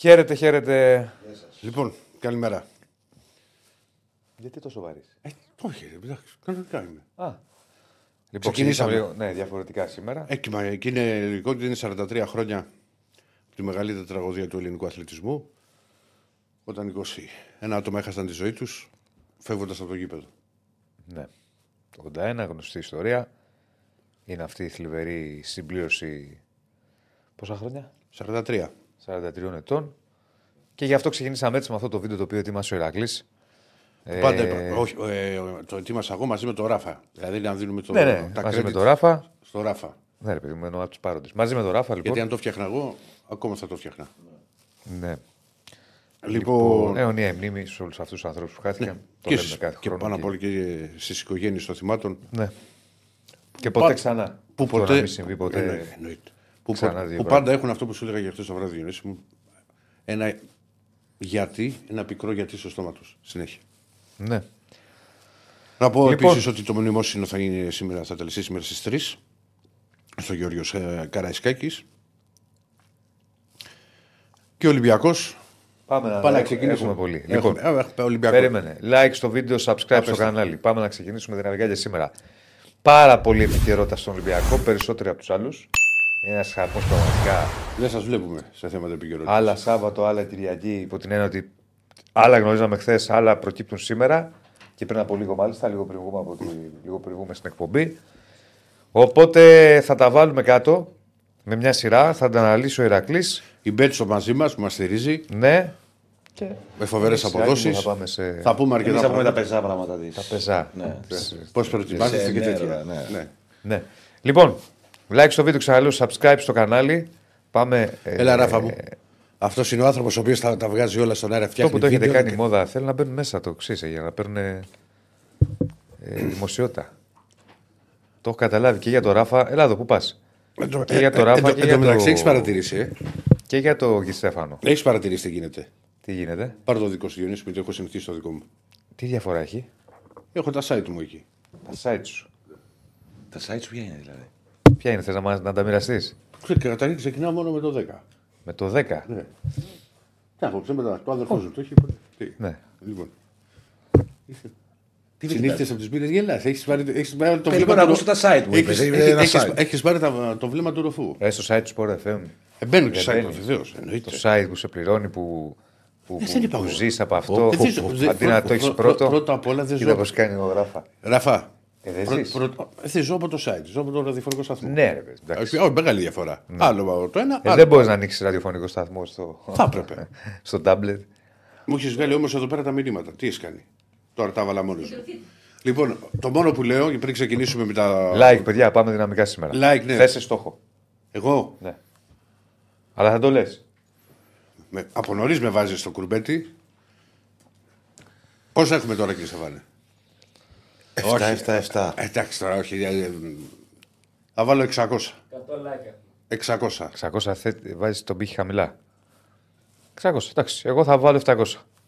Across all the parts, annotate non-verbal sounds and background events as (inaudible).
Χαίρετε, χαίρετε. Λοιπόν, καλημέρα. Γιατί τόσο βαρύς; Ε, όχι, ρε, εντάξει, κανονικά είμαι. Α. Λοιπόν, Ξεκινήσαμε. λίγο, ναι, διαφορετικά σήμερα. Έκυμα, εκεί είναι ελληνικό ότι είναι 43 χρόνια από τη μεγαλύτερη τραγωδία του ελληνικού αθλητισμού. Όταν 20 ένα άτομα έχασαν τη ζωή τους φεύγοντας από το γήπεδο. Ναι. Το 81, γνωστή ιστορία. Είναι αυτή η θλιβερή συμπλήρωση. Πόσα χρόνια; 43. 43 ετών. Και γι' αυτό ξεκινήσαμε έτσι με αυτό το βίντεο το οποίο ετοίμασε ο Ηρακλής. Πάντα είπα, όχι, ε, το ετοίμασα εγώ μαζί με τον Ράφα. Δηλαδή να δίνουμε το, Ναι, ναι, τα μαζί με credits τον Ράφα. στο Ράφα. Ναι, ρε παιδί μου, εννοώ από τους πάροντε. Μαζί με τον Ράφα, λοιπόν. Γιατί αν το φτιάχνα εγώ, ακόμα θα το φτιάχνα. Ναι. Λοιπόν, αιωνία η μνήμη σε όλους αυτούς τους ανθρώπους που χάθηκαν. Το και, λέμε στις- κάθε και χρόνο. πάνω και- απ' όλα και στις οικογένειες των θυμάτων. Ναι. Και ποτέ Πα- ξανά. Που Αυτό να ποτέ. μην συμβεί ποτέ. Ναι, ναι, εννοείται. Που, ξανά πο- δύο που πράγματα. πάντα έχουν αυτό που σου έλεγα για χθες το βράδυ, Διονύση μου. Ένα γιατί, ένα πικρό γιατί στο στόμα τους. Συνέχεια. Ναι. Να πω Λοιπόν. επίσης ότι το μνημόσυνο θα είναι σήμερα, θα τελεστεί σήμερα στις 3 στο Γιώργο ε, Καραϊσκάκης. Και ο Ολυμπιακός. Πάμε να, Πάμε να έχουμε- ξεκινήσουμε. Έχουμε πολύ. Έχουμε, Λοιπόν, ε, έχουμε Ολυμπιακό. περίμενε. Like στο βίντεο, subscribe στο Απέστα. κανάλι. Πάμε να ξεκινήσουμε την αργία σήμερα. Πάρα πολύ επικαιρότητα στον Ολυμπιακό, περισσότεροι από τους άλλους. Είναι ένα χαρμό πραγματικά. Δεν σας βλέπουμε σε θέματα επικαιρότητας. Άλλα Σάββατο, άλλα Κυριακή, υπό την έννοια ότι άλλα γνωρίζαμε χθες, άλλα προκύπτουν σήμερα και πριν από λίγο μάλιστα, λίγο πριν βγούμε, από τη, λίγο πριν βγούμε στην εκπομπή. Οπότε θα τα βάλουμε κάτω με μια σειρά, θα τα αναλύσει ο Ηρακλής. Η Μπέτσο μαζί μας που μας στηρίζει Ναι. Και με φοβερές Σιγάκι αποδόσεις. μου Θα πάμε σε Θα πούμε Εμείς αρκετά θα πούμε τα πράγματα. πεζά πράγματα της. τα πεζά. Ναι. Πώς προετοιμάζεστε Σε και νερά, τέτοια. ναι. Ναι. Ναι. Λοιπόν, like στο βίντεο, ξαναλέω, subscribe στο κανάλι. Πάμε. ε, Έλα, Ράφα μου. Αυτός είναι ο άνθρωπος ο οποίος τα, τα βγάζει όλα στον αέρα. Αυτό Φτιάχνει που το έχετε βίντεο. κάνει μόδα, θέλω να μπαίνουν μέσα το ξέρεις για να παίρνουν ε, δημοσιότητα. Το έχω καταλάβει και για το Ράφα. Ελά εδώ, πού πας; Εν τω- Και για το ε, Ράφα εν τω- και εν για τω μεταξύ το- έχεις παρατηρήσει. Ε; Και για το Γιστέφανο. Έχεις παρατηρήσει τι γίνεται; Τι γίνεται, Πάρω το δικό σου Διονύση που το έχω συνηθίσει στο δικό μου. τι διαφορά έχει; Έχω τα site μου εκεί. Τα site σου. Τα sites ποια είναι δηλαδή; Ποια είναι, θες να, μας- να τα μοιραστείς; Ξέρετε, Καταρχήν ξεκινάω μόνο με το 10. Με το 10. Ναι. Τι άποψε μετά. Το αδερφό σου το έχει. Τι; Ναι. Λοιπόν. Τι Συνήθιε από τις μπύρες γελάς. Έχεις πάρει, έχεις πάρει το Θέλω βλέμμα να του- ακούσω τα site μου, είπες, Έχεις- είναι έχεις- ένα έχεις- site. Έχεις πάρει τα- το βλέμμα του ροφού. Ε, στο site του Sport FM. Ε, μπαίνουν και Δεν site μπαίνεις. βεβαίως. Το site που σε πληρώνει, που, που, Ε, δεν είπα που εγώ. ζεις από αυτό. Ε, δεν ζω- δεν- αντί να πρω- το έχεις πρω- πρώτο. πρώτα απ' όλα δεν Κοίτα ζω. πώς κάνει ο Ράφα. Ραφά. Ε, δεν Πρω- ζεις. πρω- ε, Δεν ζω από το site, ζω από το ραδιοφωνικό σταθμό. Ναι, ρε παιδί. εντάξει. Όχι, όχι, μεγάλη διαφορά. Άλλο το ένα. Ε, άλλο δεν το μπορείς να ανοίξεις ραδιοφωνικό σταθμό στο, Θα έπρεπε. (laughs) στο τάμπλετ. Μου έχεις βγάλει όμως εδώ πέρα τα μηνύματα. Τι έχεις κάνει; Τώρα τα έβαλα μόνος σου. Λοιπόν, το μόνο που λέω πριν ξεκινήσουμε με τα. Like, παιδιά, πάμε δυναμικά σήμερα. Like, ναι. Θέσε στόχο. Εγώ; Ναι. Αλλά θα το λες. με, από νωρίς με βάζεις στο κουρμπέτι. Πόσα έχουμε τώρα, κύριε Σαββάνε; 7-7-7. Ε, εντάξει τώρα, όχι. ε, ε, Θα βάλω 600. 600. 600 βάζεις τον πύχη χαμηλά. 600, εντάξει. Εγώ θα βάλω 700.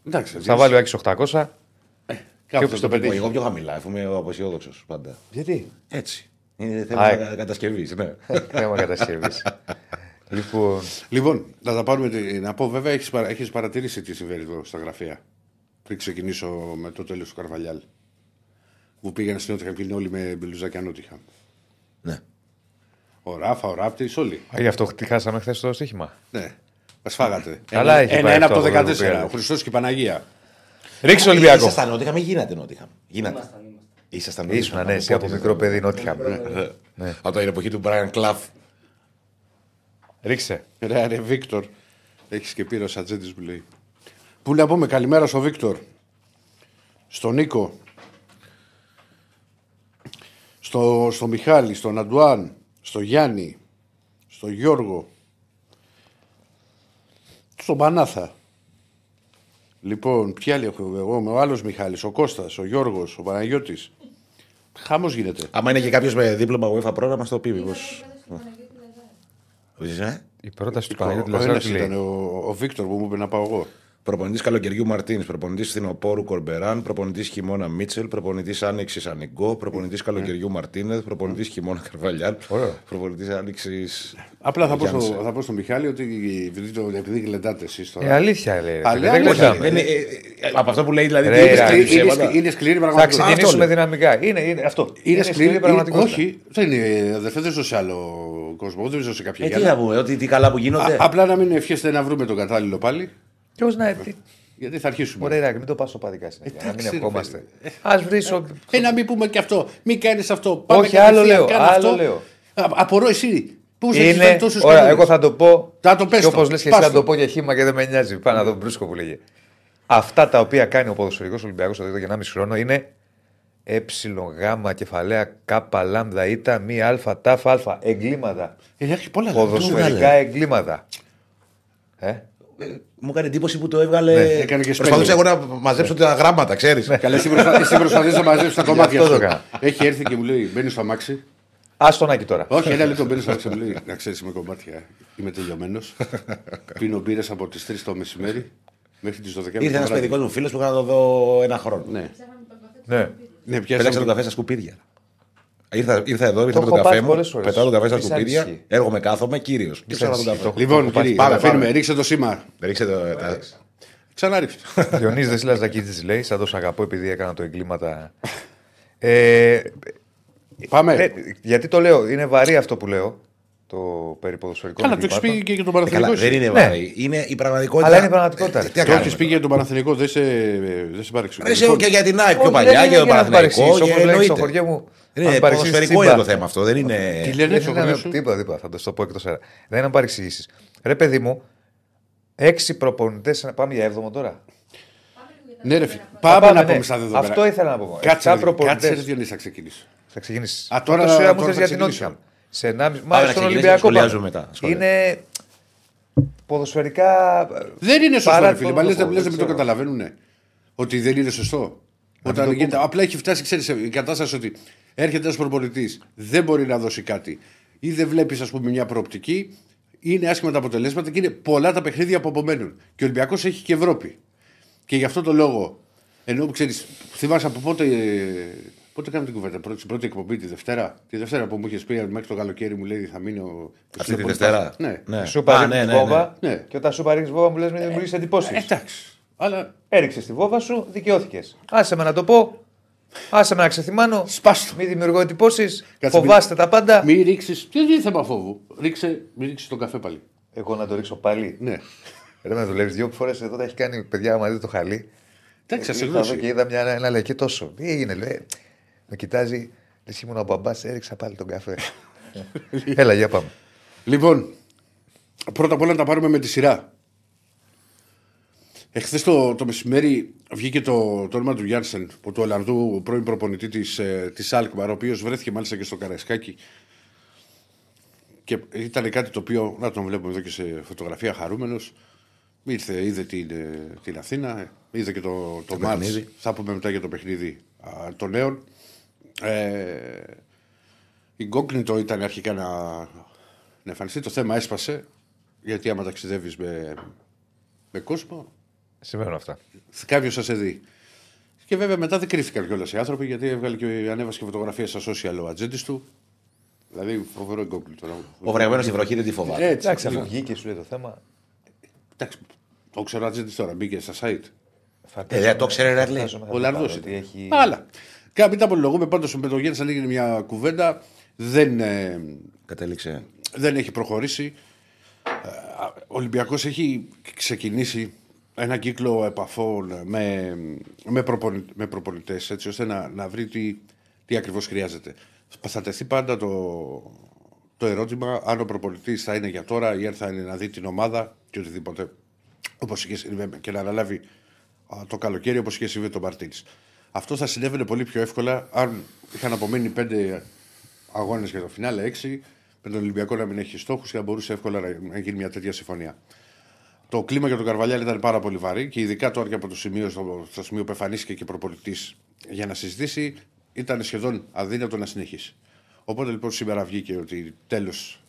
Εντάξει, Θα βάλει ο Άκη 800. Κάπου και θα το στο πετύχει. Εγώ πιο χαμηλά, αφού είμαι αποσιόδοξος πάντα. Γιατί; Έτσι. Είναι Α, θέμα ε. κατασκευής. Ναι. (laughs) Θέμα κατασκευής. λοιπόν, Λοιπόν, να τα πάρουμε. τη- Να πω βέβαια, έχεις έχεις παρατηρήσει τι συμβαίνει εδώ στα γραφεία. Πριν ξεκινήσω με το τέλος του Καρβαλιάλ. Που πήγαν στην Νότια και είναι όλοι με μπελουζάκια Νότιχα. ναι. Ο Ράφα, ο Ράπτης, όλοι. α, γι' αυτό τι χάσαμε χθες το στοίχημα. Ναι. Μας φάγατε. Καλά έχει ένα, πάει ένα αυτό από το αυτό που 14. πήγατε. Ο Χριστός και η Παναγία. Ρίξε Ολυμπιακό. Ήσασταν Νότιχαμ ή γίνατε Νότιχαμ. Γίνατε. Ήσασταν Ήσουν, ναι, εσύ από μικρό παιδί νότια. Ναι. Από την εποχή του Brian Clough. Ρίξε. Ρε, ρε, Βίκτορ. Έχεις και πήρα ο Σατζέντης που λέει. Πού να πούμε καλημέρα στο Βίκτορ. Στον Νίκο. Στο, στο Μιχάλη, στον Αντουάν, στο Γιάννη, στο Γιώργο, στον Πανάθα. Λοιπόν, ποιοι άλλοι έχω εγώ, ο άλλος Μιχάλης, ο Κώστας, ο Γιώργος, ο Παναγιώτης. Χάμος γίνεται. Άμα είναι και κάποιος με δίπλωμα UEFA πρόγραμμα, στο πει μήπως. Ε; Η πρόταση του Ο, Παναγιώτη ο Λαζάρου ένας τι λέει. ήταν ο, ο Βίκτορ που μου είπε να πάω εγώ. Προπονητής καλοκαιριού Μαρτίνης, προπονητής φθινοπόρου Κορμπεράν, προπονητής χειμώνα Μίτσελ, προπονητής άνοιξης Ανιγκό, προπονητής καλοκαιριού Μαρτίνεθ, προπονητής χειμώνα Καρβαλιάν, προπονητής άνοιξης. Απλά θα πω, στο, θα πω στον Μιχάλη ότι επειδή, το, επειδή γλεντάτε εσείς τώρα. Ε, αλήθεια λέει. ρε Αλλά φίλε, δεν όχι, γλεντάμε. Δεν είναι- ε, ε, Από αυτό που λέει δηλαδή. Ρε, τι ρε, είναι είναι, σκληρή είναι, ψέματα. σκληρή- είναι σκληρή Θα πραγματικότητα. ξεκινήσουμε λέω. δυναμικά. Είναι, είναι αυτό. Είναι σκληρή, πραγματικότητα. Όχι, δεν είναι. Αδερφέ, δεν ζω σε άλλο κόσμο. Δεν ζω σε κάποια Ε, τι γυάλα. να πούμε, ότι τι καλά που γίνονται. Α- Απλά να μην ευχέστε να βρούμε τον κατάλληλο πάλι. Ποιο να. τι- Γιατί θα αρχίσουμε. Ωραία, Ηράκλη, μην το πας οπαδικά συνέχεια. Να μην Εντάξει, ρε, ευχόμαστε. φίλε. Α βρεις. Ε, να μην πούμε και αυτό. Μην κάνεις αυτό. Όχι, κατευθείαν, άλλο λέω, κάνε άλλο αυτό. λέω. Α, απορώ εσύ. Πώ έχει Είναι. φέρει τόσους Ωραία, εγώ θα το πω. Θα το πες Και το. όπως λες και Πας εσύ, θα το. το πω για χήμα και δεν με νοιάζει. Πάω να δω μπρούσκο που λέγε. Αυτά τα οποία κάνει ο ποδοσφαιρικός Ολυμπιακός το 2 χρόνο είναι ε, γ, κεφαλαία, κ, λάμδα, ήτα, μη, α, τάφ, α. Εγκλήματα. Ε, Έχει πολλά Ποδοσφαιρικά βγάλε. εγκλήματα. Ε, Μου έκανε εντύπωση που το έβγαλε. Ναι, έκανε και Προσπαθούσα εγώ spelling. να μαζέψω τα γράμματα, ξέρεις. Καλά, εσύ προσπα- εσύ προσπαθείς να μαζέψεις τα κομμάτια αυτό το σου. έκανα. Έχει έρθει και μου λέει: Μπαίνεις στο αμάξι. Άστον Άκη τώρα. Όχι, ένα λεπτό μπαίνεις στο αμάξι. Μου λέει: Να ξέρεις, είμαι κομμάτια. Είμαι τελειωμένος. Πίνω μπύρες από τις 3 το μεσημέρι μέχρι τις 12. Ήρθε ένας παιδικός μου φίλος που είχα να το δω ένα χρόνο. Ναι, Ναι. ναι Πέταξα τον πιάσα. καφέ στα σκουπίδια. Ήρθα, ήρθα εδώ, ήρθα με έχω τον καφέ πάθει μου. πολλές φορές. Πετάω τον καφέ στα Μη σ' σκουπίδια. ανησυχεί. Έρχομαι, κάθομαι, κύριος. Και ψάχνω τον ανησυχεί, καφέ. το Λοιπόν, έχω πάθει. κύριε, Πάμε, αφήνουμε. πάμε. Ρίξε το σήμα. Ρίξε το. τα- Ξανά ρίξε. (laughs) Διονύσης Δεσίλας Δακίτζη λέει: Σαν το σ' αγαπώ επειδή έκανα το εγκλήματα. Ε, Πάμε. ε, γιατί το λέω, είναι βαρύ αυτό που λέω. Το περί ποδοσφαιρικών Καλά, το έχεις εγκλημάτων. πει και για τον Ε, Καλά, Παναθηνικό. δεν είναι Ναι. βαρύ. Είναι η πραγματικότητα. Αλλά είναι η πραγματικότητα. Ε, Τι Το να Το κάνουμε. έχει πει για τον Παναθηνικό, δεν σε, δεν σε παρεξηγεί. Ρε, σε- και για την ΑΕΚ πιο Όχι, παλιά δεν και είναι τον για να Παναθηναϊκό. παρεξηγήσω, και όπως λέει στο εννοείται. χωριό μου, αν Είναι παρεξηγήσεις ποδοσφαιρικό τσίμπα. είναι το θέμα αυτό. Δεν είναι. Τι λένε Δεν στο είναι χωριό σου; τίποτα, τίποτα. Θα το στο πω εκτός αέρα. Δεν είναι να παρεξηγήσεις. Ρε, παιδί μου, έξι προπονητές. Πάμε για έβδομο τώρα. Ναι, ρε, φίλε. Θα Πάμε να ναι. πούμε στα δεδομένα. Αυτό ήθελα να πω. Κάτσε, Εφτά ρε, προπονητές. κάτσε, ρε, Διονύση, θα ξεκινήσει. Θα ξεκινήσεις. Α, τώρα- Τόση ώρα μου τώρα θες θα για την ξεκινήσω. Νότια. Σε 1,5. Πάμε Μα να στον ξεκινήσεις, Ολυμπιακό. σχολιάζουμε πάμε. μετά, σχολιάζουμε. Είναι ποδοσφαιρικά. Δεν είναι σωστό, Παρά ρε φίλε. το Μα λες, λόγο, λες, δεν μην το ξέρω. καταλαβαίνουν. Ότι δεν είναι σωστό. Όταν το γίνεται, απλά έχει φτάσει, ξέρεις, η κατάσταση ότι έρχεται ένας προπονητής, δεν μπορεί να δώσει κάτι ή δεν βλέπεις, ας πούμε, μια προοπτική, είναι άσχημα τα αποτελέσματα και είναι πολλά τα παιχνίδια που απομένουν. Και ο Ολυμπιακός έχει και Ευρώπη. Και γι' αυτό το λόγο, ενώ ξέρεις, θυμάσαι από πότε. Ε, Πότε κάναμε την κουβέντα, πρώτη, πρώτη εκπομπή τη Δευτέρα; Τη Δευτέρα που μου είχες πει μέχρι το καλοκαίρι μου λέει θα μείνει ο. Αυτή τη Δευτέρα; Ναι. Ναι. Σου Α, παρήχνει ναι, ναι, βόβα. ναι. Και όταν σου παρήχνει βόβα μου λες: Μην δημιουργήσει εντυπώσεις. Εντάξει. Αλλά Έριξες τη βόβα σου, δικαιώθηκες. Άσε με να το πω. Άσε με να ξεθυμάνω. Σπάστο. Μην δημιουργώ εντυπώσεις. Κάτσε, Φοβάστε τα πάντα. Μην ρίξει. Τι είναι θέμα φόβου; Ρίξε, μην ρίξεις τον καφέ πάλι. Εγώ να το ρίξω πάλι. Ναι. Ρε με δουλεύεις δύο φορές εδώ τα έχει κάνει παιδιά μαζί το χαλί. Εντάξει, σε Ήρθα εδώ και γνώση. είδα μια, ένα λέει και τόσο. Τι έγινε, λέει. Με κοιτάζει, λες ήμουν ο μπαμπάς, έριξα πάλι τον καφέ. (laughs) Έλα, για πάμε. Λοιπόν, πρώτα απ' όλα να τα πάρουμε με τη σειρά. Εχθές το, το μεσημέρι βγήκε το, το όνομα του Γιάνσεν, του Ολλανδού πρώην προπονητή της της Αλκμαρ, ο οποίος βρέθηκε μάλιστα και στο Καραϊσκάκι. Και ήταν κάτι το οποίο, να τον βλέπουμε εδώ και σε φωτογραφία χαρούμενος. Ήρθε, είδε την, ε, την Αθήνα, είδε και το, το, μάτς. παιχνίδι. Θα πούμε μετά για το παιχνίδι α, των νέων. Ε, η Γκόκνητο ήταν αρχικά να, να εμφανιστεί. Το θέμα έσπασε. Γιατί άμα ταξιδεύεις με, με κόσμο, Συμβαίνουν αυτά. κάποιος θα σε δει. Και βέβαια μετά δεν κρύφτηκαν κιόλας οι άνθρωποι γιατί έβγαλε και ανέβασε και φωτογραφία στα social ο ατζέντης του. Δηλαδή φοβερό εγκόκλητο. Ο βρεγμένος στη βροχή δεν τη φοβάται. Έτσι, Εντάξει, αφού λίγο. βγήκε σου λέει το θέμα. Εντάξει, το ξέρω ο ατζέντης τώρα, μπήκε στα site. φαντάζομαι- Ε, δεν το ξέρει, ρε, λέει. φαντάζομαι θα Ο το Λαρδός. πάρω, ότι έχει... Αλλά. Κα- Μην τα απολογούμε πάντως με το Γέννη, αν έγινε μια κουβέντα. Δεν, ε, Κατέληξε. δεν έχει προχωρήσει. Ε, Ο Ολυμπιακός έχει ξεκινήσει ένα κύκλο επαφών με, με, προπονη, με προπονητές έτσι ώστε να, να βρει τι, τι ακριβώς χρειάζεται. Θα τεθεί πάντα το, το ερώτημα αν ο προπονητής θα είναι για τώρα ή αν θα είναι να δει την ομάδα και οτιδήποτε όπως είχε συμβεί και να αναλάβει α, το καλοκαίρι όπως είχε συμβεί με τον Μαρτίνς. Αυτό θα συνέβαινε πολύ πιο εύκολα αν είχαν απομείνει πέντε αγώνες για το φινάλε, έξι, με τον Ολυμπιακό να μην έχει στόχους και να μπορούσε εύκολα να, να γίνει μια τέτοια συμφωνία. Το κλίμα για τον Καρβαλιάλ ήταν πάρα πολύ βαρύ και ειδικά τώρα και από το σημείο, στο, στο σημείο που εμφανίστηκε και προπολιτή για να συζητήσει, ήταν σχεδόν αδύνατο να συνεχίσει. Οπότε λοιπόν σήμερα βγήκε ότι τέλος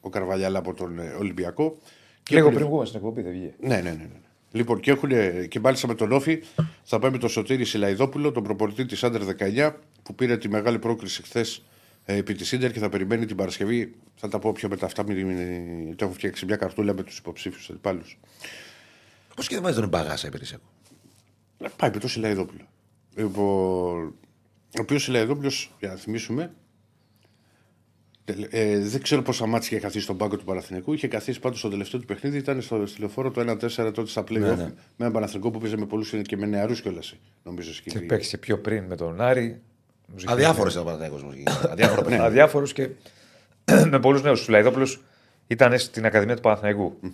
ο Καρβαλιάλ από τον ε, Ολυμπιακό. Και Λίγο πλη- πριν βγούμε στην εκπομπή δεν βγήκε. ναι, ναι, ναι. ναι. Λοιπόν, και, έχουνε, και μάλιστα με τον Όφη θα πάμε το Σωτήρη Σιλαϊδόπουλο, τον προπονητή της Άντερ 19, που πήρε τη μεγάλη πρόκληση χθες ε, επί της Ίντερ και θα περιμένει την Παρασκευή. Θα τα πω πιο μετά αυτά. Μην, μην, το έχω φτιάξει μια καρτούλα με τους υποψήφιους αντιπάλους. Πώς και δεν βάζεις τον Μπαγάσα υπηρεσιακό. Ε, πάει με το Σιλαϊδόπουλο. Λοιπόν, ο οποίος Σιλαϊδόπουλος, για να θυμίσουμε, ε, δεν ξέρω πόσα μάτια είχε καθίσει στον πάγκο του Παναθηνικού. Είχε καθίσει πάντως στο τελευταίο του παιχνίδι. Ήταν στο τηλεφόρο το 1-4 τότε στα play ναι, ναι. με έναν Παναθηνικό που παίζει με πολλούς και με νεαρούς κιόλας. Νομίζω και παίξει πιο πριν με τον Άρη. Αδιάφορος ήταν ο Παναθηνικό. Αδιάφορος και (clears throat) με πολλούς νέους. Ο Λαϊδόπουλος ήταν στην Ακαδημία του Παναθηναϊκού. Mm.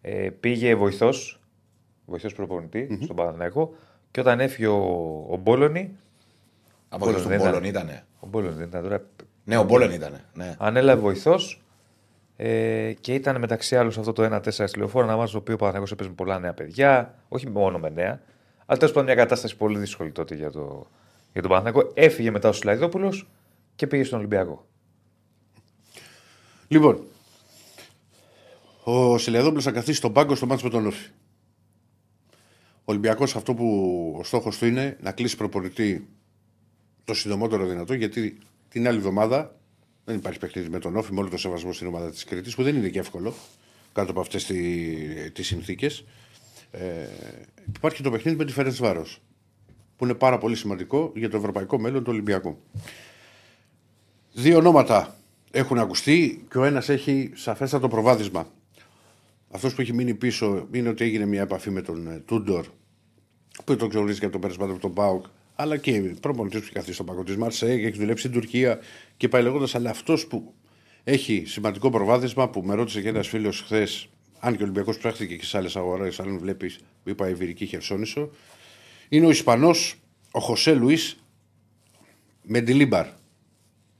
Ε, πήγε βοηθός, βοηθός προπονητή mm-hmm. στον Παναθηναϊκό και όταν έφυγε ο, ο Μπόλωνη. Από τον Μπόλωνη ήταν. Ο Μπόλωνη δεν ήταν τώρα. Ναι, ο Μπόλωνη ήταν. Ναι. Ανέλαβε βοηθός ε, και ήταν μεταξύ άλλων σε αυτό το 1-4 στη λεωφόρο ένα μάτι το οποίο ο Παναθηναϊκός έπαιζε με πολλά νέα παιδιά, όχι μόνο με νέα, αλλά τέλος πάντων μια κατάσταση πολύ δύσκολη τότε για, το, για τον Παναθηναϊκό. Έφυγε μετά ο Σλαϊδόπουλος και πήγε στον Ολυμπιακό. Λοιπόν, ο Σιλιαδόπουλο θα καθίσει στον πάγκο στο μάτι με τον Όφη. Ο Ολυμπιακός αυτό που ο στόχος του είναι να κλείσει προπονητή το συντομότερο δυνατό, γιατί την άλλη εβδομάδα δεν υπάρχει παιχνίδι με τον Όφη, με όλο το σεβασμό στην ομάδα της Κρήτης, που δεν είναι και εύκολο κάτω από αυτές τις συνθήκες. Ε, υπάρχει το παιχνίδι με τη Φέρετ Βάρος, που είναι πάρα πολύ σημαντικό για το ευρωπαϊκό μέλλον του Ολυμπιακού. Δύο ονόματα έχουν ακουστεί και ο ένας έχει σαφέστατο προβάδισμα. Αυτός που έχει μείνει πίσω είναι ότι έγινε μια επαφή με τον ε, Τούντορ, που τον γνωρίζει και από το πέρασμα από τον Πάουκ, αλλά και προπονητή που έχει καθίσει στον παγκόσμιο της Μαρσέη και έχει δουλέψει στην Τουρκία και πάει λέγοντας. Αλλά αυτός που έχει σημαντικό προβάδισμα που με ρώτησε και ένας φίλος χθες, αν και ο Ολυμπιακός πράχθηκε και σε άλλες αγορές, αν βλέπεις που είπα Ιβυρική Χερσόνησο, είναι ο Ισπανός, ο Χωσέ Λουίς Μεντιλίμπαρ.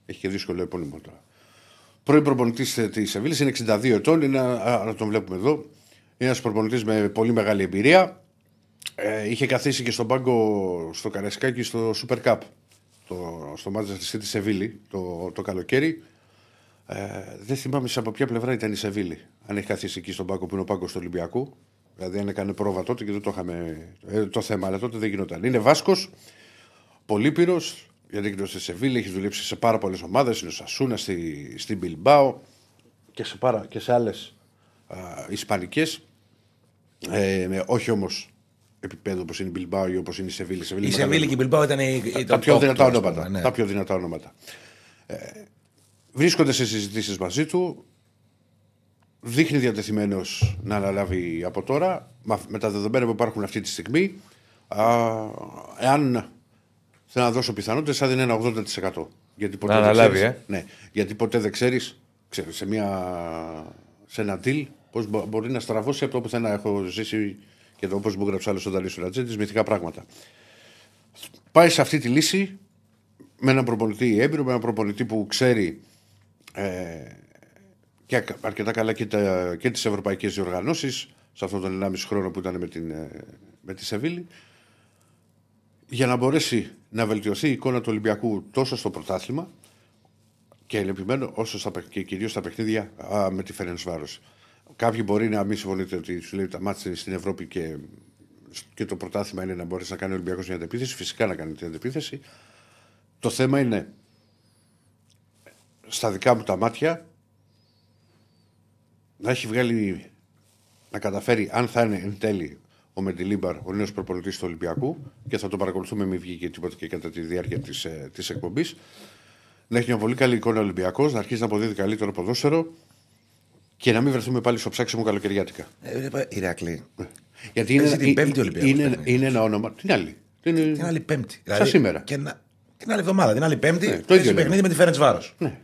Έχει και δύσκολο επώνυμο τώρα. Πρώην προπονητής της Σεβίλης, είναι 62 ετών, είναι, να τον βλέπουμε εδώ. Είναι ένας προπονητής με πολύ μεγάλη εμπειρία. Ε, είχε καθίσει και στον πάγκο στο Καρεσκάκι στο Super Cup. Το, στο Manchester City Σεβίλη το, το καλοκαίρι. Ε, δεν θυμάμαι σε από ποια πλευρά ήταν η Σεβίλη. Αν έχει καθίσει εκεί στον πάγκο που είναι ο πάγκος του Ολυμπιακού. Δηλαδή, αν έκανε πρόβα τότε και δεν το είχαμε ε, το θέμα, αλλά τότε δεν γινόταν. Είναι Βάσκος, Πολύπυρος, γιατί και στη Σεβίλη έχει δουλέψει σε πάρα πολλές ομάδες. Είναι ο Σασούνα στη, στην Μπιλμπάο και σε, πάρα, και σε άλλες Ισπανικές. Ε, όχι όμως επίπεδο όπως είναι η Μπιλμπάο ή όπως είναι η Σεβίλη. Η Σεβίλη και η Μπιλμπάο ήταν η, τα, πιο δυνατά ονόματα. Ναι. Τα πιο δυνατά ονόματα. Ε, βρίσκονται σε συζητήσεις μαζί του. Δείχνει διατεθειμένος να αναλάβει από τώρα με τα δεδομένα που υπάρχουν αυτή τη στιγμή. Α, εάν Θέλω να δώσω πιθανότητες, θα δίνει ένα 80%. Γιατί ποτέ να αναλάβει, ξέρεις, ε. Ναι, γιατί ποτέ δεν ξέρεις, σε, μια, σε ένα deal, πώς μπορεί να στραβώσει από το πουθενά. Έχω ζήσει και το όπως μου έγραψε άλλος ο Νταλή Ρατζέντη, μυθικά πράγματα. Πάει σε αυτή τη λύση με έναν προπονητή έμπειρο, με έναν προπονητή που ξέρει ε, και αρκετά καλά και, τα, και τις ευρωπαϊκές διοργανώσεις σε αυτόν τον 1,5 χρόνο που ήταν με, την, ε, με τη Σεβίλη για να μπορέσει να βελτιωθεί η εικόνα του Ολυμπιακού τόσο στο πρωτάθλημα και επιμένω όσο στα, και κυρίως στα παιχνίδια α, με τη Φέρεν Βάρο. Κάποιοι μπορεί να μην συμφωνείτε ότι σου λέει τα μάτια στην Ευρώπη και, και το πρωτάθλημα είναι να μπορέσει να κάνει ο Ολυμπιακός μια αντεπίθεση. Φυσικά να κάνει την αντεπίθεση. Το θέμα είναι στα δικά μου τα μάτια να έχει βγάλει να καταφέρει, αν θα είναι εν τέλει ο Μεντιλίμπαρ, ο νέος προπονητής του Ολυμπιακού, και θα το παρακολουθούμε, μην βγει και τίποτα και κατά τη διάρκεια της της ε, εκπομπής. Να έχει μια πολύ καλή εικόνα Ολυμπιακός, να αρχίσει να αποδίδει καλύτερο ποδόσφαιρο και να μην βρεθούμε πάλι στο ψάξιμο καλοκαιριάτικα. Ε, Ηρακλή. Ε, γιατί είναι, την πέμπτη είναι, είναι ένα όνομα. Την άλλη. Την, την άλλη Πέμπτη. Δηλαδή, σήμερα. Και να, την άλλη εβδομάδα, την άλλη Πέμπτη, ναι, το ίδιο παιχνίδι με τη Φέρεντς Βάρος. Ναι.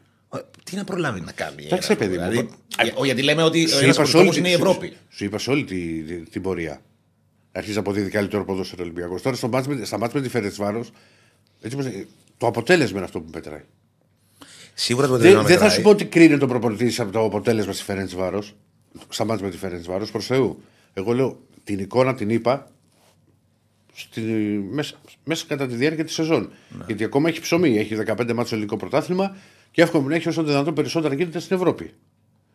Τι να προλάβει να κάνει. Εντάξει, παιδί δηλαδή, γιατί λέμε ότι ο είναι η Ευρώπη. Σου είπα σε όλη την πορεία αρχίζει να αποδίδει καλύτερο ποδόσφαιρο Ολυμπιακός. Τώρα στο μάτς με, στα μάτια με τη Φερετσβάρο, το αποτέλεσμα είναι αυτό που μετράει. Σίγουρα το Δεν δε θα σου πω ότι κρίνει τον προπονητή από το αποτέλεσμα στη Φερετσβάρο. Στα μάτια με τη Φερετσβάρο, προς Θεού. Εγώ λέω την εικόνα την είπα στη, μέσα, μέσα κατά τη διάρκεια της σεζόν. Ναι. Γιατί ακόμα έχει ψωμί. Έχει 15 μάτια ελληνικό πρωτάθλημα και εύχομαι να έχει όσο δυνατόν περισσότερα γίνεται στην Ευρώπη.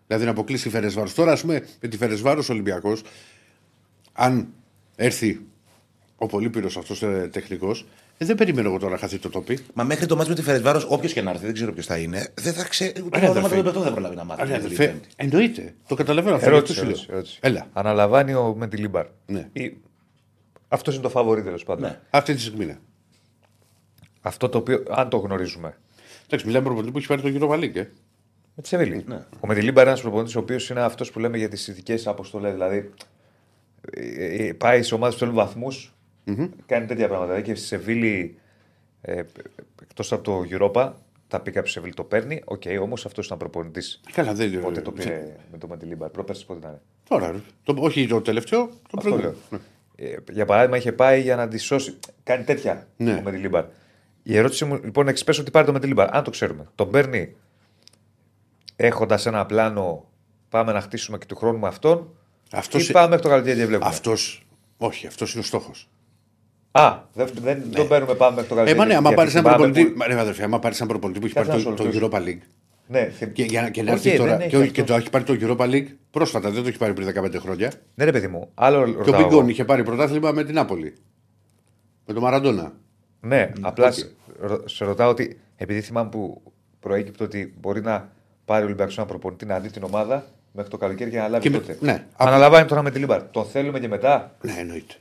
Δηλαδή να αποκλείσει τη Φερεσβάρο. Τώρα, ας πούμε, με τη Φερεσβάρο Ολυμπιακός αν έρθει ο Πολύπυρος αυτός τεχνικός, ε, δεν περιμένω εγώ τώρα να χαθεί το τοπί. Μα μέχρι το μάτι με τη Φερεσβάρος, όποιος και να έρθει, δεν ξέρω ποιος θα είναι, δεν θα ξέρει. Ούτε Άρα, το αδερφέ. θέμα του δεν προλάβει να μάθει. Άρα, την αδερφέ, Πέμπτη. εννοείται. Το καταλαβαίνω αυτό. Ερώτηση, αυτό σου ερώτηση, λέω. ερώτηση. Έλα. Αναλαμβάνει ο Μεντιλίμπαρ. Ναι. Αυτός είναι το φαβορή τέλος πάντων. Ναι. Αυτή τη στιγμή είναι. Αυτό το οποίο, αν το γνωρίζουμε. Εντάξει, μιλάμε προπονητή που έχει πάρει το γύρο Βαλίκ. Ε. Με τη Σεβίλη. Ναι. Ο Μεντιλίμπαρ είναι ένας προπονητής ο οποίος είναι αυτός που λέμε για τις ειδικέ αποστολές. Δηλαδή ε, ε, πάει σε ομάδες που θέλουν βαθμούς, κάνει τέτοια πράγματα. Δηλαδή και στη Σεβίλη, ε, εκτός από το Europa, θα πει κάποιος Σεβίλη το παίρνει. Οκ, όμως αυτός ήταν προπονητής. Καλά, δεν Πότε το πήρε με το Μεντιλίμπαρ, πρόπερση πότε ήταν; Τώρα, ρε. το, όχι το τελευταίο, το Αυτό προηγούμενο. λέω. Ε, για παράδειγμα, είχε πάει για να τη σώσει. Κάνει τέτοια Ναι. ο Μεντιλίμπαρ. Η ερώτηση μου λοιπόν είναι εξπέσω ότι πάρει το Μεντιλίμπαρ. Αν το ξέρουμε, τον παίρνει έχοντας ένα πλάνο, πάμε να χτίσουμε και του χρόνου με αυτόν. Αυτός, ή πάμε μέχρι το καλοκαίρι και βλέπουμε; αυτός, όχι, αυτός είναι ο στόχος. Α, δεν, δεν τον παίρνουμε, πάμε μέχρι το Ε, καλοκαίρι. μα ναι, άμα γιατί πάρεις έναν θυμάμαι προπονητή. που- Μα, ναι, αδερφέ, άμα πάρεις έναν προπονητή που έχει Κάτσε πάρει να το, σου το ολοκληρώσω. Europa League. Ναι, θυμ- Και, για, και να Οκ, έρθει δεν τώρα. έχει Και, όχι- αυτό. και το έχει πάρει το Europa League πρόσφατα, δεν το έχει πάρει πριν 15 χρόνια. Ναι, ρε παιδί μου, άλλο Και ο ρωτάω. Μπιγκόν εγώ. είχε πάρει πρωτάθλημα με την Νάπολη. Με τον Μαραντόνα. Ναι, απλά οκ. σε, ρω- σε ρωτάω ότι επειδή θυμάμαι που προέκυπτε ότι μπορεί να πάρει ο Ολυμπιακός ένα προπονητή να δει την ομάδα μέχρι το καλοκαίρι και να αναλάβει Και με- τότε. ναι. Αναλαμβάνει τώρα με τη Λίμπαρ. Τον θέλουμε και μετά; Ναι, εννοείται.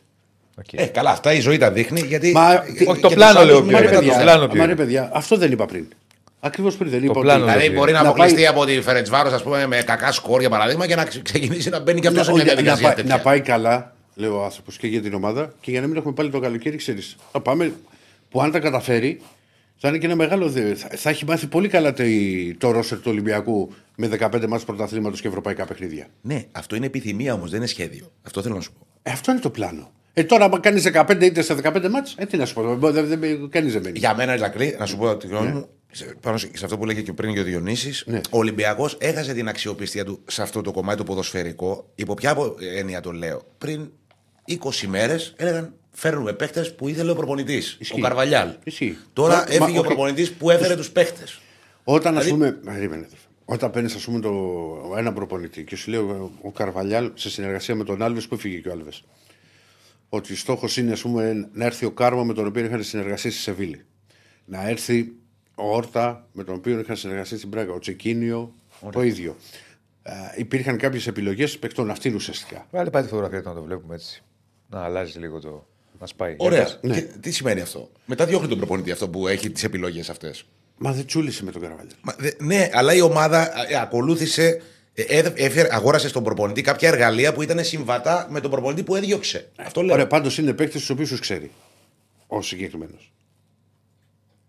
Οκ. Ε, καλά, αυτά η ζωή τα δείχνει. Γιατί... Μα- και- όχι, και το πλάνο τους λέω άλλους πιο Μα ρε είναι, μετά το παιδιά, πλάνο ποιο μα ρε είναι. παιδιά, αυτό δεν είπα πριν. Ακριβώς πριν δεν είπα. πλάνο ότι... λέω. Δηλαδή μπορεί να Να αποκλειστεί πάει- από τη Φερετσβάρο, ας πούμε, με κακά σκόρ για παράδειγμα και να ξε- ξεκινήσει να μπαίνει και αυτός σε μια να, να, διαδικασία πάει, τέτοια. να πάει καλά, λέει ο άνθρωπος, και για την ομάδα και για να μην έχουμε πάλι το καλοκαίρι, ξέρεις. Θα πάμε που αν τα καταφέρει θα είναι και ένα μεγάλο. δε- Θα, θα έχει μάθει πολύ καλά το, το roster του Ολυμπιακού με 15 μάτς πρωταθλήματος και ευρωπαϊκά παιχνίδια. Ναι, αυτό είναι επιθυμία όμως, δεν είναι σχέδιο. Αυτό θέλω να σου πω. Ε, αυτό είναι το πλάνο. Ε, τώρα, άμα κάνεις 15 είτε σε 15 μάτς, ε, τι να σου πω, δεν, δεν, δεν, κανείς δεν μένει. Για μένα, Ηρακλή, να σου πω τη γνώμη μου, σε- πάνω σε σε αυτό που λέγε και πριν και ο Διονύσης, Ναι. ο Ολυμπιακός έχασε την αξιοπιστία του σε αυτό το κομμάτι το ποδοσφαιρικό. Υπό ποια απο- έννοια το λέω. Πριν 20 μέρες έλεγαν φέρνουμε παίχτες που ήθελε ο προπονητής. Ο Ισχύει. Καρβαλιάλ. Ισχύει. Τώρα Μα- έφυγε μα- ο οκ. προπονητής που έφερε τους παίχτε. Όταν ας Δηλαδή- πούμε. Περίμενε, αδερφέ. Όταν παίρνεις, ας πούμε, το, ένα προπονητή και σου λέει ο, ο Καρβαλιάλ σε συνεργασία με τον Άλβες που έφυγε και ο Άλβες; Ότι στόχος είναι ας πούμε, να έρθει ο Κάρμα με τον οποίο είχαν συνεργασία στη Σεβίλη. Να έρθει ο Όρτα με τον οποίο είχαν συνεργασία στην Πράγκα. Ο Τσεκίνιο το ίδιο. Ε, υπήρχαν κάποιες επιλογές παιχτών αυτήν ουσιαστικά. Βάλε πάλι τη φωτογραφία του να το βλέπουμε έτσι. Να αλλάζει λίγο το. Να σπάει. Ωραία. Για πες. Και τι σημαίνει αυτό; Μετά διώχνει τον προπονητή αυτό που έχει τις επιλογές αυτές. Μα δεν τσούλησε με τον Καρβαλιάλ. Ναι, αλλά η ομάδα ε, ακολούθησε. Ε, ε, έφερε- αγόρασε στον προπονητή κάποια εργαλεία που ήταν συμβατά με τον προπονητή που έδιωξε. Αυτό λέω. Ωραία, πάντως είναι παίκτε του οποίους ξέρει. Ο συγκεκριμένος.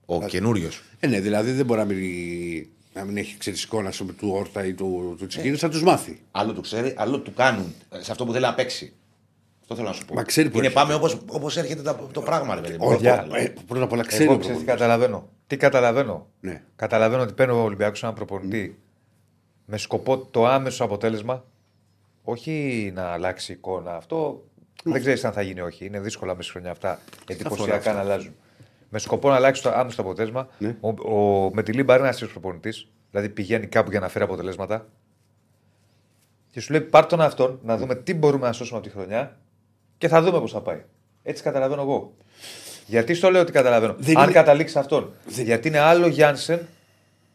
Ο καινούριος. Ε, ναι, δηλαδή δεν μπορεί να μην, να μην έχει ξέρεις εικόνα ας πούμε, του Όρτα ή του, του Τσικίνη, θα τους μάθει. Άλλο του ξέρει, άλλο του κάνουν. ε, Σε αυτό που θέλει να παίξει. Αυτό θέλω να σου πω. Μα ξέρει που Είναι έρχεται. πάμε όπως όπως έρχεται τα- το πράγμα, ρε παιδί μου. Όχι, Παιδιά, ε, πρώτα απ' όλα ξέρει. Εγώ ο ξέρεις τι προπονητής. καταλαβαίνω. Τι καταλαβαίνω. Ναι. Καταλαβαίνω ότι παίρνει ο Ολυμπιακός έναν προπονητή με σκοπό το άμεσο αποτέλεσμα. Όχι να αλλάξει εικόνα. Αυτό δεν ξέρεις αν θα γίνει όχι. Είναι δύσκολα μέσα χρόνια αυτά εντυπωσιακά αυτά. να αλλάζουν. Με σκοπό να αλλάξει το άμεσο αποτέλεσμα. Ναι. Ο, ο, με τη Λίμπα είναι ένα τέτοιο προπονητής. Δηλαδή πηγαίνει κάπου για να φέρει αποτελέσματα. Και σου λέει πάρ τον αυτόν να δούμε τι μπορούμε να σώσουμε από τη χρονιά και θα δούμε πώς θα πάει. Έτσι καταλαβαίνω εγώ. Γιατί στο λέω ότι καταλαβαίνω. Δεν Αν είναι- καταλήξει αυτόν. Γιατί είναι άλλο Γιάνσεν,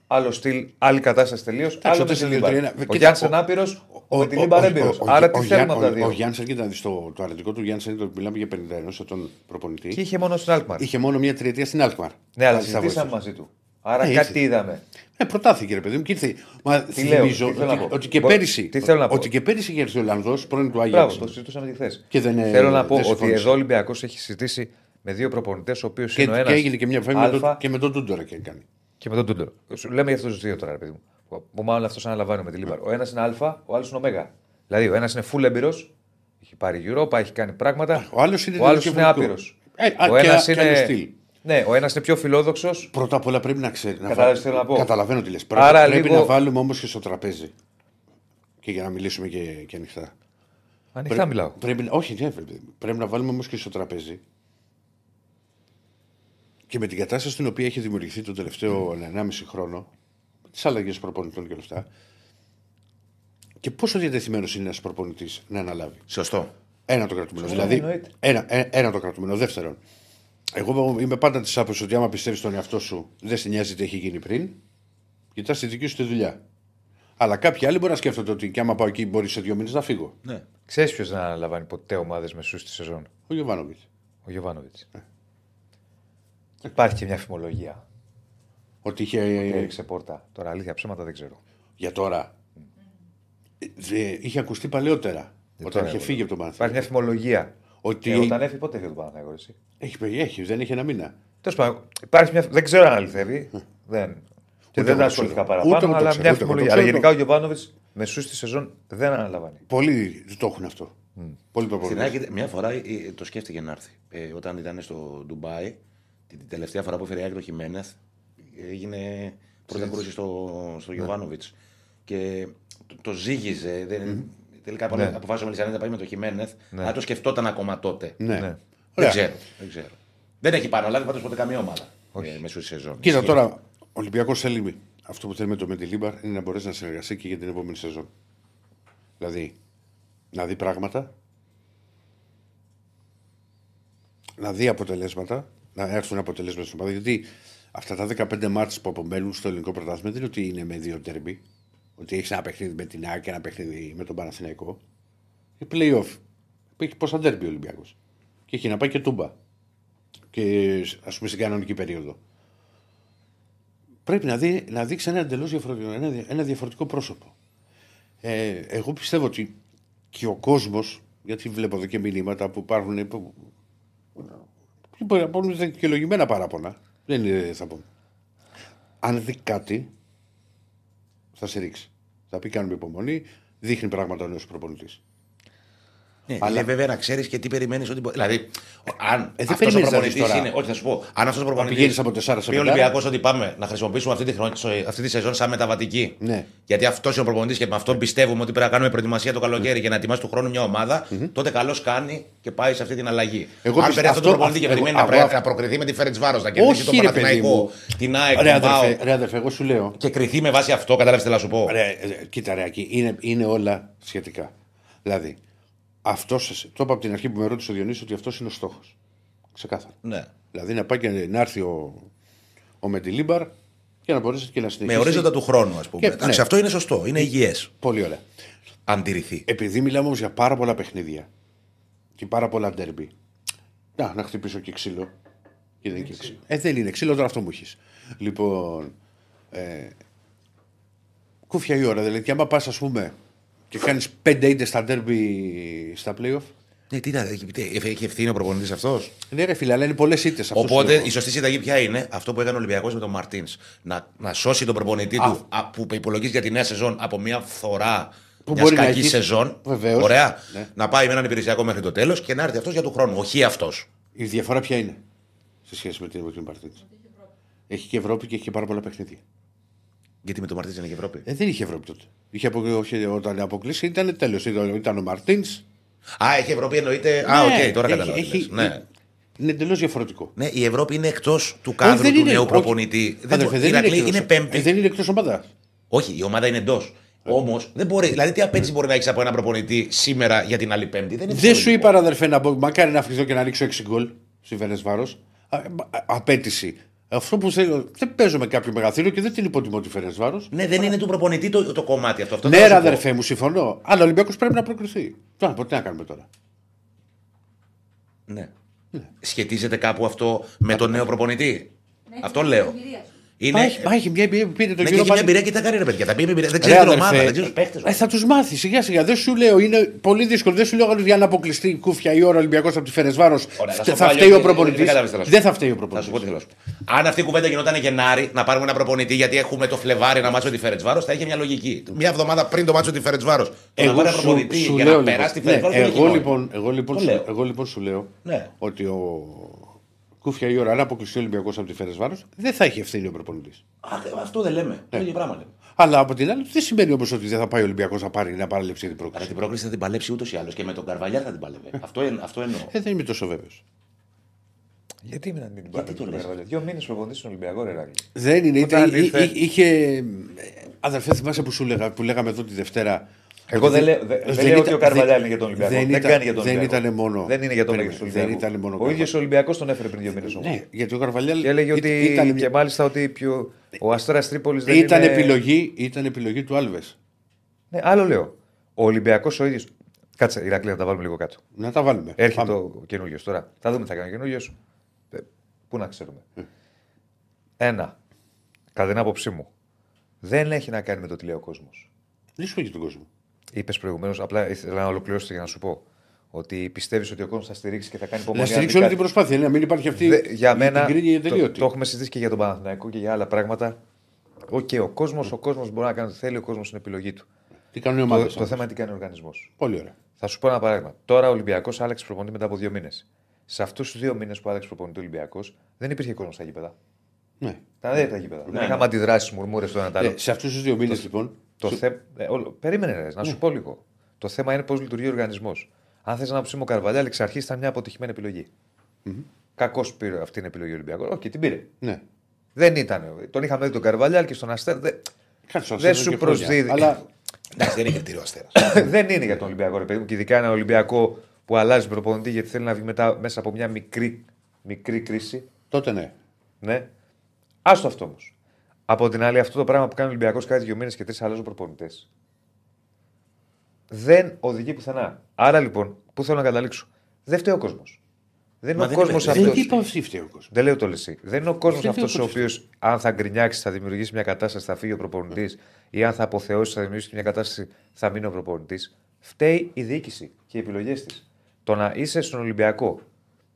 άλλο στυλ, άλλη κατάσταση τελείως. Άλλο με το τη σε Λίμπα. δύο-τρία, Ο κοίτα, Γιάνσεν ο- άπειρο, Ο- με τη ο- Λίμπα ο- έμπειρο. ο- Άρα ο- τι ο θέλουμε Γιά- από τα ο- δύο; Ο Γιάννη, κοίτα να δει το, το αρνητικό του Γιάννη είναι το ότι μιλάμε για 51 ετών προπονητή. Και είχε μόνο στην Αλκμαρ. Είχε μόνο μία τριετία στην Αλκμαρ. Ναι, αλλά Πάλι θα συζητήσαμε βοηθούσε. μαζί του. Άρα Ναι, κάτι ήρθε. είδαμε. Ε, προτάθηκε ρε παιδί μου και ήρθε. Μα Τι λέω, θυμίζω τι θέλω να ότι, πω. ότι και Μπο- πέρυσι. τι θέλω να πω. Ότι και πέρυσι είχε έρθει ο Ολλανδός πρώην του Μπράβο, Άγιαξ. το συζητούσαμε και χθες. Και δεν, ε, Θέλω να πω δεν ότι συμφώνησε. εδώ ο Ολυμπιακός έχει συζητήσει με δύο προπονητές, ο οποίος Και, είναι ο ένας. και έγινε και μια φέμη με, τον- και με τον Τούντορα και κάνει. Και με τον Τούντορ. Σου λέμε για αυτούς τους δύο τώρα, ρε παιδί μου. Που μάλλον αυτός αναλαμβάνει με τη Λίμπαρ. Ο ένας είναι Α, ο άλλος είναι Ω. Δηλαδή, ο ένας είναι full έμπειρος, έχει πάρει Europa, έχει κάνει πράγματα. Ο άλλος είναι ο άλλος είναι διαφορετικό. άπειρος. Ε, α, ο και- ένας και άλλο είναι. στυλ. Ναι, ο ένας είναι πιο φιλόδοξος. Πρώτα απ' όλα πρέπει να ξέρει. Να Κατάλαβες βα- τι θέλω να πω; Καταλαβαίνω τι λες. Άρα Πρέπει, πρέπει λίγο- να βάλουμε όμως και στο τραπέζι. Και για να μιλήσουμε και, και ανοιχτά. Ανοιχτά μιλάω. Πρέπει, να- όχι, ναι, πρέπει, πρέπει να βάλουμε όμως και στο τραπέζι. Και με την κατάσταση στην οποία έχει δημιουργηθεί τον τελευταίο 1,5 χρόνο, τις αλλαγές προπονητών και όλα αυτά, και πόσο διατεθειμένος είναι ένας προπονητής να αναλάβει. Σωστό. Ένα το κρατούμενο. Σωστό, Δηλαδή, εννοείται. ένα, ε- ένα το κρατούμενο. Δεύτερον, εγώ είμαι πάντα της άποψης ότι άμα πιστεύεις στον εαυτό σου, δεν σε νοιάζει τι έχει γίνει πριν, κοιτάς τη δική σου τη δουλειά. Αλλά κάποιοι άλλοι μπορεί να σκέφτονται ότι και άμα πάω εκεί μπορεί σε δύο μήνες να φύγω. Ναι. Ξέρεις ποιος δεν αναλαμβάνει ποτέ ομάδες μεσούς στη σεζόν; Ο Γιωβάνοβιτς. Ο Γιωβάνοβιτς. Ε. Υπάρχει και μια φημολογία. Ότι είχε. Έριξε πόρτα. Τώρα αλήθεια ψέματα δεν ξέρω. Για τώρα. ε, δε- είχε ακουστεί παλαιότερα. όταν τώρα, είχε εγώ φύγει από τον Υπάρχει Παναθηναϊκό. μια φημολογία. Ότι Και όταν έφυγε, πότε έφυγε το Παναθηναϊκό, εσύ; έχει, πει- έχει, δεν έχει ένα μήνα. Τέλος πάντων, υπάρχει μια. Δεν ξέρω αν αληθεύει. δεν. Και Ούτε δεν τα εγώ ασχολήθηκα ξέρω. παραπάνω, Ούτε εγώ το αλλά ξέρω, μια ούτε εγώ το φημολογία. Αλλά ξέρω. γενικά ο Γιωβάνοβιτς μεσού στη σεζόν δεν αναλαμβάνει. Πολλοί το έχουν αυτό. Πολλοί Στην προπονητές. Άκη μια φορά ε, το σκέφτηκε να έρθει. Ε, όταν ήταν στο Ντουμπάι, την τελευταία φορά που έφερε η Άκη το Χιμένεθ, έγινε πρώτα κρούση στο, στο Γιωβάνοβιτς. Και το, το ζήγιζε. Δεν, Τελικά Ναι. αποφάσισε ο Μελισανίδη να πάει με το Χιμένεθ, αλλά το σκεφτόταν ακόμα τότε. Ναι. Ναι. Δεν Ωραία. ξέρω, δεν ξέρω. Δεν έχει πάνω, αλλά δεν πάντως ποτέ καμία ομάδα. Ε, μέσω της σεζόν. Κοίτα Ισχύει. τώρα, ο Ολυμπιακός θέλει αυτό που θέλει με το Μεντιλίμπαρ είναι να μπορέσει να συνεργαστεί και για την επόμενη σεζόν. Δηλαδή, να δει πράγματα, να δει αποτελέσματα, να έρθουν αποτελέσματα στην ομάδα. Γιατί αυτά τα 15 μάτς που απομένουν στο ελληνικό πρωτάθλημα δεν είναι ότι είναι με δύο τέρμπι. Ότι έχεις ένα παιχνίδι με την ΑΕΚ και ένα παιχνίδι με τον Παναθηναϊκό. Είναι playoff. Έχει πόσα τέρμπι ο Ολυμπιακός. Και έχει να πάει και τούμπα. Και ας πούμε στην κανονική περίοδο πρέπει να, δει, να δείξει ένα εντελώς διαφορετικό, ένα, δια- ένα διαφορετικό πρόσωπο. Ε, εγώ πιστεύω ότι και ο κόσμος, γιατί βλέπω εδώ και μηνύματα που υπάρχουν. Που, που μπορεί να πούμε δικαιολογημένα παράπονα. Δεν είναι, θα πω. Αν δει κάτι, θα σε ρίξει. Θα πει: Κάνουμε υπομονή, δείχνει πράγματα ο νέος προπονητής. Ναι, Αλλά- αλλά βέβαια να ξέρεις και τι περιμένεις ότι. μπο- Δηλαδή, αν Ε, δεν αυτός ο περιμένεις να προπονητής δεις τώρα; είναι. Όχι, θα σου πω. Αν αυτός ο προπονητή. πηγαίνεις από τεσσάρα σε πει ο πεντάρα. Ολυμπιακός ότι πάμε να χρησιμοποιήσουμε αυτή τη, χρονιά, αυτή τη σεζόν σαν μεταβατική. Ναι. Γιατί αυτός είναι ο προπονητής και με αυτόν πιστεύουμε ότι πρέπει να κάνουμε προετοιμασία το καλοκαίρι και να ετοιμάσει του χρόνου μια ομάδα, τότε καλώς κάνει και πάει σε αυτή την αλλαγή. Εγώ αν πιστεύω παίρνει αυτό το αυτό- προπονητή και εγώ- περιμένει να, εγώ πρέ- αυτό- να προκριθεί με τη Φέρετς Βάρος, να κερδίσει τον Όχι, ρε παιδί Παναθηναϊκό, μου. την ΑΕΚ, Ρε τον ΠΑΟ αδερφέ, ρε αδερφέ, εγώ σου λέω. και κρυθεί με βάση αυτό, κατάλαβες τι θέλω να σου πω. Ρε, ε, κοίτα, ρε, Ακή, είναι, είναι όλα σχετικά. Δηλαδή, αυτός, το είπα από την αρχή που με ρώτησε ο Διονύσης ότι αυτός είναι ο στόχος. Ξεκάθαρα. Ναι. Δηλαδή να πάει και να έρθει ο, ο Μεντιλίμπαρ και να μπορέσει και να συνεχίσει. Με ορίζοντα του χρόνου, ας πούμε. Και- Εντάξει, ναι. αυτό είναι σωστό, είναι υγιές. Πολύ ωραία. Αν τηρηθεί. Επειδή μιλάμε όμως για πάρα πολλά παιχνίδια και πάρα πολλά ντέρμπι. Να, να χτυπήσω και ξύλο. Και δεν, είναι και ξύλο. Ε, δεν είναι ξύλο, τώρα αυτό μου έχεις. Λοιπόν. Ε, κούφια η ώρα. Δηλαδή, και άμα πας, ας πούμε, και κάνεις πέντε ήττες στα ντέρμπι στα playoff. Ναι, τι να, έχει- τι, έχει ευθύνη ο προπονητής αυτός. Ναι, ρε φίλε, αλλά είναι πολλές ήττες. Οπότε η σωστή συνταγή ποια είναι, αυτό που έκανε ο Ολυμπιακός με τον Μαρτίνς. Να, να σώσει τον προπονητή Α. του α, που υπολογίζει για τη νέα σεζόν από μια φθορά Που μιας μπορεί να κακής έχει- σεζόν. Βεβαίως. Ωραία. Ναι. Να πάει με έναν υπηρεσιακό μέχρι το τέλος και να έρθει αυτός για του χρόνου. Όχι αυτός. Η διαφορά ποια είναι σε σχέση με την με την Παρτίδη. Έχει και Ευρώπη και έχει και πάρα πολλά παιχνίδια. Γιατί με τον Μαρτίνς δεν έχει Ευρώπη. Ε, δεν είχε Ευρώπη τότε. Είχε απο... όχι, όταν αποκλείσει ήταν τέλος. Ήταν, ήταν ο Μαρτίνς. Α, έχει Ευρώπη εννοείται. Α, οκ, τώρα έχει- κατάλαβα. τι έχει- λες. Ναι. Είναι εντελώς διαφορετικό. ναι, η Ευρώπη είναι εκτός του κάδρου δεν του είναι. νέου Όχι. προπονητή. Δεν Αδερφέ, μπο- δεν η Ηρακλή εκτός- είναι πέμπτη. Ε, δεν είναι εκτός ομάδα. Όχι, η ομάδα είναι εντός. Όμως δεν μπορεί. Δηλαδή, τι απέτηση μπορεί να έχεις από έναν προπονητή σήμερα για την άλλη Πέμπτη; Δεν, είναι Δεν σου φυσιολογικό. είπα, αδερφέ, να μπω, μακάρι να αφήσω και να ρίξω 6 γκολ στη Βέρε Βάρο. Απέτηση. Αυτό που θέλω. Δεν παίζω με κάποιο μεγαθύριο και δεν την υποτιμώ τη Φέρε Βάρος. Ναι, δεν είναι του προπονητή το, το κομμάτι αυτό. αυτό Ναι, θέλω ρε να σου πω. αδερφέ μου, συμφωνώ. Αλλά ο Ολυμπιακός πρέπει να προκριθεί. Τώρα, τι να κάνουμε τώρα; Ναι. Σχετίζεται κάπου αυτό με τον νέο προπονητή; αυτό λέω. Είναι... Μα έχει, μα έχει μια εμπειρία που πήρε τον Ναι, και κύριο έχει μια Πάλι- εμπειρία και τα κάνει ρε παιδιά. Θα πει με εμπειρία. Δεν Ρε, ξέρει την αδερφέ, ομάδα, δεν ξέρει του παίχτε. ε, θα τους μάθεις σιγά σιγά. Δεν σου λέω, είναι πολύ δύσκολο. Δεν σου λέω για να αποκλειστεί η κούφια η ώρα Ολυμπιακός από τη Φερεσβάρος. Ωραία, θα σου πω Θα αλλιώς, φταίει ο δεν- προπονητής. δεν κατάλαβες τι θέλω να σου Δεν θα φταίει ο Θα σου πω τι προπονητή. θέλω να σου πω. Αν αυτή η κουβέντα γινόταν Γενάρη, να πάρουμε ένα προπονητή γιατί έχουμε το Φλεβάρι να μάτσο τη Φερετσβάρος, θα είχε μια λογική. Μια εβδομάδα πριν το μάτσο τη Φερετσβάρος. Το να Εγώ πάρει ένα σου, προπονητή σου για λέω, να λοιπόν, περάσει τη ναι, Φερετσβάρος. εγώ, λοιπόν, εγώ, λοιπόν, Το σου, λέω. εγώ λοιπόν σου λέω Ναι. ότι ο κούφια η ώρα, αν αποκλειστεί ο Ολυμπιακός από τη Φερεσβάρο, δεν θα έχει ευθύνη ο προπονητής. Αυτό δεν λέμε. Το ίδιο πράγμα λέμε. Αλλά από την άλλη, δεν σημαίνει όμως ότι δεν θα πάει ο Ολυμπιακός να πάρει να παραλείψει την Αλλά πρόκληση. την πρόκληση θα την παλέψει ούτως ή άλλως και με τον Καρβαλιάρ θα την παλεύει. αυτό, εν- αυτό εννοώ. Ε, δεν είμαι τόσο βέβαιος. Γιατί να μην την Γιατί πάρει το τον λες; Καρβαλιάρ; Δύο μήνες προπονητής στον Ολυμπιακό, ρε Ράγκλη. Δεν είναι. Όταν Ήταν, εί- ήρθε- εί- είχε. Αδερφέ, θυμάσαι που σου λέγα, που λέγαμε εδώ τη Δευτέρα Εγώ δεν, λέω- δεν, δεν δεν λέω ήταν- ότι ο Καρβαλιά δεν- είναι για τον Ολυμπιακό. δεν Δεν, ήταν- κάνει για τον δεν Ολυμπιακό. ήτανε μόνο- Δεν είναι για τον Περίμενε, Ολυμπιακό. δεν ήτανε μόνο ο Ο Καρβαλιά. ίδιο Ολυμπιακός τον έφερε πριν δύο μήνες όμως. Ναι, γιατί ο Καρβαλιάλ. Και έλεγε ότι. ήταν, και μάλιστα ότι πιο, ο Αστέρας Τρίπολης δεν ήταν, είναι. επιλογή, ήταν επιλογή του Άλβες. Ναι, άλλο λέω. Ο Ολυμπιακός ο ίδιο. Κάτσε, Ηρακλή, να τα βάλουμε λίγο κάτω. Να τα βάλουμε. Έρχεται Πάμε. ο καινούριο τώρα. Θα δούμε τι θα κάνει ο καινούριο. Πού να ξέρουμε. Ε. Ένα. Κατά την άποψή μου. Δεν έχει να κάνει με το τι λέει ο κόσμος. Δεν σου έχει τον κόσμο. Είπες προηγουμένως, απλά ήθελα να ολοκληρώσω για να σου πω. Ότι πιστεύεις ότι ο κόσμος θα στηρίξει και θα κάνει υπομονή. Να αν στηρίξει δει όλη την κάτι. προσπάθεια. ναι, Να μην υπάρχει αυτή Δε- για η- μένα. την γκρίνια Το, τελείωτη. το έχουμε συζητήσει και για τον Παναθηναϊκό και για άλλα πράγματα. Οκ, ο κόσμος ο κόσμος μπορεί να κάνει ό,τι θέλει, ο κόσμος είναι επιλογή του. Τι κάνουν οι Το, ομάδες. το θέμα είναι τι κάνει ο οργανισμός. Πολύ ωραία. Θα σου πω ένα παράδειγμα. Τώρα ο Ολυμπιακός άλλαξε προπονητή μετά από δύο μήνες. Σε αυτούς τους δύο μήνες που άλλαξε προπονητή ο Ολυμπιακός δεν υπήρχε κόσμος στα γήπεδα. Ναι. Τα δεν τα γήπεδα. δεν είχαμε αντιδράσεις, μουρμούρες το ένα το άλλο. Ε, σε αυτούς τους δύο μήνες λοιπόν. Το θε... ε, όλο- Περίμενε, ρε, να σου πω λίγο. Το θέμα είναι πώς λειτουργεί ο οργανισμός. Αν θες να πει ο Καρβαλιάλ, εξ αρχής ήταν μια αποτυχημένη επιλογή. Κακώ πήρε αυτή την επιλογή ο Ολυμπιακός. Όχι, την πήρε. Ναι. Δεν ήταν. Τον είχαμε δει τον Καρβαλιάλ και στον Αστέρ. Δεν, Κάτσε να δεν σε σου δω και χρόνια. προσδίδει. Αλλά Εντάξει, δεν είναι κριτήριο αστέρας. (coughs) δεν είναι για τον Ολυμπιακό, ρε παιδί μου. Και ειδικά ένα Ολυμπιακό που αλλάζει προπονητή γιατί θέλει να βγει μετά, μέσα από μια μικρή, μικρή κρίση. τότε ναι. Ναι. Άστο αυτό όμως. Από την άλλη, αυτό το πράγμα που κάνει ο Ολυμπιακός κάθε δύο μήνες και τρεις αλλάζουν προπονητές. Δεν οδηγεί πουθενά. Άρα λοιπόν, πού θέλω να καταλήξω; Δεν φταίει ο κόσμος. Δεν Μα είναι ο δεν κόσμος είναι- αυτό. Δεν είπα αυτή φταίει ο κόσμος. Δεν λέω το λεσί. Δεν είναι ο κόσμος Δεν αυτός φταίει ο ο οποίος, αν θα γκρινιάξει, θα δημιουργήσει μια κατάσταση, θα φύγει ο προπονητής, ή αν θα αποθεώσει, θα δημιουργήσει μια κατάσταση, θα μείνει ο προπονητής. Φταίει η διοίκηση και οι επιλογές της. Το να είσαι στον Ολυμπιακό,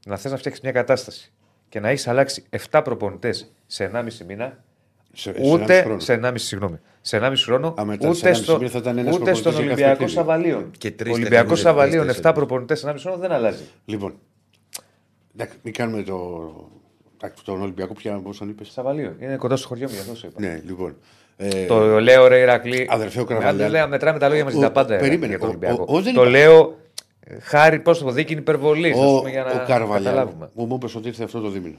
να θες να φτιάξεις μια κατάσταση και να έχεις αλλάξει 7 προπονητές σε 1,5 μήνα, Σε- σε 1,5 ούτε χρόνο. σε 1,5 συγγνώμη. Σε 1,5 χρόνο, Α, μετά σε ούτε, 1,5 στο, μήνα θα ήταν ένας ούτε προπονητής στον για κάθε Ολυμπιακό παιχνίδι. Σαβαλίων. Και τρεις Ο Ολυμπιακό τέσσερις Σαβαλίων, τέσσερις. 7 προπονητές σε 1,5 χρόνο δεν αλλάζει. Λοιπόν. Εντάξει, μην κάνουμε το. εντάξει, Τον Ολυμπιακό πια, πώ τον είπες. Σαβαλίων. Είναι κοντά στο χωριό μου, γι' αυτό σου είπα. Ναι, λοιπόν. Ε, Το λέω ρε Ηρακλή. Αδερφέ, ο Καρβαλιάλ. Αν λέω, μετράμε τα λόγια μας για τα Ο- πάντα. περίμενε, Περίμενε, για τον ο- Ολυμπιακό. ο- ο- δεν το είπα- λέω ε, χάρη, πώς το πω, δίκη είναι υπερβολή. ο, πούμε, για να ο Καρβαλιάλ καταλάβουμε. μου είπες ότι ήρθε αυτό το δίμηνο.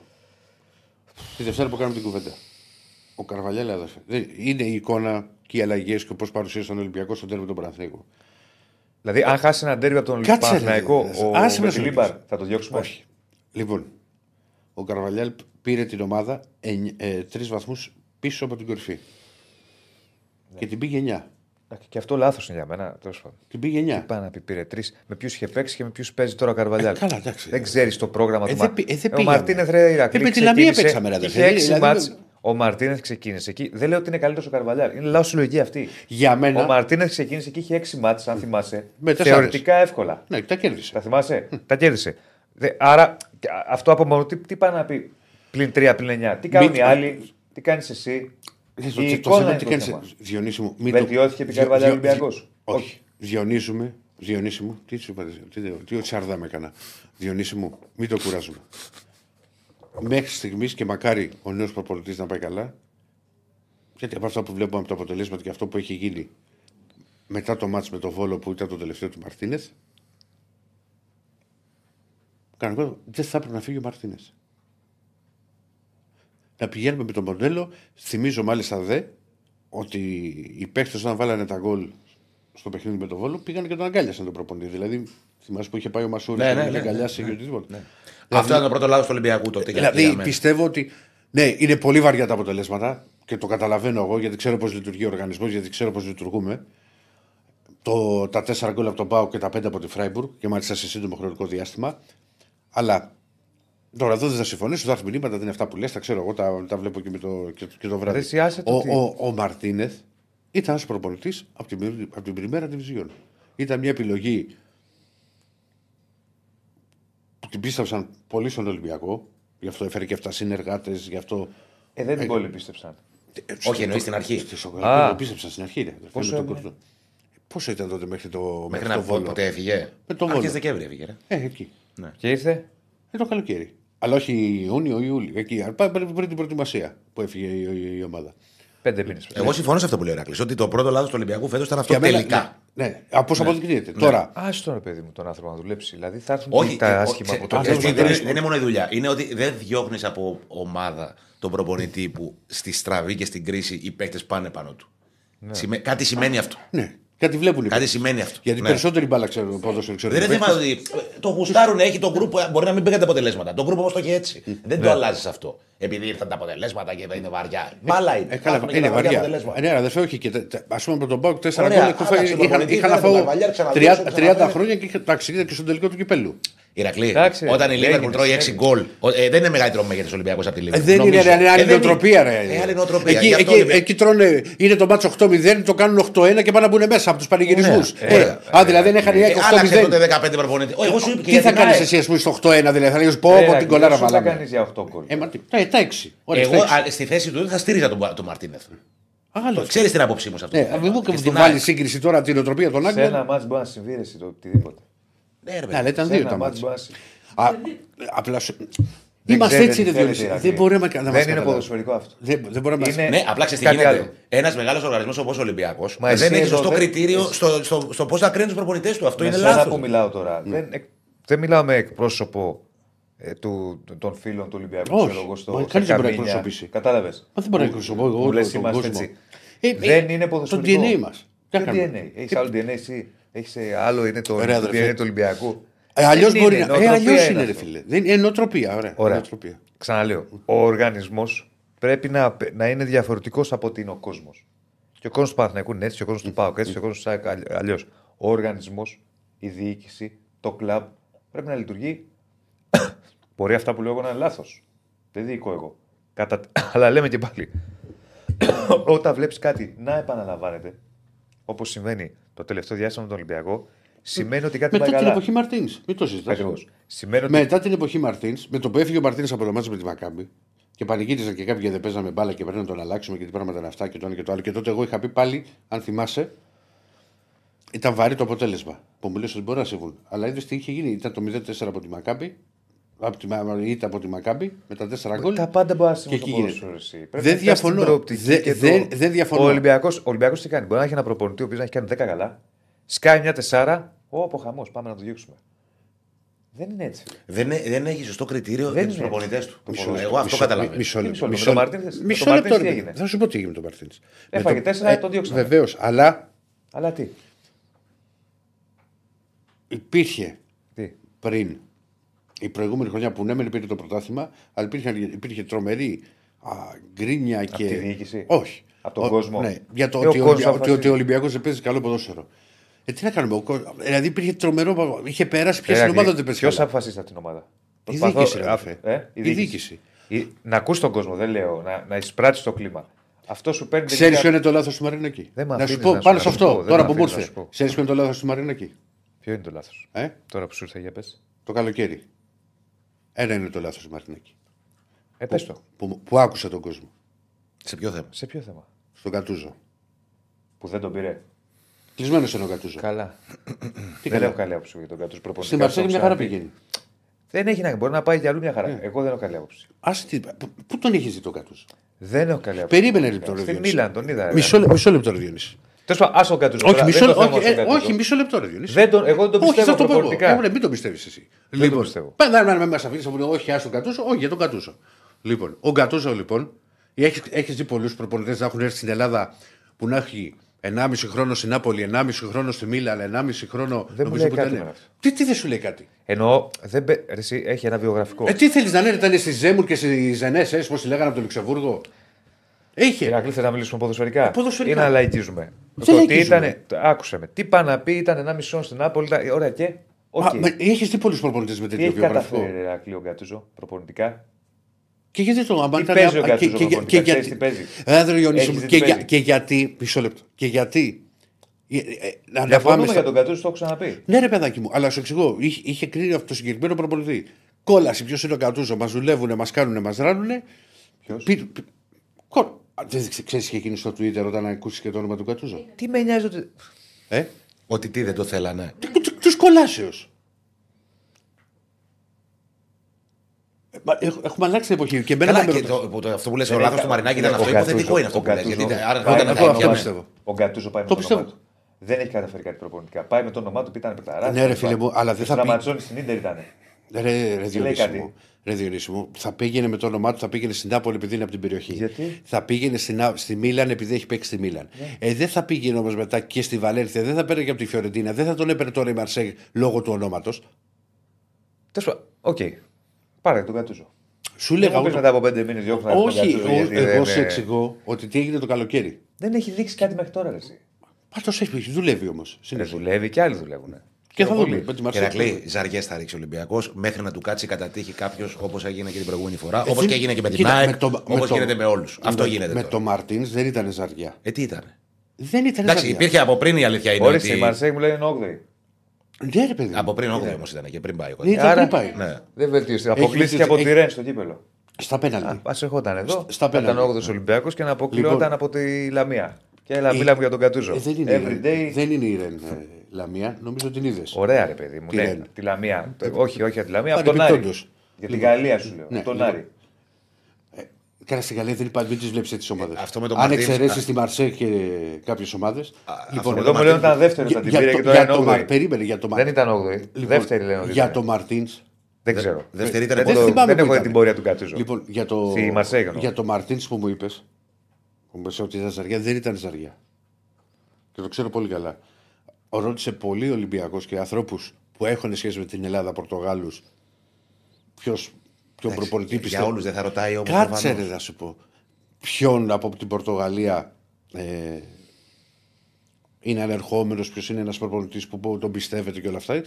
Τη Δευτέρα που κάνουμε την κουβέντα. Ο Καρβαλιάλ, αδερφέ. Δεν, είναι η εικόνα και οι αλλαγές και πώς παρουσίασε τον Ολυμπιακό στον τέρμι του Παναθηναϊκού. Δηλαδή, αν χάσει ένα ντέρμπι από τον Κάτσε, Παναθηναϊκό, ρε, ο άσε με με σου Λίμπαρ πεις. θα το διώξουμε; Όχι. Λοιπόν, ο Καρβαλιάλ πήρε την ομάδα ε, τρεις βαθμούς πίσω από την κορυφή. Και την πήγε 9. Εντάξει, Και αυτό λάθος είναι για μένα. τέλος πάντων. Την πήγε 9. Πάει να πει πήρε τρεις. Με ποιους είχε παίξει και με ποιους παίζει τώρα ο Καρβαλιάλ; Ε, καλά, εντάξει. Δεν ξέρεις το πρόγραμμα Ε, του δεν Μα- πη- ε, δεν Ο πήγαμε. Μαρτίνεθ ρε Ηρακλή. Ε, με τη Λαμία ξεκίνησε- παίξαμε, ρε, είχε αδερφέ. έξι Δηλαδή, μάτς. Ο Μαρτίνεθ ξεκίνησε εκεί. Δεν λέω ότι είναι καλύτερο ο Καρβαλιάλ. Είναι λάθο συλλογική αυτή. Για μένα. Ο Μαρτίνεθ ξεκίνησε και είχε έξι μάτς, αν θυμάσαι. Με τέσσερις. θεωρητικά εύκολα. Ναι, τα κέρδισε. Τα θυμάσαι. Τα κέρδισε. Δε, άρα και α- αυτό από μόνο τι, τι πάει να πει πλην 3, πλην 9. Τι κάνουν Μην- οι άλλοι, τι κάνει εσύ. Το, Η το, το εικόνα θέμα είναι τι το κάνει. θέμα. Διονύση μου. μην Βελτιώθηκε το- επί Διο- Καρβαλιάλ Διο- Ολυμπιακός? Όχι. Όχι. Διονύσουμε. Διονύση μου. Τι σου είπα, τι, τι, τι τσαρδά με έκανα. Διονύση μου, μην το κουράζουμε. Μέχρι στιγμής και μακάρι ο νέος προπολιτή να πάει καλά. Γιατί από αυτά που βλέπουμε από τα αποτελέσματα και αυτό που έχει γίνει μετά το μάτς με το Βόλο που ήταν το τελευταίο του Μαρτίνεθ. Κανονικά δεν θα έπρεπε να φύγει ο Μαρτίνεθ. Να πηγαίνουμε με το μοντέλο. Θυμίζω μάλιστα δε ότι οι παίχτε όταν βάλανε τα γκολ στο παιχνίδι με το Βόλο πήγαν και τον αγκάλιασαν τον προπονητή. Δηλαδή, θυμάσαι που είχε πάει ο Μασούρης Ναι, και ναι, τον είχε ναι, αγκαλιάσει ναι, και ναι. Οτιδήποτε. Αυτό ήταν το πρώτο λάθος του Ολυμπιακού τότε. για- για Δηλαδή μένα. πιστεύω ότι ναι, είναι πολύ βαριά τα αποτελέσματα και το καταλαβαίνω εγώ γιατί ξέρω πώς λειτουργεί ο οργανισμός, γιατί ξέρω πώς λειτουργούμε. Το, τα 4 γκολ από τον Πάο και τα 5 από τη Φράιμπουργκ και μάλιστα σε σύντομο χρονικό διάστημα. Αλλά τώρα εδώ δεν θα συμφωνήσω. Θα έρθουν μηνύματα, δεν είναι αυτά που λες, τα ξέρω εγώ, τα, τα βλέπω και, με το, και, και το βράδυ. Ρε, εσύ άσε το ο, τι- ο, ο Μαρτίνεθ ήταν ένας προπονητής από την, από την Πριμέρα Division. Ήταν μια επιλογή που την πίστεψαν πολύ στον Ολυμπιακό. Γι' αυτό έφερε και 7 συνεργάτες, γι' αυτό. Ε, δεν την πολύ πίστεψαν. Όχι, εννοείς στην αρχή. Στη Α. Σοκολάτη το πίστεψαν στην αρχή. Ρε, Πόσο με τον έμεινε; Κουρτό. Πόσο ήταν τότε μέχρι το, Μέχρι το να Βόλο; πω ποτέ έφυγε; Με το Αρχές Βόλο. Δεκέμβρη έφυγε. ρε. Ε, εκεί. Και ήρθε; Ε, το καλοκαίρι. Αλλά όχι Ιούνιο ή Ιούλιο. Εκεί. Πάει πριν πριν την προετοιμασία που έφυγε η, η- η ομάδα. Πέντε μήνες. Εγώ συμφωνώ σε αυτό που λέει ο Ηρακλής, Ότι το πρώτο λάθος του Ολυμπιακού φέτος ήταν αυτό Για μένα, τελικά. Ναι, ναι. Από όσο αποδεικνύεται. Τώρα, Α τον ρε παιδί μου τον άνθρωπο να δουλέψει. Δηλαδή θα έρθουν Όχι, και τα ε, άσχημα όχι, από το ε, αυτό ε, δεν δεν είναι- είναι- δεν είναι μόνο η δουλειά. Είναι ότι δεν διώχνεις από ομάδα τον προπονητή που στη στραβή και στην κρίση οι παίκτες πάνε πάνω του. Σημαι- Κάτι σημαίνει αυτό. ναι. Κάτι βλέπουν. οι Κάτι παίκτες. σημαίνει αυτό. Γιατί Ναι. περισσότεροι μπάλα ξέρουν ποδόσφαιρο ξέρουν. Δεν οι είναι θέμα παίκτες. ότι ε, το γουστάρουν, έχει το γκρουπ, μπορεί να μην πήγαν τα αποτελέσματα. Το γκρουπ όμως το έχει έτσι. Δεν Ναι. το αλλάζεις αυτό. Επειδή ήρθαν τα αποτελέσματα και δεν είναι βαριά. Μπάλα είναι. Ε, καλά, Υπάρχουν και είναι τα βαριά βαριά. αποτελέσματα. Ε, Ναι, αδερφέ, όχι. Και, ας πούμε από τον Πάουκ 4 Ωραία, γκολ έχω φάει- άλλαξε είχα, προπονητή, είχα να δεν είναι φάω τον Καβαλιάρη, 30, ξαναδώσω, 30 ξαναφέρει. χρόνια και είχα ταξίδι και στο τελικό του κυπέλου. Ηρακλή, Εντάξει, όταν η έγινε, Λίβερπουλ τρώει 6 συνέβη. γκολ, ο- ε, δεν είναι μεγαλύτερο μέγεθο Ολυμπιακό από τη Ε, Λίβερπουλ. δεν είναι, νομίζω. ρε, είναι άλλη Ε, δεν νοοτροπία. Ρε. Ε, άλλη νοοτροπία. Εκεί, Γι' αυτό εκεί, είναι- εκεί τρώνε, είναι το μάτσο 8-0, το κάνουν 8-1 και πάνε να μπουν μέσα από τους πανηγυρισμούς. Ωραία, ωραία. Α, δηλαδή δεν είχαν Ε, άλλαξε 8-0. τότε 15 προπονητή. Ω, Εγώ σου είπα και Τι για θα την κάνεις ΑΕΚ. εσύ, ας πούμε, στο 8-1, δηλαδή. Θα λέει πω Ε, από την κολάρα δεν θα βάλαμε. κάνεις για 8 γκολ. Ε, μα τι, τα, τα 6. Ωραία, Εγώ στα έξι. α, στη θέση του δεν θα στήριζα τον, τον Μαρτίνεθ. Άλλο. Ξέρεις την άποψή μου σε αυτό. Ναι, το θέμα. μην μου Και και στην μου βάλεις ΑΕΚ. σύγκριση τώρα την οτροπία των Σε Άγγλων. ένα μάτς μπορεί να συμβεί ρε, εσύ, το οτιδήποτε. Ναι, ρε, Ναι, παιδί. αλλά ήταν Σε δύο ένα τα μάτς μάτια. μπορεί να συμβεί. Α, Απλά σου. Δεν Είμαστε ξέρετε έτσι, τι ρε θέλετε, Διονύση. Ηρακλή. Δεν μπορεί να μα Δεν είναι καταλάβει. ποδοσφαιρικό αυτό. Δεν δεν μπορεί να μα. Είναι- Ναι, απλά ξέρει τι Κάτι γίνεται. άλλο. Ένας μεγάλος οργανισμός όπως ο Ολυμπιακός Μα δεν εσύ έχει εδώ σωστό δεν- κριτήριο εσύ- στο, στο, στο πώς θα κρίνει τους προπονητές του. Αυτό Με είναι σένα λάθος. που μιλάω τώρα. Δεν, εκ- δεν μιλάω με εκπρόσωπο ε, του, των φίλων του Ολυμπιακού. Όχι. ξέρω εγώ, στο- Μα στα κανείς δεν μπορεί να καμίνια. εκπροσωπήσει. Κατάλαβες. Μα δεν μπορεί να εκπροσωπώ εγώ Μου τον- λες τον είμαστε κόσμο. έτσι. Ε, ε, Δεν είναι το ποδοσφαιρικό. DNA μας. Τι Ποιο να κάνουμε; DNA. Έχει άλλο DNA εσύ. Έχεις ε, άλλο είναι το, Ωραία, το αδερφέ. DNA του Ολυμπιακού. Ε, Αλλιώς Δεν μπορεί είναι, να. Ε, νοοτροπία αλλιώς είναι, ρε αυτό. φίλε. Δεν είναι νοοτροπία. Ωραία. Ωραία. Νοοτροπία. Ξαναλέω. Ο οργανισμός πρέπει να, να είναι διαφορετικός από ότι είναι ο κόσμος. Και ο κόσμος του Παναθηναϊκού είναι έτσι, και ο κόσμος του ΠΑΟΚ έτσι, και ο κόσμος του ΣΑΕΚ αλλιώς. Ο οργανισμός, η διοίκηση, το κλαμπ πρέπει να λειτουργεί. (coughs) Μπορεί αυτά που λέω εγώ να είναι λάθος. Δεν διοικώ εγώ. Κατά... (coughs) Αλλά λέμε και πάλι. (coughs) Όταν βλέπεις κάτι να επαναλαμβάνεται, όπως συμβαίνει το τελευταίο διάστημα με τον Ολυμπιακό, σημαίνει ότι κάτι Μετά πάει την καλά. εποχή Μαρτίνς. Μην το συζητάς. Ακριβώς. Σημαίνει ότι Μετά την εποχή Μαρτίνς, με το που έφυγε ο Μαρτίνς από το μάτσο με τη Μακάμπη και πανηγύριζαν και κάποιοι δεν παίζαμε μπάλα και πρέπει να τον αλλάξουμε και τι πράγματα είναι αυτά και το ένα και το άλλο. Και τότε εγώ είχα πει πάλι, αν θυμάσαι, ήταν βαρύ το αποτέλεσμα. Που μου λες ότι μπορεί να συμβούν. Αλλά είδες τι είχε γίνει. Ήταν το 0-4 από τη Μακάμπη. Από τη, Μα- ήττα από τη Μακάμπη με τα 4 γκολ. Τα πάντα μπορεί να Και συμβούν εκεί στο γίνεται. ποδόσφαιρο. εσύ. Πρέπει Δεν να κοιτάς την διαφωνώ. προοπτική Δεν- και το- δεν- δεν διαφωνώ. Ο Ολυμπιακός, Ολυμπιακός τι κάνει; Μπορεί να έχει ένα προπονητή ο οποίος να έχει κάνει 10 καλά. Σκάει μια τεσσάρα. Όπω χαμός. Πάμε να το διώξουμε. Δεν είναι έτσι. Δεν, ε- δεν έχει σωστό κριτήριο Δεν για τους είναι προπονητές του. Μισό Εγώ λεπτό, αυτό μισό- καταλαβαίνω. Μισό μισό λεπτό. λεπτό. Με τον Μαρτίνες- με Μισό τον λεπτό. Μαρτίνες τι ρε, έγινε; Θα σου πω τι έγινε με τον Μαρτίν. Έφαγε τέσσερα, τον διώξαμε. Βεβαίως, αλλά Αλλά τι; υπήρχε τι; πριν η προηγούμενη χρονιά που ναι, μεν πήρε το πρωτάθλημα, αλλά υπήρχε, υπήρχε τρομερή α, γκρίνια και. τη διοίκηση; Όχι. Από τον κόσμο; Ναι, για το Ε, ο ότι, ο, κόσμος ότι, ότι αποφασίζει. ο Ολυμπιακός δεν παίζει καλό ποδόσφαιρο. Ε, τι να κάνουμε. Ο, κο- δηλαδή υπήρχε τρομερό. Είχε περάσει πια στην ομάδα δεν παίζει. Ποιος καλά. αποφασίζει αυτή την ομάδα; Η Προσπαθώ- διοίκηση, ρε, α, αδερφέ. ε, Η διοίκηση. Η- Να ακούς τον κόσμο, δεν λέω. Να, να εισπράττεις το κλίμα. Αυτό σου παίρνει. Ξέρεις ποιο είναι το λάθος του Μαρινάκη. Δεν μ' να σου αφήνεις πω να σου- πάνω να σε σου πω, αυτό, δεν τώρα μ' που μου αφήνεις να ήρθε. σου πω. Ξέρεις ποιο είναι το λάθος του Μαρινάκη. Ποιο είναι το λάθος. Ε; Τώρα που σου ήρθε για πες. Το καλοκαίρι. Ένα είναι το λάθος του Μαρινάκη. Ε, πες το. Που, που άκουσε τον κόσμο. Σε ποιο θέμα; Σε ποιο θέμα; Στον Κατούζο. Που δεν τον πήρε. Κλεισμένος είναι ο Κατούζο. Καλά. Τι δεν καλά. έχω καλή άποψη για τον Κατούζο προπονητικά. Στη Μαρσέλη το μια έχω χαρά ξαναπεί. πηγαίνει. Δεν έχει να μπορεί να πάει για αλλού μια χαρά. Ναι. Εγώ δεν έχω καλή άποψη. Ας τι, πού, πού τον έχεις δει τον Κατούζο; Δεν έχω καλή άποψη. Περίμενε λεπτό. ρε Στην Διονύση. Μίλαν τον είδα. Μισό, λε- μισό λεπτό, ρε Διονύση. Τέλος πάντων, άσο τον Κατούζο. Όχι, τώρα. μισό, Δεν το λε- θέμα όχι, στον ε, Κατούζο. όχι, μισό λεπτό, ρε Διονύση. Δεν τον, εγώ δεν τον όχι, πιστεύω θα το πω εγώ. προπονητικά. Εγώ, ναι, μην τον πιστεύεις εσύ. Δεν τον πιστεύω. Πάντα να με μας αφήνεις να πούνε όχι, άστο τον Κατούζο, όχι για τον Κατούζο. Λοιπόν, ο Κατούζο λοιπόν, έχει έχεις δει πολλούς προπονητές να έχουν έρθει στην Ελλάδα που να έχει 1,5 χρόνο στην Νάπολη, 1,5 χρόνο στη Μίλα, 1,5 χρόνο. Δεν μου νομίζω λέει που κάτι ήταν- εμένα αυτό. Τι, τι δεν σου λέει κάτι; Εννοώ, δεν, πε- ρε, εσύ, έχει ένα βιογραφικό. Ε, τι θέλεις να είναι, ήταν στη Ζέμουρ και στι Ζενές, πώς τη λέγανε από το Λουξεμβούργο; Είχε. Ηρακλή, θέλει να μιλήσουμε ποδοσφαιρικά. Ε, ποδοσφαιρικά. Ή να λαϊκίζουμε. Δεν το ότι λαϊκίζουμε. ήταν. Άκουσε με. Τι πάει να πει, ήταν ένα μισό στην Νάπολη. ήταν- Ωραία και. Οκ. Έχεις δει πολλούς προπονητές με Τι τέτοιο έχει βιογραφικό; καταφέρει ο Ηρακλή ο Γκατούζο προπονητικά; Και γιατί το άμα Τι ήταν- παίζει ο και- Γκατούζο και- προπονητικά, και ξέρεις γιατί- τι παίζει; Ε, Άδερ Ιωνίσου Έχεις μου, δει και, τι για- παίζει; και γιατί. Μισό λεπτό. Και γιατί. ε, ε, Να να Διαφωνούμε πάμε για στα- τον Γκατούζο, το έχω ξαναπεί. Ναι, ρε παιδάκι μου, αλλά σου εξηγώ. Είχε, είχε κρίνει αυτό το συγκεκριμένο προπονητή. Κόλαση, ποιος είναι ο Κατούζο. Μας δουλεύουν, μας κάνουν, μας ράνουνε. Ποιος; Πι- πι- κο- Α, Δεν ξέρεις τι είχε γίνει στο Twitter όταν ακούσει και το όνομα του Κατούζο; Τι με νοιάζει ότι. Ε; Ότι τι δεν το θέλανε. Τους κολάσεω. Έχουμε αλλάξει την εποχή. Και εμένα Καλά, δεν με και ρωτάς. το, που το- αυτό που λες Δεν ο λάθο έχει- του Μαρινάκη ναι, ήταν ο αυτό. Γκατούζο- Υποθετικό είναι αυτό ο που λες. Γκατούζο- Γιατί άρα πάει όταν με τα το εγώ ίδια, το ναι. πιστεύω. Ο Γκατούζο πάει με Το το όνομα πιστεύω. του. Δεν έχει καταφέρει κάτι προπονητικά. Πάει με το όνομά του που ήταν πεταρά. Ναι, ρε φίλε μου, αλλά δεν θα πει- Στραματζόνι στην ντερ ήταν. Ρε, ρε λέει Διονύση κάτι. μου, ρε Διονύση μου, θα πήγαινε με το όνομά του, θα πήγαινε στην Νάπολη επειδή είναι από την περιοχή. Γιατί; Θα πήγαινε στην, Α- στη Μίλαν επειδή έχει παίξει στη Μίλαν. Ε, δεν θα πήγαινε όμως μετά και στη Βαλένθια, δεν θα παίρνει και από τη Φιωρεντίνα, δεν θα τον έπαιρνε τώρα η Μαρσέγ λόγω του ονόματος. Τέλος πάντων, οκ. Πάρε τον Γκατούζο. Σου Λέγα λέγα πεις μετά από πέντε μήνες διώχνω τον Όχι, Γκατούζο. ο- γιατί εγώ δεν, σε ε, εξηγώ ότι τι έγινε το καλοκαίρι. Δεν έχει δείξει κάτι μέχρι τώρα. ρε Εσύ. Πάντως έχει, δουλεύει όμως. Δεν δουλεύει και άλλοι δουλεύουν. Και θα πολύ. δούμε. Με τη Μαρσέγ. Ηρακλή, ζαριές θα ρίξει ο Ολυμπιακός μέχρι να του κάτσει κατά τύχη κάποιος όπως έγινε και την προηγούμενη φορά. Ε, Όπως δεν- και έγινε και με την Κοίτα, ΑΕΚ. με το- με Όπως το- γίνεται με όλους. Αυτό με- γίνεται. Με τώρα. το Μαρτίνς δεν ήταν ζαριά. Ε, τι ήταν. Δεν ήταν Εντάξει, ζαριά. υπήρχε από πριν η αλήθεια είναι. Ορίστε, η Ότι... Μαρσέη μου λέει είναι 8η. Ναι, ρε παιδί. Από πριν, Ναι. όχι όμως ήταν και πριν πάει ο Ναι, Κώστας. ήταν Άρα- πριν πάει. Ναι. Δεν βελτίωσε. Έχει Αποκλείστηκε από έχει- τη Ρεν στο κύπελο. Στα πέναλτι. Α ερχόταν εδώ. Στα Ήταν πέναλτι. 8ο Ολυμπιακός και να αποκλειόταν Λοιπόν. από τη Λαμία. Και έλα, Ε, μιλάμε για τον Κατούζο. Ε, δεν, είναι η Every Ρεν. Day. δεν είναι η Ρεν ε, Λαμία, νομίζω την είδες. Ωραία, ρε παιδί μου. Τι Ναι, λένε. τη Λαμία. Το- Όχι, όχι από τη Λαμία, από τον Άρη. Παρεμπιπτόντως. Για την Λοιπόν. Γαλλία σου λέω. Ναι, Τον λοιπόν. Άρη. Καλά στην Γαλλία δεν υπάρχει, μην τις βλέπεις τι ομάδες. αυτό με τον Αν Μαρτίνς- εξαιρέσεις τη Μαρσέ και κάποιες ομάδες. αυτό Εδώ μου λένε ήταν δεύτερος θα την πήρε και τώρα είναι 8η. Περίμενε για το Δεν Μαρτίν. ήταν 8η. Δεύτερη λένε ότι Για ήταν. το Μαρτίν. Δεν ξέρω. Δεύτερη ήταν Δεν, πότε- το- θυμάμαι δεν που έχω ήταν. την πορεία του Κατούζο. Λοιπόν, για το, Στη Μαρσέη εννοώ. για το Μαρτίνς που μου είπες. Που μου είπες ότι ήταν ζαριά, δεν ήταν ζαριά. Και το ξέρω πολύ καλά. Ρώτησε πολύ Ολυμπιακός και ανθρώπους που έχουν σχέση με την Ελλάδα, Πορτογάλους, ποιος ποιον προπονητή Για πιστεύει. όλους δεν θα ρωτάει όμως. Κάτσε ρε να σου πω. Ποιον από την Πορτογαλία ε, είναι ανερχόμενος, ποιος είναι ένας προπονητής που τον πιστεύετε και όλα αυτά.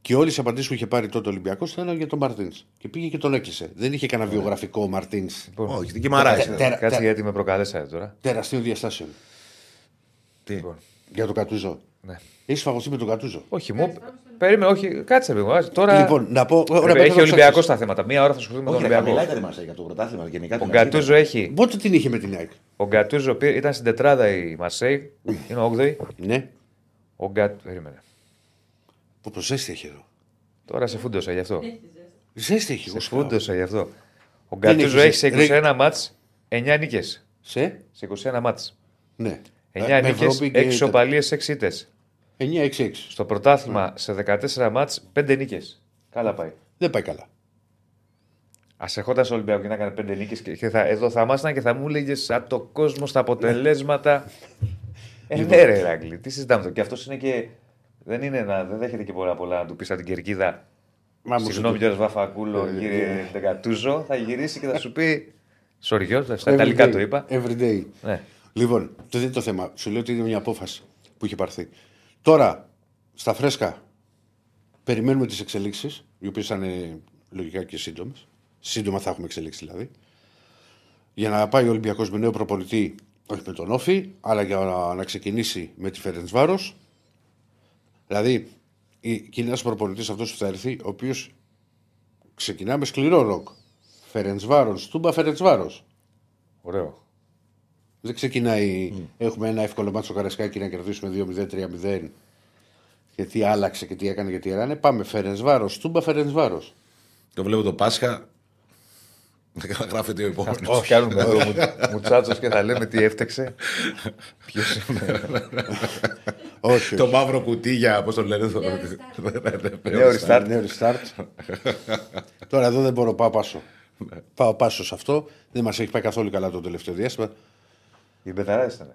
Και όλες οι απαντήσεις που είχε πάρει τότε ο Ολυμπιακός ήταν για τον Μαρτίνς. Και πήγε και τον έκλεισε. Δεν είχε κανένα βιογραφικό ο Μαρτίνς Όχι, την Κιμαρά. Τε- τερα- Κάτσε τε- γιατί με προκαλέσατε τώρα. τεραστίων διαστάσεων. Τι; Για τον Κατούζο. Ναι. Έχεις φαγωθεί με τον Κατούζο; Όχι, μου. Περίμενε, όχι, κάτσε λίγο. Τώρα. Λοιπόν, να πω. Ρε, Ωραία, πρέπει έχει να Ολυμπιακός ψάξεις. στα θέματα. Μία ώρα θα ασχοληθούμε με Όχι, τον ρε, μιλάει Ολυμπιακό. τα Μαρσέη για το πρωτάθλημα γενικά. Ο την Γκατούζο αρχή. έχει. Πότε την είχε με την ΑΕΚ; Ο Γκατούζο πήρε- ήταν στην τετράδα η Μαρσέη. Είναι 8η. Ναι. Ο Γκατ. Περίμενε. Που το ζέστη έχει εδώ. Τώρα σε φούντοσα γι' αυτό. Ζέστη έχει. Σε εγώ σου λέω. φούντοσα γι' αυτό. Ο Δεν Γκατούζο έχει έχει σε ζέστη. 21 μάτς 9 νίκες. Σε; Σε 21 μάτς. Ναι. 9 Με νίκες, Ευρώπη και 6 ισοπαλίε, 6 ήττες. 9-6-6. Στο πρωτάθλημα σε 14 μάτς 5 νίκες. Καλά πάει. Δεν πάει καλά. Α ερχόταν στο Ολυμπιακός και να έκανε 5 νίκες και, και θα, εδώ θα ήμασταν και θα μου έλεγες σαν το κόσμος στα αποτελέσματα. (laughs) ε, ναι, ρε Ρακλή, τι συζητάμε εδώ. Και αυτός είναι και. Δεν, είναι να, δεν δέχεται και πολλά πολλά να του πεις από την κερκίδα. Μα μου Συγγνώμη σου κιόλα Βαφακούλο, Ε, κύριε Ντεγκατούζο. Θα γυρίσει και θα σου πει. Σοριό, στα Every Ιταλικά day. το είπα. Every day. Ναι. Λοιπόν, το δεν είναι το θέμα. Σου λέω ότι είναι μια απόφαση που είχε πάρθει. Τώρα, στα φρέσκα, περιμένουμε τις εξελίξεις, οι οποίες θα είναι λογικά και σύντομες. Σύντομα θα έχουμε εξελίξεις δηλαδή. Για να πάει ο Ολυμπιακός με νέο προπονητή, όχι με τον Όφη, αλλά για να, να ξεκινήσει με τη Φερεντσβάρο. Δηλαδή, η- και είναι ένα προπονητής αυτός που θα έρθει, ο οποίος ξεκινά με σκληρό ροκ. Φερεντσβάρο, Στούμπα Φερεντσβάρο. Ωραίο. Δεν ξεκινάει. Έχουμε ένα εύκολο μάτσο Καρασκάκη να κερδίσουμε 2-0-3-0. Και τι άλλαξε και τι έκανε και τι έκανε. Πάμε Φερενσβάρο, Τούμπα Φερενσβάρο. Το βλέπω το Πάσχα. (laughs) Γράφεται ο επόμενος. Όχι, κάνουμε εδώ μουτσάτσος και θα λέμε τι έφτεξε. Ποιος είναι. (laughs) Όχι. Το μαύρο κουτί για πώς το λένε. το- (laughs) Νέο restart. Νέο restart. Τώρα εδώ δεν μπορώ, πάω πάσο. πάω πάσο σε αυτό. Δεν μας έχει πάει καθόλου καλά το τελευταίο διάστημα. Οι μπεταράδε ήταν.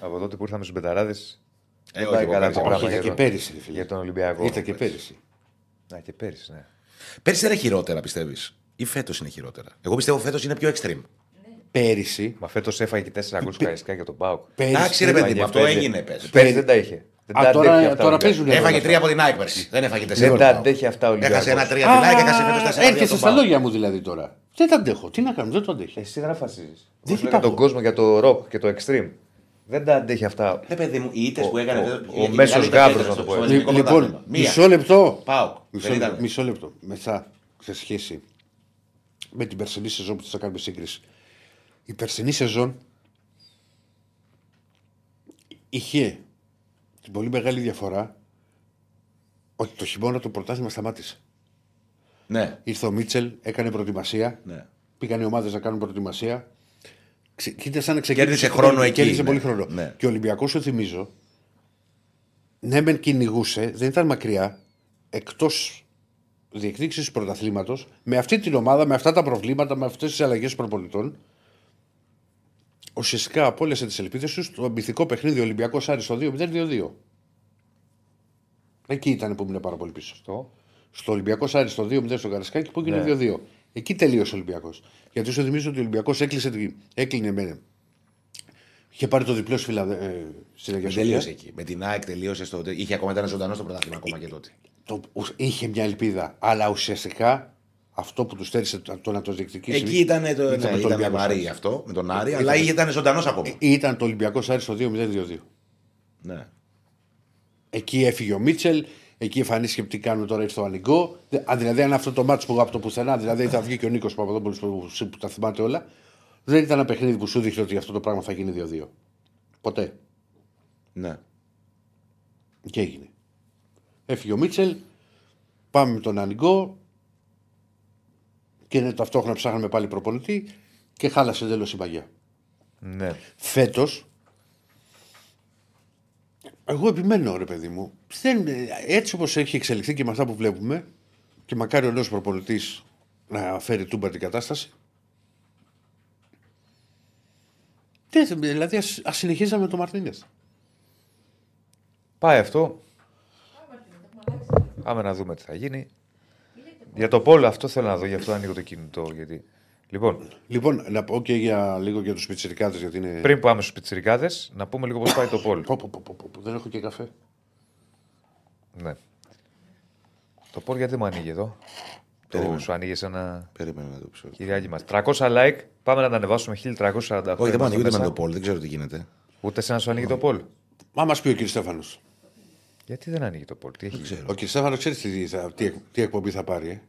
Από τότε που ήρθαμε στους μπεταράδες. Ε, Δεν όχι, πάει εγώ καλά κάτσα, το όχι, πράγμα Ήταν για και τον- πέρυσι, ρε φίλε. για τον Ολυμπιακό. Ήταν και πέρυσι. Να και πέρυσι, ναι. Πέρσι ήταν χειρότερα, πιστεύεις. Ή φέτος είναι χειρότερα; Εγώ πιστεύω φέτος είναι πιο extreme. Πέρυσι. Μα φέτος έφαγε και τέσσερα γκολ στο Καραϊσκά για τον Πάουκ. πέρυσι Εντάξει, ρε Έφαγε παιδί μου, αυτό πέντε. έγινε πέρσι. Πέρυσι δεν τα είχε. Δεν Α, τα τώρα- αντέχει αυτά τώρα ο Ολυμπιακός. παίζουν. Έφαγε όλα τρία αυτά. από την ΑΕΚ πέρσι. Δεν έφαγε τέσσερα. Δεν τα από τον αντέχει αυτά ο Πάοκ. Έχασε ένα Ολυμπιακός. τρία από την ΑΕΚ, έχασε φέτος τέσσερα. Έρχεσαι από στα τον Πάοκ. λόγια μου δηλαδή τώρα. Δεν τα αντέχω. Τι να κάνω, δεν το αντέχει. Εσύ δεν αφασίζει. Δεν για υπάρχω. τον κόσμο για το ροκ και το extreme; Δεν τα αντέχει αυτά. Ρε παιδί μου, οι ήττες Ο- που έκανε. ο- δεν- ο η- η μέσος μεγαλύτερη γάμπρος, πέτρα να το στο- πω στο έτσι. ελληνικό Λοιπόν, πρωτάθλημα. Μία. μισό λεπτό. Πάοκ. Μισό, Δεν λεπτό, ήταν. μισό λεπτό. Μετά, σε σχέση με την περσινή σεζόν που θα κάνουμε σύγκριση. Η περσινή σεζόν είχε την πολύ μεγάλη διαφορά ότι το χειμώνα το πρωτάθλημα σταμάτησε. Ναι, Ήρθε ο Μίτσελ, έκανε προετοιμασία. ναι. Πήγαν οι ομάδες να κάνουν προετοιμασία. Ξε... Κοίτα σαν να ξεκίνησε. Κέρδισε χρόνο εκεί, Κέρδισε ναι. πολύ χρόνο. Ναι. Και ο Ολυμπιακός, σου θυμίζω, ναι, μεν κυνηγούσε, δεν ήταν μακριά, εκτός διεκδίκησης του πρωταθλήματος με αυτή την ομάδα, με αυτά τα προβλήματα, με αυτές τις αλλαγές προπονητών, ουσιαστικά απόλυσε τις ελπίδες τους στο μυθικό παιχνίδι Ολυμπιακός Άρης στο 2-0-2-2. Εκεί ήταν που ήμουν πάρα πολύ πίσω. Το. Στο Ολυμπιακός Άρης στο 2-0 στο Καρασκάκι που έγινε Ναι. 2-2. Εκεί τελείωσε ο Ολυμπιακός. Γιατί σου θυμίζω ότι ο Ολυμπιακός έκλεισε. την- Έκλεινε με. Είχε πάρει το διπλό στη Φιλαδε... ε, στην Αγία Σοφία. Τελείωσε εκεί. Με την ΑΕΚ τελείωσε στο. Είχε ακόμα ήταν ζωντανό στο πρωτάθλημα ακόμα και τότε. Το, ουσ- είχε μια ελπίδα. Αλλά ουσιαστικά αυτό που τους στέρισε το, το να το διεκδικήσει. Εκεί ήταν το. ήταν Ναι, με τον ήταν Ολυμπιακό βαρύ Άρη. αυτό με τον Άρη, αλλά ήταν ζωντανός ακόμα. Ήταν το Ολυμπιακός Άρης στο 2-0-2-2. Ναι. Εκεί έφυγε ο Μίτσελ, εκεί εμφανίστηκε τι κάνουμε τώρα στο Ανιγκό. Δε- α, Δηλαδή, αν αυτό το μάτσο που από το πουθενά, δηλαδή θα βγει και ο Νίκος Παπαδόπουλος που, που, που τα θυμάται όλα, δεν ήταν ένα παιχνίδι που σου δείχνει ότι αυτό το πράγμα θα γίνει 2-2. Ποτέ. ναι. Και έγινε. Έφυγε ο Μίτσελ, πάμε με τον Ανιγκό και είναι ταυτόχρονα ψάχναμε πάλι προπονητή και χάλασε τέλο η παγιά. Ναι. Φέτος, εγώ επιμένω ρε παιδί μου, δεν, έτσι όπως έχει εξελιχθεί και με αυτά που βλέπουμε, και μακάρι ο νέος προπονητής να φέρει τούμπα την κατάσταση. δεν- Δηλαδή, ας, ας συνεχίζαμε με τον Μαρτίνεθ. Πάει αυτό. Πάμε να δούμε τι θα γίνει. Για το πόλο αυτό θέλω να δω, γι' αυτό ανοίγω το κινητό. Γιατί... Λοιπόν, Λοιπόν, να πω και για λίγο για τους πιτσιρικάδες, γιατί είναι. πριν πάμε στους πιτσιρικάδες, να πούμε λίγο πώς πάει το πόλο. Πω, πω, πω, πω, πω, δεν έχω και καφέ. Ναι. Το πόλο γιατί μου ανοίγει εδώ; Το Περίμενε. σου ανοίγει σε ένα Περίμενα να το ψω. κυριάκι μας. 300 like, πάμε να τα ανεβάσουμε 1348. Όχι, δεν Είμαστε μου ανοίγει ούτε μέσα. με το πόλ, δεν ξέρω τι γίνεται. Ούτε σε να σου ανοίγει το πόλο. Μα μας πει ο κ. Στέφανος. Γιατί δεν ανοίγει το πόλο, τι έχει. γίνει; Ο κ. Στέφανος ξέρει τι, θα- τι, εκ- τι εκπομπή θα πάρει. Ε;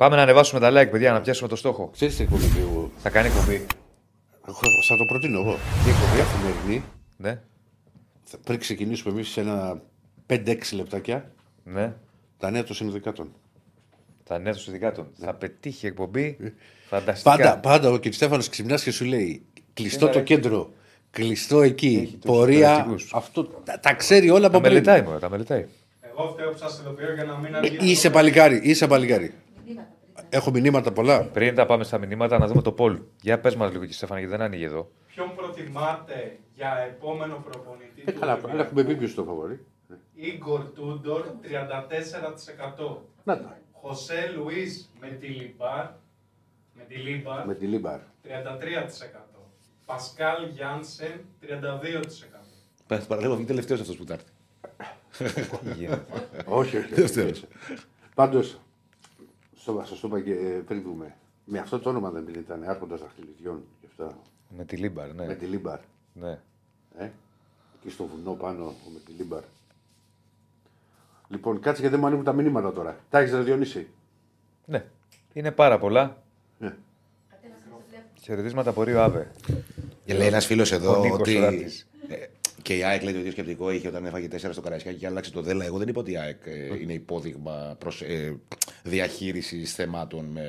Πάμε να ανεβάσουμε τα like, παιδιά, να πιάσουμε το στόχο. Ξέρεις τι εκπομπή που. Θα κάνει εκπομπή. Εγώ Θα το προτείνω εγώ. Τι εκπομπή; Καθημερινή. Ναι, θα- Πριν ξεκινήσουμε εμείς σε ένα 5-6 λεπτάκια ναι. τα νέα των συνδικάτων. Τα νέα του συνδικάτων. Θα πετύχει εκπομπή. Φανταστικά. Πάντα, πάντα ο κ. Στέφανος ξυπνάς και σου λέει κλειστό Είναι το ρε. κέντρο. Κλειστό εκεί. Έχει τους Πορεία. υπηρετικούς. Αυτό τα, τα ξέρει όλα Τα από πριν. μελετάει, μωρέ, τα μελετάει. Εγώ φταίω που σας ειδοποιώ για να μην αργήσω. Είσαι παλικάρι, είσαι παλικάρι. Έχω μηνύματα πολλά. Πριν τα πάμε στα μηνύματα, να δούμε το poll. Για πες μας λίγο, και Στέφανα, γιατί δεν ανοίγει εδώ. Ποιον προτιμάτε για επόμενο προπονητή Ε, του καλά, αλλά Ολυμπιακού; έχουμε πει ποιος το φαβορί. Ιγκορ Τούντορ 34%. Να τα. Χωσέ Λουίς με τη Λιμπάρ με τη Λίμπαρ Με τη Λίμπαρ. 33%. Πασκάλ Γιάνσεν 32%. Πες, Παραλίγο, είναι τελευταίος αυτός που θα έρθει. Τι γίνεται. όχι, όχι. Δεύτερος. Πάντως, στο σας το είπα και ε, πριν δούμε. Με αυτό το όνομα δεν ήταν άρχοντας δαχτυλιδιών και αυτά. Με τη Λίμπαρ, ναι. Με τη Λίμπαρ. ναι. Ε; Εκεί στο βουνό πάνω Μεντιλίμπαρ. Λοιπόν, κάτσε γιατί δεν μου ανοίγουν τα μηνύματα τώρα. Τα έχεις ρε Διονύση; Ναι. Είναι πάρα πολλά. Ναι. Χαιρετίσματα από Ρίο Άβε. Και λέει ένας φίλος Ο εδώ Νίκος ότι. Ράπτης. ε, Και η ΑΕΚ λέει το ίδιο σκεπτικό είχε όταν έφαγε 4 στο Καραϊσκάκι και άλλαξε το δέλα. Εγώ δεν είπα ότι η ΑΕΚ ε, είναι υπόδειγμα προς, ε, διαχείρισης θεμάτων με,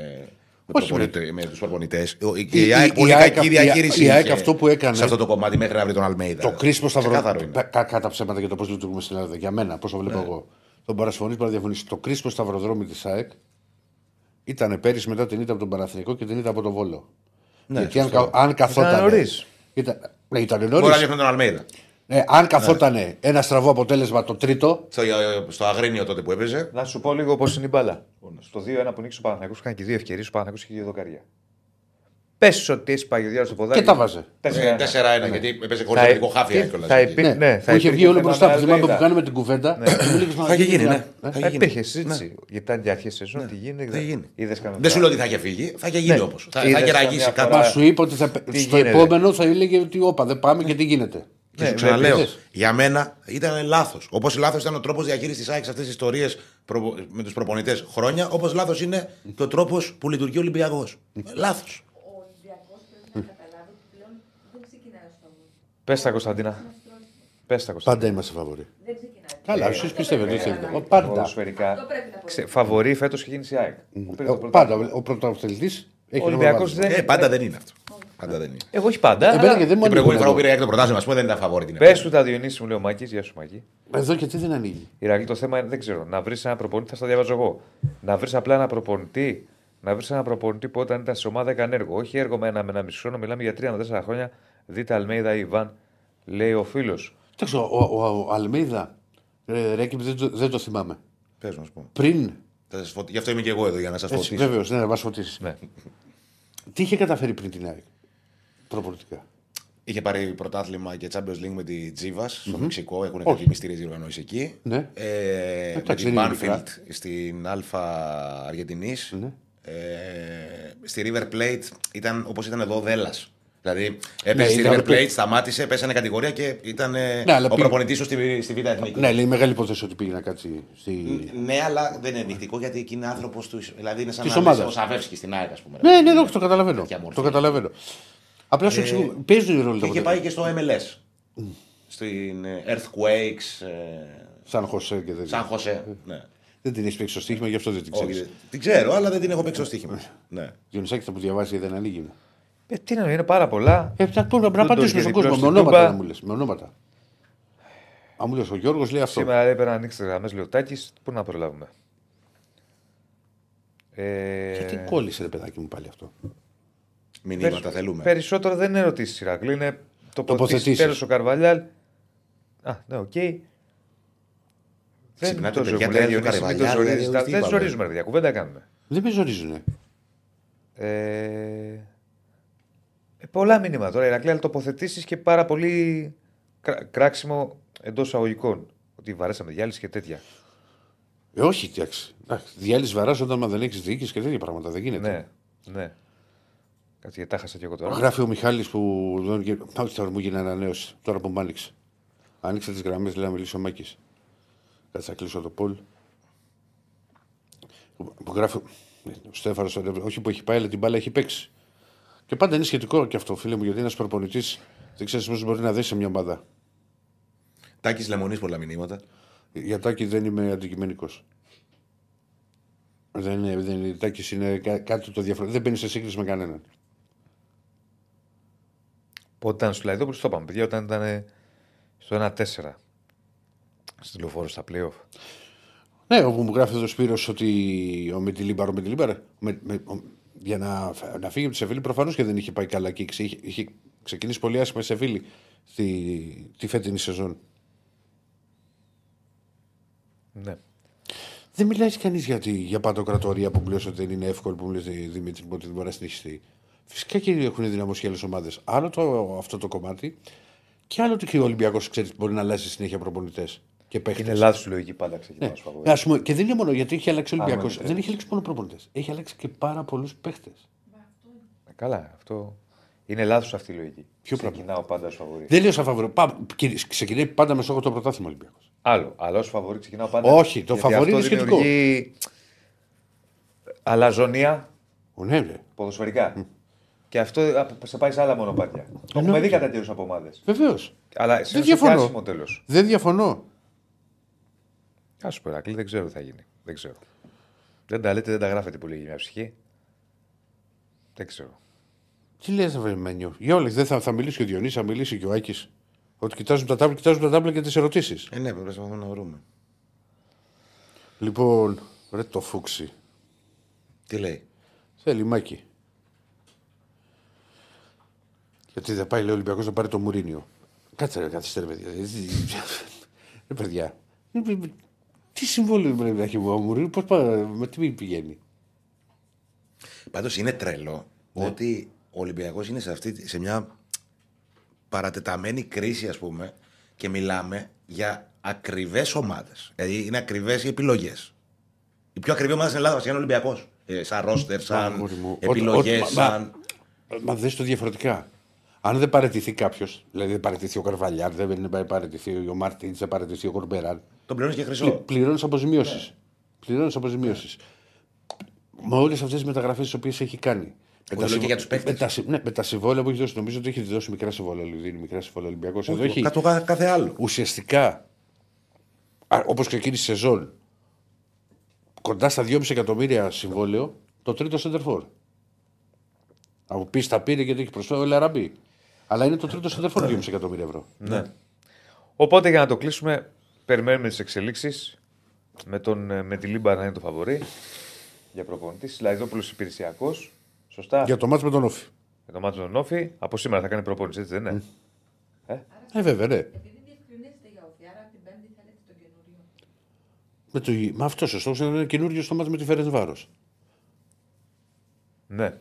με, Όχι, προπονητέ- με τους προπονητές. Η- Η, η ΑΕΚ η- πολύ η ΑΕΚ κακή η- η- διαχείριση. η ΑΕΚ είχε αυτό που έκανε- Σε αυτό το κομμάτι μέχρι να βρει τον Αλμέιδα. Το κρίσιμο σταυρό. Ξεκάθαρο είναι. Ναι. Κα- κα- Κατά ψέματα για το πώς λειτουργούμε στην Ελλάδα. Για μένα, πώ το βλέπω εγώ. Τον παρασφωνής μπορεί να διαφωνήσει. Το κρίσιμο σταυροδρόμι της ΑΕΚ ήταν πέρυσι μετά την ήττα από τον Παναθηνικό και την ήττα από τον Βόλο. Ναι, Γιατί αν, σωστό. κα- αν καθόταν. νωρίς. Ήταν, ναι, ήταν Μπορεί να νωρίς. δείχνει τον Αλμέιδα. Ναι, αν καθόταν ένα στραβό αποτέλεσμα το τρίτο. Στο, στο Αγρίνιο τότε που έπαιζε. Να σου πω λίγο πώς είναι η μπάλα. Στο 2-1 που νίκησε ο Παναθηναϊκός είχαν και δύο ευκαιρίες. Ο Παναθηναϊκός είχε δύο δοκάρια. Πες ότι έσπαγε ο Διάρη στο ποδάρι. Και τα βάζε. 4-1 γιατί έπαιζε χωρίς Θα- τελικό χάφια τι- κιόλα. θα υπή- Ναι, ναι, θα που είχε υπήρχε βγει όλο θέμα μπροστά με που θυμάμαι που Αλμέιδα. κάνουμε την κουβέντα. και μου λέγες, «Μα, Θα είχε γίνει, να- ναι. ε, Θα Ε, είχε γίνει. Υπήρχε συζήτηση. Γιατί ήταν για αρχές σεζόν. Τι γίνεται. Θα γίνει. Είδες κανένα Δεν σου πράγμα. λέω ότι θα είχε φύγει, θα είχε γίνει Ναι. όμω. Θα, Είδες θα είχε ραγίσει καμιά κάτι. φορά- Μα σου είπε ότι θα, Τι στο γίνεται. επόμενο θα έλεγε ότι όπα δεν πάμε και τι γίνεται. Και Ναι, σου ξαναλέω, βλέπεις. για μένα ήταν λάθος. Όπως λάθος ήταν ο τρόπος διαχείρισης της ΑΕΚ σε αυτές τις ιστορίες με τους προπονητές χρόνια, όπως λάθος είναι και ο τρόπος που λειτουργεί ο Ολυμπιακός. Λάθος. Ο Ολυμπιακός πρέπει να καταλάβει ότι πλέον δεν ξεκινάει ω φαβορή. Πες τα Κωνσταντίνα. Πες τα Κωνσταντίνα. Πάντα είμαστε φαβοροί. Δεν ξεκινάει. Καλά, Αυτό εσείς πρέπει πιστεύετε. να τι θέλετε. καταλάβει. Ο, Πάντα. Ποδοσφαιρικά. Αυτό πρέπει να Ξε- πω. Φαβορή φέτος έχει γίνει η ΑΕΚ. Που πήρε το Ο, πρωτάθλημα. πάντα. Ο πρωταθλητής έχει Ο Ολυμπιακός νόημα δεν. Ε, πάντα δεν είναι αυτό. Πάντα δεν είναι. Εγώ όχι πάντα. Εμένα αλλά... και δεν μου Την προηγούμενη φορά που ανοίγουν πήρε έκτο πρωτάθλημα, ας πούμε, δεν ήταν φαβόρη την Πες του τα Διονύση μου λέει ο Μάκης, γεια σου Μάκη. Εδώ και τι δεν ανοίγει. Ηρακλή, το θέμα είναι, δεν ξέρω, να βρεις ένα προπονητή, θα στα διαβάζω εγώ. Να βρεις απλά ένα προπονητή, να βρεις ένα προπονητή που όταν ήταν σε ομάδα έκανε έργο. Όχι έργο με ένα, με ένα μισό χρόνο, μιλάμε για τρία με τέσσερα χρόνια. Δείτε Αλμέιδα ή Ιβάν, λέει ο φίλος. Εντάξει, ο, ο, ο, ο Αλμίδα, ρε, Ρέκη, δεν, το- δεν το θυμάμαι. Πες να σου πω. Πριν. Θα σας φωτι- Γι' αυτό είμαι και εγώ εδώ για να σας Έτσι, φωτίσω. Βέβαιω, ναι, να μας φωτίσεις. Ναι. Τι είχε καταφέρει πριν την ΑΕΚ; Προπονητικά. Είχε πάρει πρωτάθλημα και Champions League με τη Τζίβας στο Μεξικό. Έχουν Όχι. κάτι μυστήριε διοργανώσει εκεί. Ναι. Ε, με Εντάξει, την δεν είναι μικρά. Banfield στην Α Αργεντινής. Ναι. Ε, στη River Plate ήταν όπως ήταν εδώ ο Δέλλα. Δηλαδή έπεσε στη ήταν River το- Plate, σταμάτησε, πέσανε κατηγορία και ήταν ε, Ναι, αλλά ο πήγε- προπονητής σου στη, στη Β' Εθνική. Ναι, λέει μεγάλη υπόθεση ότι πήγε να κάτσει στη. Ναι, αλλά δεν είναι ενδεικτικό γιατί εκεί είναι άνθρωπος του. Δηλαδή είναι σαν Της να ομάδας. είναι ο Σαβεύσκης στην ΑΕΚ, ας πούμε. Ναι, ναι, ναι, το καταλαβαίνω. Τέτοια μορφή. Το καταλαβαίνω. Απλά σου εξηγώ. Παίζουν οι ρόλοι Και τα είχε αποτελέσματα. πάει και στο MLS. Στην ε, Earthquakes, ε, Σαν Χωσέ και δεν. Σαν Χωσέ. Ναι. Δεν την έχεις παίξει στο στοίχημα, γι' αυτό δεν την Όχι, ξέρεις. δεν- την ξέρω, αλλά δεν την έχω παίξει στο στοίχημα. ναι. Διονυσάκη θα που διαβάσει δεν ανοίγει. Ε, τι να είναι πάρα πολλά. Ε, θα πω να Τον απαντήσουμε στον διπλό κόσμο. Με στην ονόματα Τούμπα. να μου λες. Με ονόματα. Αν μου λες ο Γιώργος λέει αυτό. Σήμερα λέει, πρέπει να ανοίξει τις γραμμές, λέει ο Τάκης, Πού να προλάβουμε. Ε, Γιατί κόλλησε ρε παιδάκι μου πάλι αυτό. Μηνύματα περι- θέλουμε. Περισσότερο δεν είναι ερωτήσεις Ηρακλή, είναι τοποθετήσεις. Τοποθετήσεις. Τέλος ο Καρβαλιάλ. Α, ναι, οκ. Δεν Ξυπνάτε, το παιδιά, ζορίζουμε, λέει, τέλος ο Διονύση, μην το Καρβαλιάλ, ζορίζεις. δηλαδή, τι Δεν είπαμε. ζορίζουμε, παιδιά, κουβέντα κάνουμε. Δεν με ζορίζουνε. Ε, ε, πολλά μηνύματα τώρα, Ηρακλή, αλλά τοποθετήσεις και πάρα πολύ κρά- κράξιμο εντός αγωγικών. Ότι βαρέσαμε διάλυση και τέτοια. Ε, όχι, εντάξει. Διάλυση βαρά όταν μα δεν έχεις διοίκηση και τέτοια πράγματα. Δεν γίνεται. Ναι, ναι. Κάτσε γιατί τα χάσα και εγώ τώρα. Γράφει ο Μιχάλης που. δεν γε- Όχι τώρα μου γίνει ανανέωση. Τώρα που μου άνοιξε. Άνοιξε τις γραμμές, λέει να μιλήσει ο Μάκης. Κάτσε να κλείσω το πόλ. Που γράφει. Ο Στέφανος, όχι που έχει πάει, αλλά την μπάλα έχει παίξει. Και πάντα είναι σχετικό και αυτό, φίλε μου, γιατί ένας προπονητής δεν ξέρεις πώς μπορεί να δέσει σε μια ομάδα. Τάκης Λεμονής, πολλά μηνύματα. Για τάκι δεν είμαι αντικειμενικός. Δεν είναι, δεν είναι, τάκης είναι κά- κάτι το διαφορετικό. Δεν μπαίνει σε σύγκριση με κανέναν. Πότε ήταν στο Λαϊδόπουλο, το είπαμε, παιδιά, όταν ήταν ε, στο 1-4. Στη λεωφόρο στα playoff. Ναι, όπου μου γράφει εδώ ο Σπύρος ότι ο Μετιλίμπαρ, ο Μετιλίμπαρ, με, με, ο- για να, φ- να φύγει από τη Σεβίλη προφανώς και δεν είχε πάει καλά και είχε, είχε ξεκινήσει πολύ άσχημα η Σεβίλη τη, τη φετινή σεζόν. Ναι. Δεν μιλάει κανείς για, τη- για παντοκρατορία που μου λες ότι δεν είναι εύκολο που μου λες Δημήτρη ότι δεν μπορεί να συνεχιστεί. Φυσικά και έχουν δυναμώσει άλλες ομάδες. Άλλο το, αυτό το κομμάτι και άλλο ότι και ο Ολυμπιακός μπορεί να αλλάζει συνέχεια προπονητές και παίχτες. Είναι λάθος η λογική πάντα ξεκινά Ναι. ως φαβορί. Ας πούμε, και δεν είναι μόνο γιατί έχει αλλάξει ο Ολυμπιακός. ναι, ναι. Δεν έχει αλλάξει μόνο προπονητές. Έχει αλλάξει και πάρα πολλούς παίχτες. Ε, Καλά, αυτό. Είναι λάθος αυτή η λογική. Ποιο πράγμα; Ξεκινάω πάντα ως φαβορή. Δεν λέω σαν φαβορή. Πά- και- Ξεκινάει πάντα με στόχο το πρωτάθλημα Ολυμπιακός. Άλλο. Αλλά ως φαβορή ξεκινάω πάντα. Όχι, το γιατί φαβορί αυτό είναι σχετικό. δημιουργεί Αλαζονία Ναι, ναι. ποδοσφαιρικά. Και αυτό απ- σε πάει σε άλλα μονοπάτια. Το έχουμε δει κατά καιρού από ομάδε. Βεβαίως. Αλλά σε Δεν διαφωνώ. άσχημο τέλος. Δεν διαφωνώ. Α σου πω, Ηρακλή, δεν ξέρω τι θα γίνει. Δεν ξέρω. Δεν τα λέτε, δεν τα γράφετε πολύ για μια ψυχή. Δεν ξέρω. Τι λες, Βερμένιο. Για όλα. Δεν θα, θα μιλήσει και ο Διονύσης, θα μιλήσει και ο Άκης. Ότι κοιτάζουν τα τάμπλα, κοιτάζουν τα τάμπλα και τις ερωτήσεις. Ε, ναι, προσπαθούμε να βρούμε. Λοιπόν, ρε το φούξι. Τι λέει; Θέλει μάκι. Γιατί δεν πάει λέει, ο Ολυμπιακός να πάρει το Μουρίνιο. Κάτσε ρε, καθίστε ρε παιδιά. (laughs) Ρε παιδιά. Τι συμβόλαιο πρέπει να έχει ο Μουρίνιο, πώς πάει, με τι πηγαίνει. Πάντως είναι τρελό Ναι. ότι ο Ολυμπιακός είναι σε, αυτή, σε μια παρατεταμένη κρίση, ας πούμε, και μιλάμε για ακριβές ομάδες. Δηλαδή είναι ακριβές οι επιλογές. Η πιο ακριβή ομάδα στην Ελλάδα βασικά είναι ο Ολυμπιακός. Ε, σαν ρόστερ, σαν Αγόρι μου. επιλογές, Ό- ό- μα- σαν. Μα δες το διαφορετικά. Αν δεν παραιτηθεί κάποιος, δηλαδή δεν παραιτηθεί ο Καρβαλιάρ, δεν παραιτηθεί ο Μαρτίν, δεν παραιτηθεί ο Κορμπεράν, Τον πληρώνεις και χρυσό. πληρώνεις αποζημιώσεις. Πληρώνεις αποζημιώσεις. Με όλες αυτές τις μεταγραφές τις οποίες έχει κάνει. Με λέω και συμβ- για τους παίκτες. με τα, συ- ναι, με τα συμβόλαια που έχει δώσει, νομίζω ότι έχει δώσει μικρά συμβόλαια. Δηλαδή δίνει μικρά συμβόλαια Ολυμπιακός. Εδώ έχει Κάτω κάθε, κάθε άλλο. ουσιαστικά, όπως ξεκίνησε η σεζόν, κοντά στα 2,5 εκατομμύρια συμβόλαιο, το τρίτο center for. Να μου πει τα πήρε γιατί έχει προσφέρει ο Λαραμπή. Αλλά είναι το τρίτο σεντερφόρ 2,5 εκατομμύρια ευρώ. Ναι. Οπότε για να το κλείσουμε, περιμένουμε τις εξελίξεις. Με, τον, ε, με τη Λίμπα να είναι το φαβορή για προπονητής. Σιλαϊδόπουλο υπηρεσιακός. Σωστά. Για το μάτι με τον Όφη. Για το μάτι του Νόφη. Από σήμερα θα κάνει προπόνηση, έτσι δεν είναι; Ε, βέβαια, ναι. Επειδή διευκρινίζεται για όφη, άρα την Πέμπτη θέλετε τον καινούριο. Με, το, με αυτός ο στόχος είναι καινούριο στο μάτι με τη Φέρεν Βάρος. Ναι.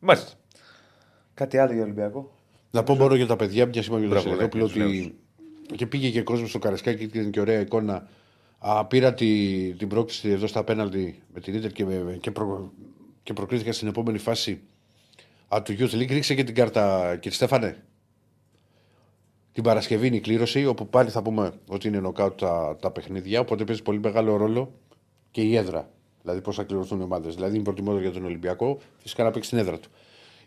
Μάλιστα. Κάτι άλλο για Ολυμπιακό. Να πω μόνο για τα παιδιά, μια είπαμε για τον Μπράβο, Σιλεδόπουλο ναι, τους ότι και πήγε και κόσμος στο Καρασκάκι και ήταν και ωραία εικόνα. Α, πήρα τη, την πρόκληση εδώ στα πέναλτι με την Ιντερ και, με- και, προ, και προκρίθηκα στην επόμενη φάση α, του Youth League. Ρίξε και την κάρτα, κύριε Στέφανε. Την Παρασκευή είναι η κλήρωση, όπου πάλι θα πούμε ότι είναι νοκάουτ τα, τα παιχνίδια. Οπότε παίζει πολύ μεγάλο ρόλο και η έδρα. Δηλαδή πώς θα κληρωθούν οι ομάδες. Δηλαδή είναι προτιμότερο για τον Ολυμπιακό, φυσικά να παίξει την έδρα του.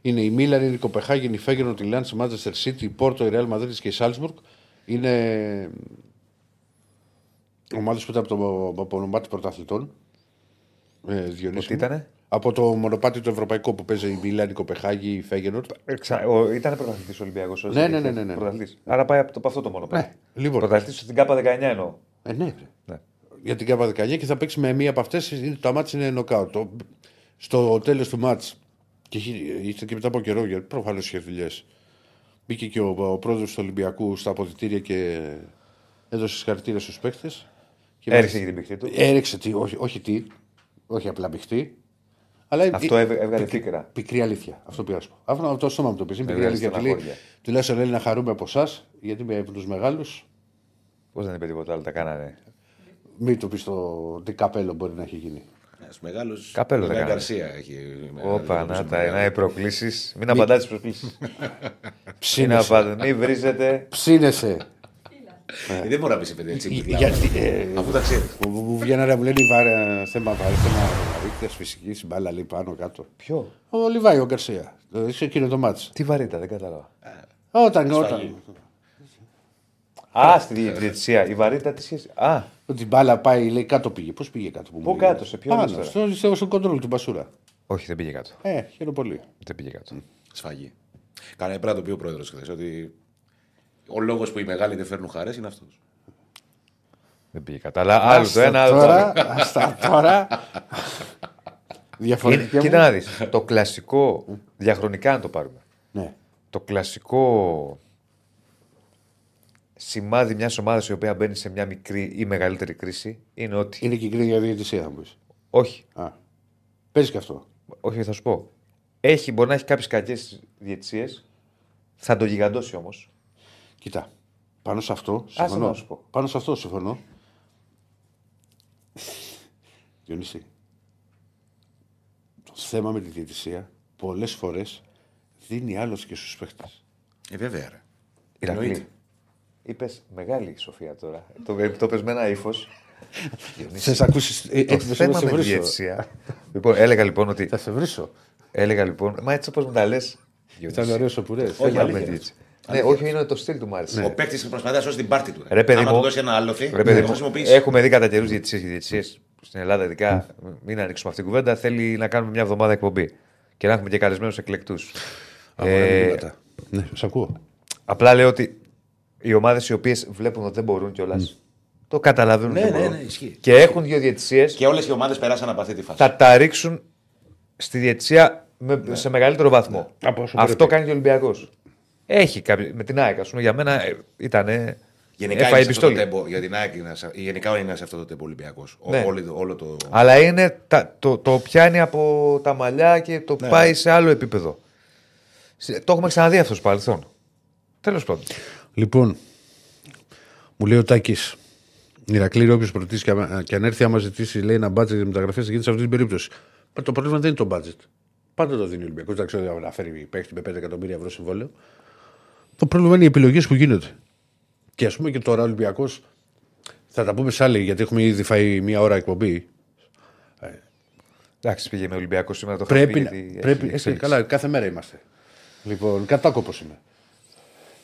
Είναι η Μίλαν, είναι η Κοπεχάγεν, η Φέγγενο, η Λάντς, η Μάντσεστερ Σίτι, η Πόρτο, η Ρεάλ Μαδρίτη και η Σάλτσμπουργκ. Είναι ομάδες που ήταν από το από μονοπάτι πρωταθλητών. Ε, Διονύση Τι μου. ήτανε; Από το μονοπάτι το ευρωπαϊκό που παίζει η Μίλαν, η Κοπεχάγη, η Φέγγενορ. Εξα... Ο... Ήταν πρωταθλητής ο Ολυμπιακός. Ναι, ναι, ναι, ναι, ναι. Άρα πάει από, το... από αυτό το μόνο. Ναι, λοιπόν. Πρωταθλητής στην ΚΑΠΑ 19 εννοώ. Ε, ναι, ρε. Ναι. για την ΚΑΠΑ 19 και θα παίξει με μία από αυτές. Το μάτς είναι νοκάουτ. Το- Στο τέλος του μάτς και είχε- ήρθε και μετά από καιρό, γιατί προφανώς είχε δουλειές. Μπήκε και ο, ο πρόεδρος του Ολυμπιακού στα αποδητήρια και έδωσε συγχαρητήρια στους παίχτε. Έριξε και την πηχτή του. Έριξε τι, όχι, όχι τι, όχι απλά μπηχτή. Αλλά Αυτό ε, έβγα- έβγαλε πίκρα. Πικρή αλήθεια. Αυτό πήγα να σου πω. Αυτό από το στόμα μου το πεις. Είναι πικρή Έβγαλε αλήθεια. Του λέει, στεναχώρια. τουλάχιστον λέει να χαρούμε από εσάς, γιατί είμαι από τους μεγάλους. Πώς δεν είπε τίποτα άλλο, τα κάνανε. Μην το πεις το τι καπέλο μπορεί να έχει γίνει. Ένας μεγάλος. Καπέλο δεν Μια κάνει. Γκαρσία έχει. μεγάλη Όπα, εντύπωση να τα μεγάλη. να οι προκλήσεις. Μην απαντάτε στι προκλήσεις. (laughs) Μην Ψήνεσαι. απαντάτε, μην βρίζετε. Ψήνεσαι. Ε, Δεν μπορεί να πεις παιδί έτσι. κλάμα. Γιατί. ε, Αφού τα ξέρεις. Μου μου βγαίνανε μου λένε βάρε, θέμα βάρε, θέμα ρίκτε φυσική μπάλα λέει πάνω κάτω. Ποιο, Ο Λιβάη ο Γκαρσία. Δηλαδή σε εκείνο το μάτι. τι βαρύτητα, δεν κατάλαβα. Όταν, όταν. Α, στη διαιτησία. Η βαρύτητα τι σχέσης. Α, Ότι η μπάλα πάει, λέει κάτω πήγε. Πώς πήγε κάτω που Πού μου λέει; κάτω, σε ποιο Πάνω, αριστερά; στο, στο, στο κοντρόλ του Μπασούρα. όχι, δεν πήγε κάτω. Ε, χαίρομαι πολύ. Δεν πήγε κάτω. Σφαγή. Καλά, πρέπει να το πει ο πρόεδρος χθες. Ότι ο λόγος που οι μεγάλοι δεν φέρνουν χαρές είναι αυτός. Δεν πήγε κάτω. Αλλά άλλο το Άστα ένα, άλλο το τώρα, άλλο. Άστα τώρα. Είναι- Διαφορετικά. μου. Κοίτα να δεις. Το κλασικό, διαχρονικά να το πάρουμε. Ναι. Το κλασικό σημάδι μιας ομάδας η οποία μπαίνει σε μια μικρή ή μεγαλύτερη κρίση είναι ότι. Είναι και η κρίνια διαιτησία, θα μου πεις. Όχι, Α. Παίζεις και αυτό. όχι, θα σου πω. Έχει, μπορεί να έχει κάποιες κακές διαιτησίες. Θα το γιγαντώσει όμως. Κοιτά. Πάνω σε αυτό Άσε συμφωνώ. να σου πω. Πάνω σε αυτό συμφωνώ. Διονύση. Το θέμα με τη διαιτησία πολλές φορές δίνει άλλος και στους παίχτε. Ε, βέβαια. Ρε. Ηρακλή. Εννοείται. Είπες μεγάλη σοφία τώρα. το το πες με ένα ύφος. (laughs) Θες ακούσεις. Ε, Το έτσι θα θέμα σε με τη βρίσω. διαιτησία. λοιπόν, έλεγα λοιπόν ότι. Θα σε βρίσω. Έλεγα λοιπόν. Μα έτσι όπως μου τα λες. Ήταν ωραίος ο Πουρές. Όχι, αλήθεια. Ναι, όχι, είναι το στυλ του μ' άρεσε. Ο παίκτης προσπαθεί να σώσει την πάρτη του. Ρε, παιδί Άμα μου. του δώσει ένα άλοθη, Ρε θα παιδί το μου, χρησιμοποιήσει. έχουμε δει κατά καιρούς διαιτησίες και διαιτησίες στην Ελλάδα, ειδικά. Μην ανοίξουμε αυτή την κουβέντα. Θέλει να κάνουμε μια εβδομάδα εκπομπή και να έχουμε και καλεσμένους εκλεκτούς. Ε, Ναι, σ' ακούω. απλά λέω ότι οι ομάδες οι οποίες βλέπουν ότι δεν μπορούν κιόλας. Το καταλαβαίνουν. Ναι, ότι ναι, μπορούν. ναι, ισχύει. Και έχουν δύο διαιτησίες. Και όλες οι ομάδες περάσαν από αυτή τη φάση. Θα τα ρίξουν στη διαιτησία με, σε μεγαλύτερο βαθμό. Από όσο Αυτό πρέπει. κάνει και ο Ολυμπιακός. Έχει κάποιο, με την ΑΕΚ, ας πούμε, για μένα ήταν. Γενικά έφαε είναι σε αυτό το επιστολή. τέμπο. Για την ΑΕΚ είναι σε- γενικά είναι σε αυτό το τέμπο Ολυμπιακός. Ναι. Όλο, όλο το. Αλλά είναι τα, το, το πιάνει από τα μαλλιά και το Ναι. πάει σε άλλο επίπεδο. Σε- Το έχουμε ξαναδεί αυτό στο παρελθόν. Τέλος πάντων. Λοιπόν, μου λέει ο Τάκης. Ηρακλή, όποιος προτίσει και, άμα- και αν έρθει, άμα ζητήσει λέει, ένα μπάτζετ για μεταγραφές, θα γίνει σε αυτή την περίπτωση. Μα το πρόβλημα δεν είναι το μπάτζετ. Πάντα το δίνει ο Ολυμπιακός. Δεν ξέρω να φέρει παίχτη με 5 εκατομμύρια ευρώ συμβόλαιο. Το πρόβλημα είναι οι επιλογές που γίνονται. Και ας πούμε και τώρα ο Ολυμπιακός. Θα τα πούμε σε άλλη, γιατί έχουμε ήδη φάει μία ώρα εκπομπή. Εντάξει, πήγε με Ολυμπιακό σήμερα το είχα Πρέπει, πει, να- γιατί έχει πρέπει, έτσι, εξέλιξη. καλά, κάθε μέρα είμαστε. Λοιπόν, κατάκοπος είμαι.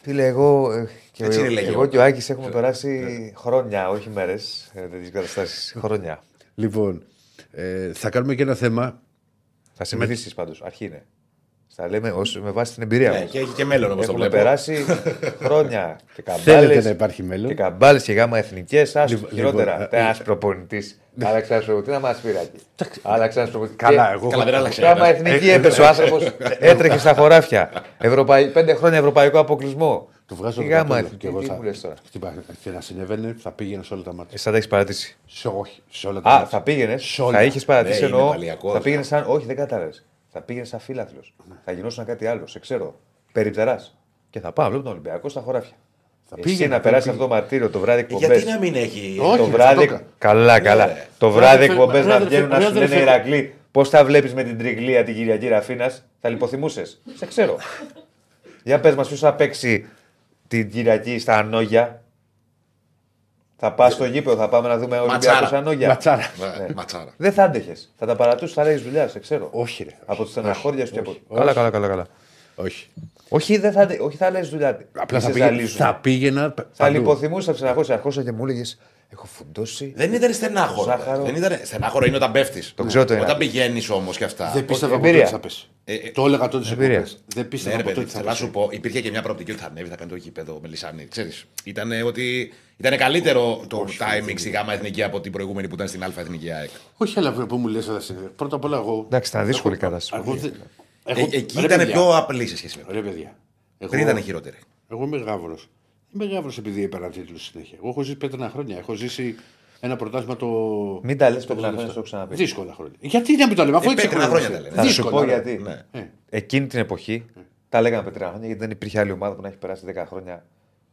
Φίλε, εγώ, ε, και Έτσι ο, είναι, λέγει εγώ ο- και ο Άκης έχουμε περάσει χρόνια, όχι μέρες, τέτοιες καταστάσεις. (laughs) Χρόνια. Λοιπόν, ε, θα κάνουμε και ένα θέμα. Θα συνηθίσεις πάντως. Αρχή είναι. Στα λέμε ως, με βάση την εμπειρία Ναι, μας. και έχει και μέλλον όπω το Έχουμε βλέπω. περάσει χρόνια και Θέλετε καμπάλες να υπάρχει μέλλον. και καμπάλες και γάμα εθνικές. Άσου Λοιπόν, χειρότερα. λοιπόν, Τε ένας προπονητής. Άλλαξε ένας προπονητής. Τι να μας πήρε εκεί. Άλλαξε ένας προπονητής. Καλά, Και- εγώ. Καλά, δεν άλλαξε. Γάμα ένας. εθνική έπεσε ο άνθρωπο. Έτρεχε στα χωράφια. Ευρωπαϊ... Πέντε χρόνια ευρωπαϊκό αποκλεισμό. Του βγάζω Τι το γάμα κατώλο εθνική. και εγώ Τι θα- μου λες τώρα. Χτυπά- Και να συνέβαινε, θα πήγαινε σε όλα τα μάτια. Εσύ θα τα έχει παρατήσει. Σε όχι, σε όλα τα Α, μάτια. θα πήγαινε. Σε όλα. Θα είχε παρατήσει Ναι, είναι εννοώ. παλιακός. Θα πήγαινε σαν. Όχι, δεν κατάλαβε. Θα πήγαινε σαν φίλαθλος. Θα γινόταν κάτι άλλο. Σε ξέρω. Περιπτεράς. Και θα πάω, βλέπω τον Ολυμπιακό στα χωράφια. Θα Εσύ πήγαινε, να θα περάσει πήγαινε. αυτό το μαρτύριο το βράδυ εκπομπές. Γιατί να μην έχει. Όχι, Το θα βράδυ. το έκανα. Καλά, καλά. Ναι. Το Ρε, βράδυ αδερφέ, εκπομπές ρε, να αδερφέ, βγαίνουν να ρε, σου λένε αδερφέ. Ηρακλή. Πώς θα βλέπεις με την τριγλία την Κυριακή Ραφίνα. Θα λιποθυμούσες. Σε ξέρω. Για πες μας, ποιος θα παίξει την Κυριακή στα Ανόγια. Θα πας στο γήπεδο, θα πάμε να δούμε Ολυμπιακό Ματσάρα. Ανόγια. Ματσάρα. Ναι, Ματσάρα. Δεν θα άντεχες. Θα τα παρατούσε, θα λέγεις δουλειά, σε ξέρω. Όχι, ρε. Από τις στεναχώρια σου και από. όχι, Καλά, καλά, καλά. καλά. Όχι. Όχι, δεν θα, άντε- όχι, θα λέγει δουλειά. Απλά Σε θα, πήγε, ζαλίζουν. θα πήγαινα. Θα παντού. λιποθυμούσες, θα στεναχώρησε. Αρχόσα και μου έλεγε Έχω φουντώσει. Δεν ήταν στενάχωρο. Ζάχαρο. Δεν ήταν... Στενάχωρο είναι όταν πέφτεις. Το ξέρω το Όταν είναι. πηγαίνεις όμως και αυτά. Δεν πίστευα εμπειρία. ποτέ ότι θα πέσει. Ε, ε, Το έλεγα τότε σε εμπειρία. εκπομπές. Δεν Ναι, πίστευα ρε ποτέ παιδί, ότι θα θέλω να σου πέσει. πω, υπήρχε και μια προοπτική ότι θα ανέβεις, θα κάνει το γήπεδο με λισάνι. Ξέρεις, ήταν ότι ήταν καλύτερο το timing στη γάμα εθνική από την προηγούμενη που ήταν στην αλφα εθνική ΑΕΚ. Όχι, αλλά που μου λες, θα συνέβη. Πρώτα απ' όλα εγώ. Εντάξει, ήταν δύσκολη η κατάσταση. εγώ δεν- Ε, έχω- εκεί ρε, ήταν παιδιά, πιο απλή σε σχέση με Ρε παιδιά. Εγώ- Πριν ήταν χειρότερη. Εγώ είμαι γάβρος. Είμαι γάβρο επειδή έπαιρνα τίτλους συνέχεια. Εγώ έχω ζήσει πέτρινα χρόνια. Έχω ζήσει ένα πρωτάθλημα το. Μην τα λες το πέτρινα 87. χρόνια, το έχω ξαναπεί. Δύσκολα χρόνια. Γιατί να μην το λέμε, αφού Ε, έτσι πέτρινα έχουμε χρόνια ζήσει. τα λένε. Θα σου Δύσκολα, πω ρε. γιατί. Ναι. Ε, Εκείνη την εποχή τα λέγαμε πέτρινα χρόνια γιατί δεν υπήρχε άλλη ομάδα που να έχει περάσει 10 χρόνια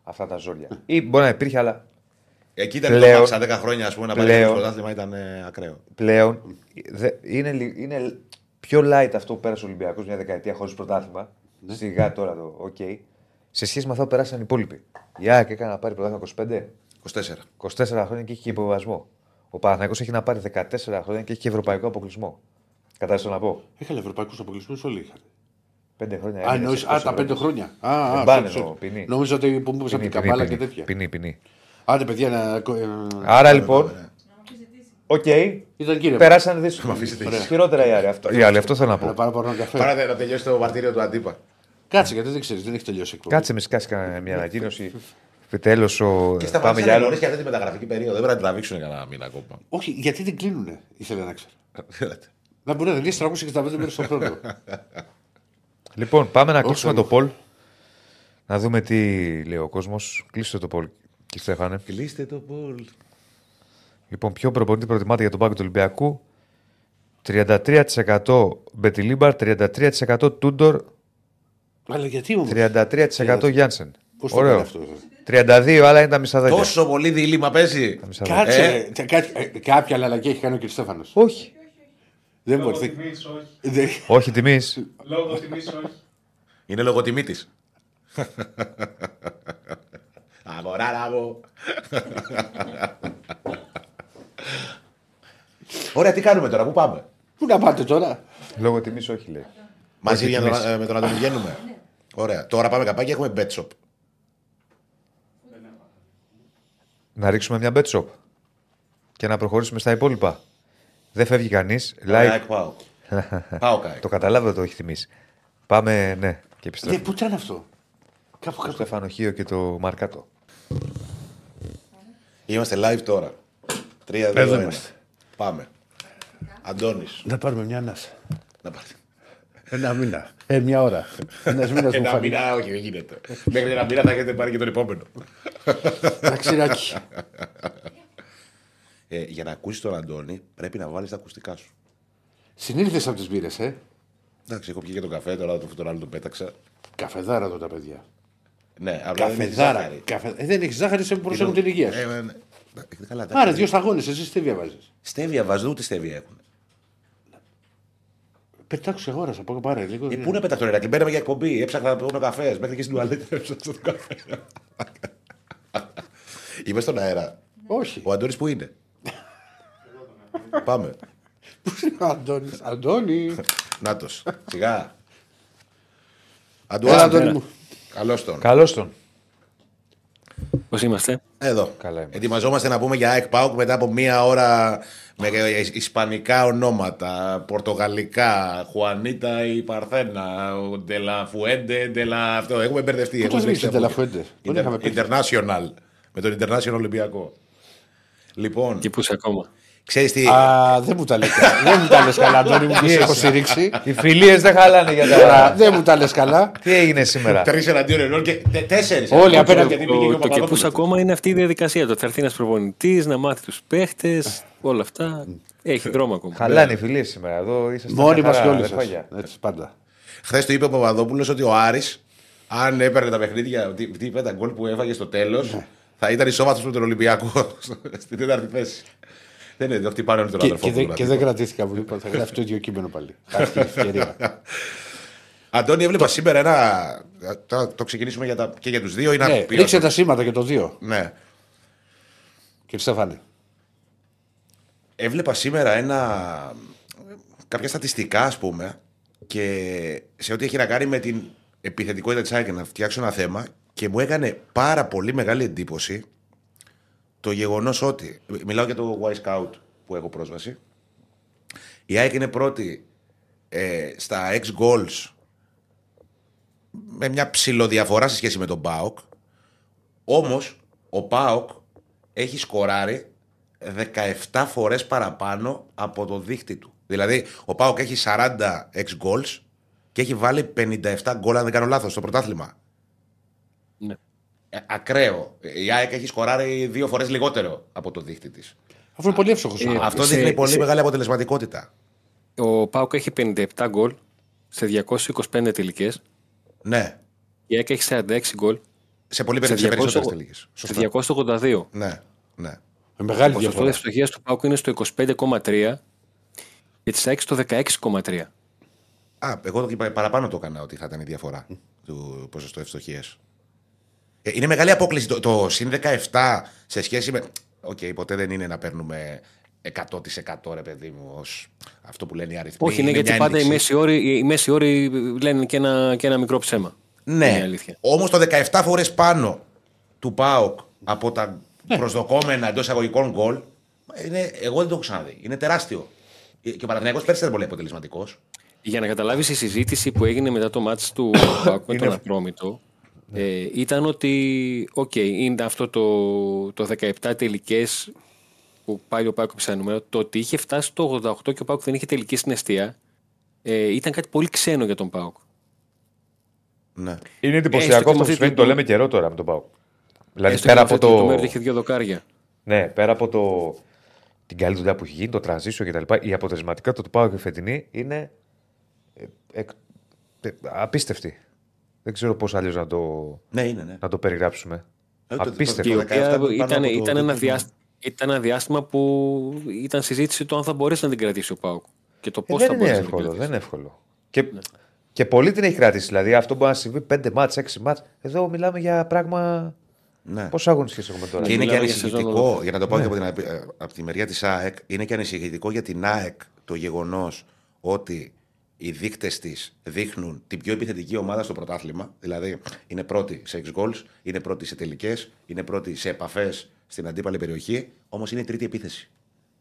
αυτά τα ζόρια. Ή μπορεί να υπήρχε, αλλά Εκεί ήταν Πλέον- το Μάξα 10 χρόνια ας πούμε, να πάρει πλέον- το πρωτάθλημα ήταν ε, ακραίο. πλέον δε- είναι, λι- είναι πιο light αυτό που πέρασε ο Ολυμπιακός μια δεκαετία χωρίς πρωτάθλημα. Σιγά τώρα το OK. Σε σχέση με αυτό που περάσαν οι υπόλοιποι. Η ΑΕΚ έκανε να πάρει πρωτάθλημα 25. 24. 24 χρόνια και έχει και υποβασμό. Ο Παναθηναϊκός έχει να πάρει 14 χρόνια και έχει και ευρωπαϊκό αποκλεισμό. Κατάλαβες να πω; Είχαν ευρωπαϊκούς αποκλεισμούς όλοι είχαν. 5 χρόνια. Α, έμεινε εννοείς, σε α, εκτός τα πέντε Ευρώπης. χρόνια. Α, Δεν α, πάνε sorry, εδώ, sorry. ποινή. Νόμιζα ότι που μου είπες από Ποινή, την ποινή, καμπάλα και ποινή, τέτοια. ποινή, ποινή. Άντε, παιδιά, να. ε, Άρα λοιπόν, Να μου έχει ζητήσει. οκ, Ήταν κύριε. περάσαν δύσκολα. Ωραία. Χειρότερα οι άλλοι. Αυτό, οι άλλοι, αυτό θέλω να Να πω. πάρω πάρω ένα καφέ. Πάρα να τελειώσει το μαρτύριο του αντίπα. Κάτσε, γιατί δεν ξέρεις, δεν έχεις τελειώσει η εκπομπή. Κάτσε με σκάσεις κανένα μια ανακοίνωση. (laughs) Τέλος, Και ο... στα πάμε για άλλο. και αυτή τη μεταγραφική περίοδο. Δεν πρέπει να την τραβήξουν κανένα μήνα ακόμα. Όχι, γιατί δεν κλείνουνε, ήθελε να ξέρω. Θέλετε. Να μπορεί να δεις 365 μέρες τον χρόνο. (laughs) Λοιπόν, πάμε να κλείσουμε Θεέ το poll. Να δούμε τι λέει ο κόσμος. Κλείστε το poll, κύριε Στέφανε. Κλείστε το πόλ. Λοιπόν, ποιο προπονητή προτιμάτε για τον πάγκο του Ολυμπιακού; 33% Μπετιλίμπαρ, 33% Τούντορ, Αλλά γιατί όμως; 33% Γιάνσεν. Πώς το Ωραίο. κάνει αυτός; 32 άλλα είναι τα μισαδέλια. Τόσο πολύ δίλημα παίζει. Τα μισαδέλια. Κάτσε, Ε; ρε, τε- κάτσε, ε, κάποια λαλακιά έχει κάνει ο κ. Στέφανος. Όχι. Δεν Λόγω μπορεί. τιμής, όχι. δεν- Όχι τιμής. Λόγω τιμής, όχι. Είναι λογοτιμή της. Αγοράρα μου. Ωραία, τι κάνουμε τώρα, πού πάμε; Πού να πάτε τώρα; Λόγω τιμής όχι λέει. Μαζί Όχι για τον- τιμής. ε, με τον Αντώνη βγαίνουμε. Ωραία. Τώρα πάμε καπάκι έχουμε bet shop. Να ρίξουμε μια bet shop και να προχωρήσουμε στα υπόλοιπα. Δεν φεύγει κανείς. Like. Like. (laughs) Πάω. Πάω κάει. Το καταλάβω το έχει θυμίσει. Πάμε, ναι, και Ναι, επιστρέφουμε. πού ήταν αυτό; Κάπου Το κάπου. Στεφανοχείο και το Μαρκάτο. Είμαστε live τώρα. 3, 2, Εδώ 1. είμαστε. Πάμε. Αντώνης. Να πάρουμε μια ανάσα. Να πάρτε. Ένα μήνα. Ε, μια ώρα. Ένας μήνας μου Ένα φάνηκε. μήνα, όχι, δεν γίνεται. Μέχρι ένα μήνα θα έχετε πάρει και τον επόμενο. Ένα ξηράκι. Ε, για να ακούσεις τον Αντώνη, πρέπει να βάλεις τα ακουστικά σου. Συνήλθες από τις μπύρες, ε. Εντάξει, έχω πιει και τον καφέ, τώρα το τον άλλο τον πέταξα. Καφεδάρα εδώ τα παιδιά. Ναι, απλά δεν έχει Καφεδάρα. ζάχαρη. Καφε... Ε, δεν έχει ζάχαρη, σε προσέχουν την υγείας Ε, σου. ε, ναι. Ε, Καλά, εντάξει. Άρα δύο σταγόνες, εσύ στέβια βάζεις. Στέβια βάζουν, ούτε στέβια έχουν. Πετάξου αγόρασα, πω πάρε λίγο. Ε, πού να πεταχτώ, ρε, μπαίναμε για εκπομπή. Έψαχνα να πιω καφέ. Μέχρι και στην τουαλέτα έψαχνα τον καφέ. Είμαι στον αέρα. Όχι. Ο Αντώνης που είναι. Πάμε. Πού είναι ο Αντώνης; Αντώνη. Νάτος. Σιγά. Έλα, Αντώνη Αντώνη. μου. Καλώς τον. Καλώς τον. Πώς είμαστε; Εδώ. Καλά είμαστε. Ετοιμαζόμαστε να πούμε για ΑΕΚ ΠΑΟΚ μετά από μία ώρα με ισπανικά ονόματα, πορτογαλικά, Χουανίτα η Παρθένα, ο Ντελαφουέντε, Ντελα... αυτό. Έχουμε μπερδευτεί. Πού το Έχουμε σβήξε μπερδευτεί από- Ντελαφουέντε; Πού είχαμε πει; International. Με τον International Ολυμπιακό. Λοιπόν, Και πού είσαι ακόμα; Ξέρεις τι; Α, δεν μου τα λες καλά. Δεν μου τα λες καλά, Αντώνη μου, που σε έχω στηρίξει. Οι φιλίες δεν χαλάνε για Τώρα, τα. Δεν μου τα λες καλά. Τι έγινε σήμερα; Τρεις εναντίον ενός και τε- τέσσερις. Όλοι απέναντι. Γιατί πήγε και ο Το, το και πού Παπαδόπουλος. ακόμα είναι αυτή η διαδικασία. Το θα έρθει ένας προπονητής να μάθει τους παίχτες, όλα αυτά. Έχει δρόμο ακόμα. Χαλάνε οι φιλίες σήμερα. Εδώ είσαστε Μόνοι μια μας χαρά, και όλοι αδερφάκια. σας. Έτσι, πάντα. Χθες του είπε ο Παπαδόπουλος ότι ο Άρης αν έπαιρνε τα παιχνίδια, τι, τι είπε τα γκολ που έφαγε στο τέλος, θα ήταν ισόβαθος με τον Ολυμπιακό (laughs) στην τέταρτη θέση. Δεν είναι, το χτυπάνε όλοι τον Και, αδερφό και, μου, δεν, δηλαδή. και δεν κρατήθηκα που είπα. Θα γράφει το ίδιο κείμενο πάλι. Θα έρθει η ευκαιρία. Αντώνη, έβλεπα σήμερα ένα. Τώρα το ξεκινήσουμε για τα... και για τους δύο. Είναι Ναι, απειός. ρίξε τα σήματα και το δύο. Ναι. Κύριε Στέφανε. Έβλεπα σήμερα ένα. κάποια στατιστικά, ας πούμε, και σε ό,τι έχει να κάνει με την επιθετικότητα της ΑΕΚ να φτιάξω ένα θέμα και μου έκανε πάρα πολύ μεγάλη εντύπωση το γεγονός ότι. Μιλάω για το Y Scout που έχω πρόσβαση. Η ΑΕΚ είναι πρώτη ε, στα X goals με μια ψηλοδιαφορά σε σχέση με τον ΠΑΟΚ. Όμως ο ΠΑΟΚ έχει σκοράρει 17 φορές παραπάνω από το δίχτυ του. Δηλαδή, ο ΠΑΟΚ έχει 40 ex goals και έχει βάλει 57 γκολ, αν δεν κάνω λάθος, στο πρωτάθλημα. Ναι. Ε, ακραίο. Η ΑΕΚ έχει σκοράρει δύο φορές λιγότερο από το δίχτυ της. Αφού είναι πολύ εύστοχο. Ε, Αυτό σε- δείχνει πολύ σε- μεγάλη αποτελεσματικότητα. Ο Πάουκ έχει 57 γκολ σε 225 τελικές. Ναι. Η ΑΕΚ έχει 46 γκολ Σε πολύ σε περισσότερες 200 τελικές. σε 282. Ναι. ναι. Με μεγάλη Το ποσοστό διαφορά. ευστοχία του ΠΑΟΚ είναι στο 25,3 και της ΑΕΚ στο 16,3. Α, εγώ το παραπάνω το έκανα ότι θα ήταν η διαφορά του ποσοστό ευστοχίας. Ε, είναι μεγάλη απόκλιση. Το, το συν 17 σε σχέση με. Οκ, ποτέ δεν είναι να παίρνουμε 100% ρε παιδί μου, ως αυτό που λένε οι αριθμοί. Όχι, είναι γιατί μια πάντα οι ένδειξη. μέση όροι, οι μέση όροι λένε και ένα, και ένα μικρό ψέμα. Είναι η Ναι, αλήθεια. όμως το 17 φορές πάνω του ΠΑΟΚ από τα προσδοκώμενα εντός εισαγωγικών γκολ, είναι, εγώ δεν το έχω ξαναδεί. Είναι τεράστιο. Και ο Παναθηναϊκός πέρσι ήταν πολύ αποτελεσματικός. Για να καταλάβεις η συζήτηση που έγινε μετά το ματς του (coughs) ΠΑΟΚ με τον Ατρόμητο ε, ήταν ότι οκ, είναι αυτό το, το 17 τελικές που πάει ο ΠΑΟΚ σε νούμερο το ότι είχε φτάσει το 88 και ο ΠΑΟΚ δεν είχε τελική στην εστία ε, ήταν κάτι πολύ ξένο για τον Πάουκ. Ναι. Είναι Έστω εντυπωσιακό και με αυτό που αυτή συμβαίνει, την- το λέμε καιρό τώρα με τον Πάο. Δηλαδή Έστω πέρα και από αυτό το. Το Μέρτ είχε δύο δοκάρια. Ναι, πέρα από το... την καλή δουλειά που έχει γίνει, το transition κτλ. Η αποτελεσματικότητα του Πάου και φετινή είναι ε, εκ- ε, απίστευτη. Δεν ξέρω πώς αλλιώς να το, ναι, είναι, ναι. να το περιγράψουμε. Ε, το- το- Απίστευτο. Η το οποία 17 που πάνω ήταν, από το ήταν, ένα δίκτυο. διάστημα, ήταν ένα διάστημα που ήταν συζήτηση το αν θα μπορέσει να την κρατήσει ο Πάουκ. Και το Ε, πώς θα δεν είναι μπορέσει να την εύκολο. κρατήσει. Δεν είναι εύκολο. Και, και πολύ την έχει κρατήσει. Δηλαδή αυτό μπορεί να συμβεί 5 μάτς, 6 μάτς. Εδώ μιλάμε για πράγμα. Ναι. Πόσο αγωνιστικές έχουμε τώρα; Και είναι και Μιλάμε για σεζόν ανησυχητικό, ολόκληρη. για να το πω και από, την, ε, από τη μεριά της ΑΕΚ, είναι και ανησυχητικό για την ΑΕΚ το γεγονός ότι οι δείκτες της δείχνουν την πιο επιθετική ομάδα στο πρωτάθλημα. Δηλαδή είναι πρώτη σε ex goals, είναι πρώτη σε τελικές, είναι πρώτη σε επαφές στην αντίπαλη περιοχή, όμως είναι η τρίτη επίθεση.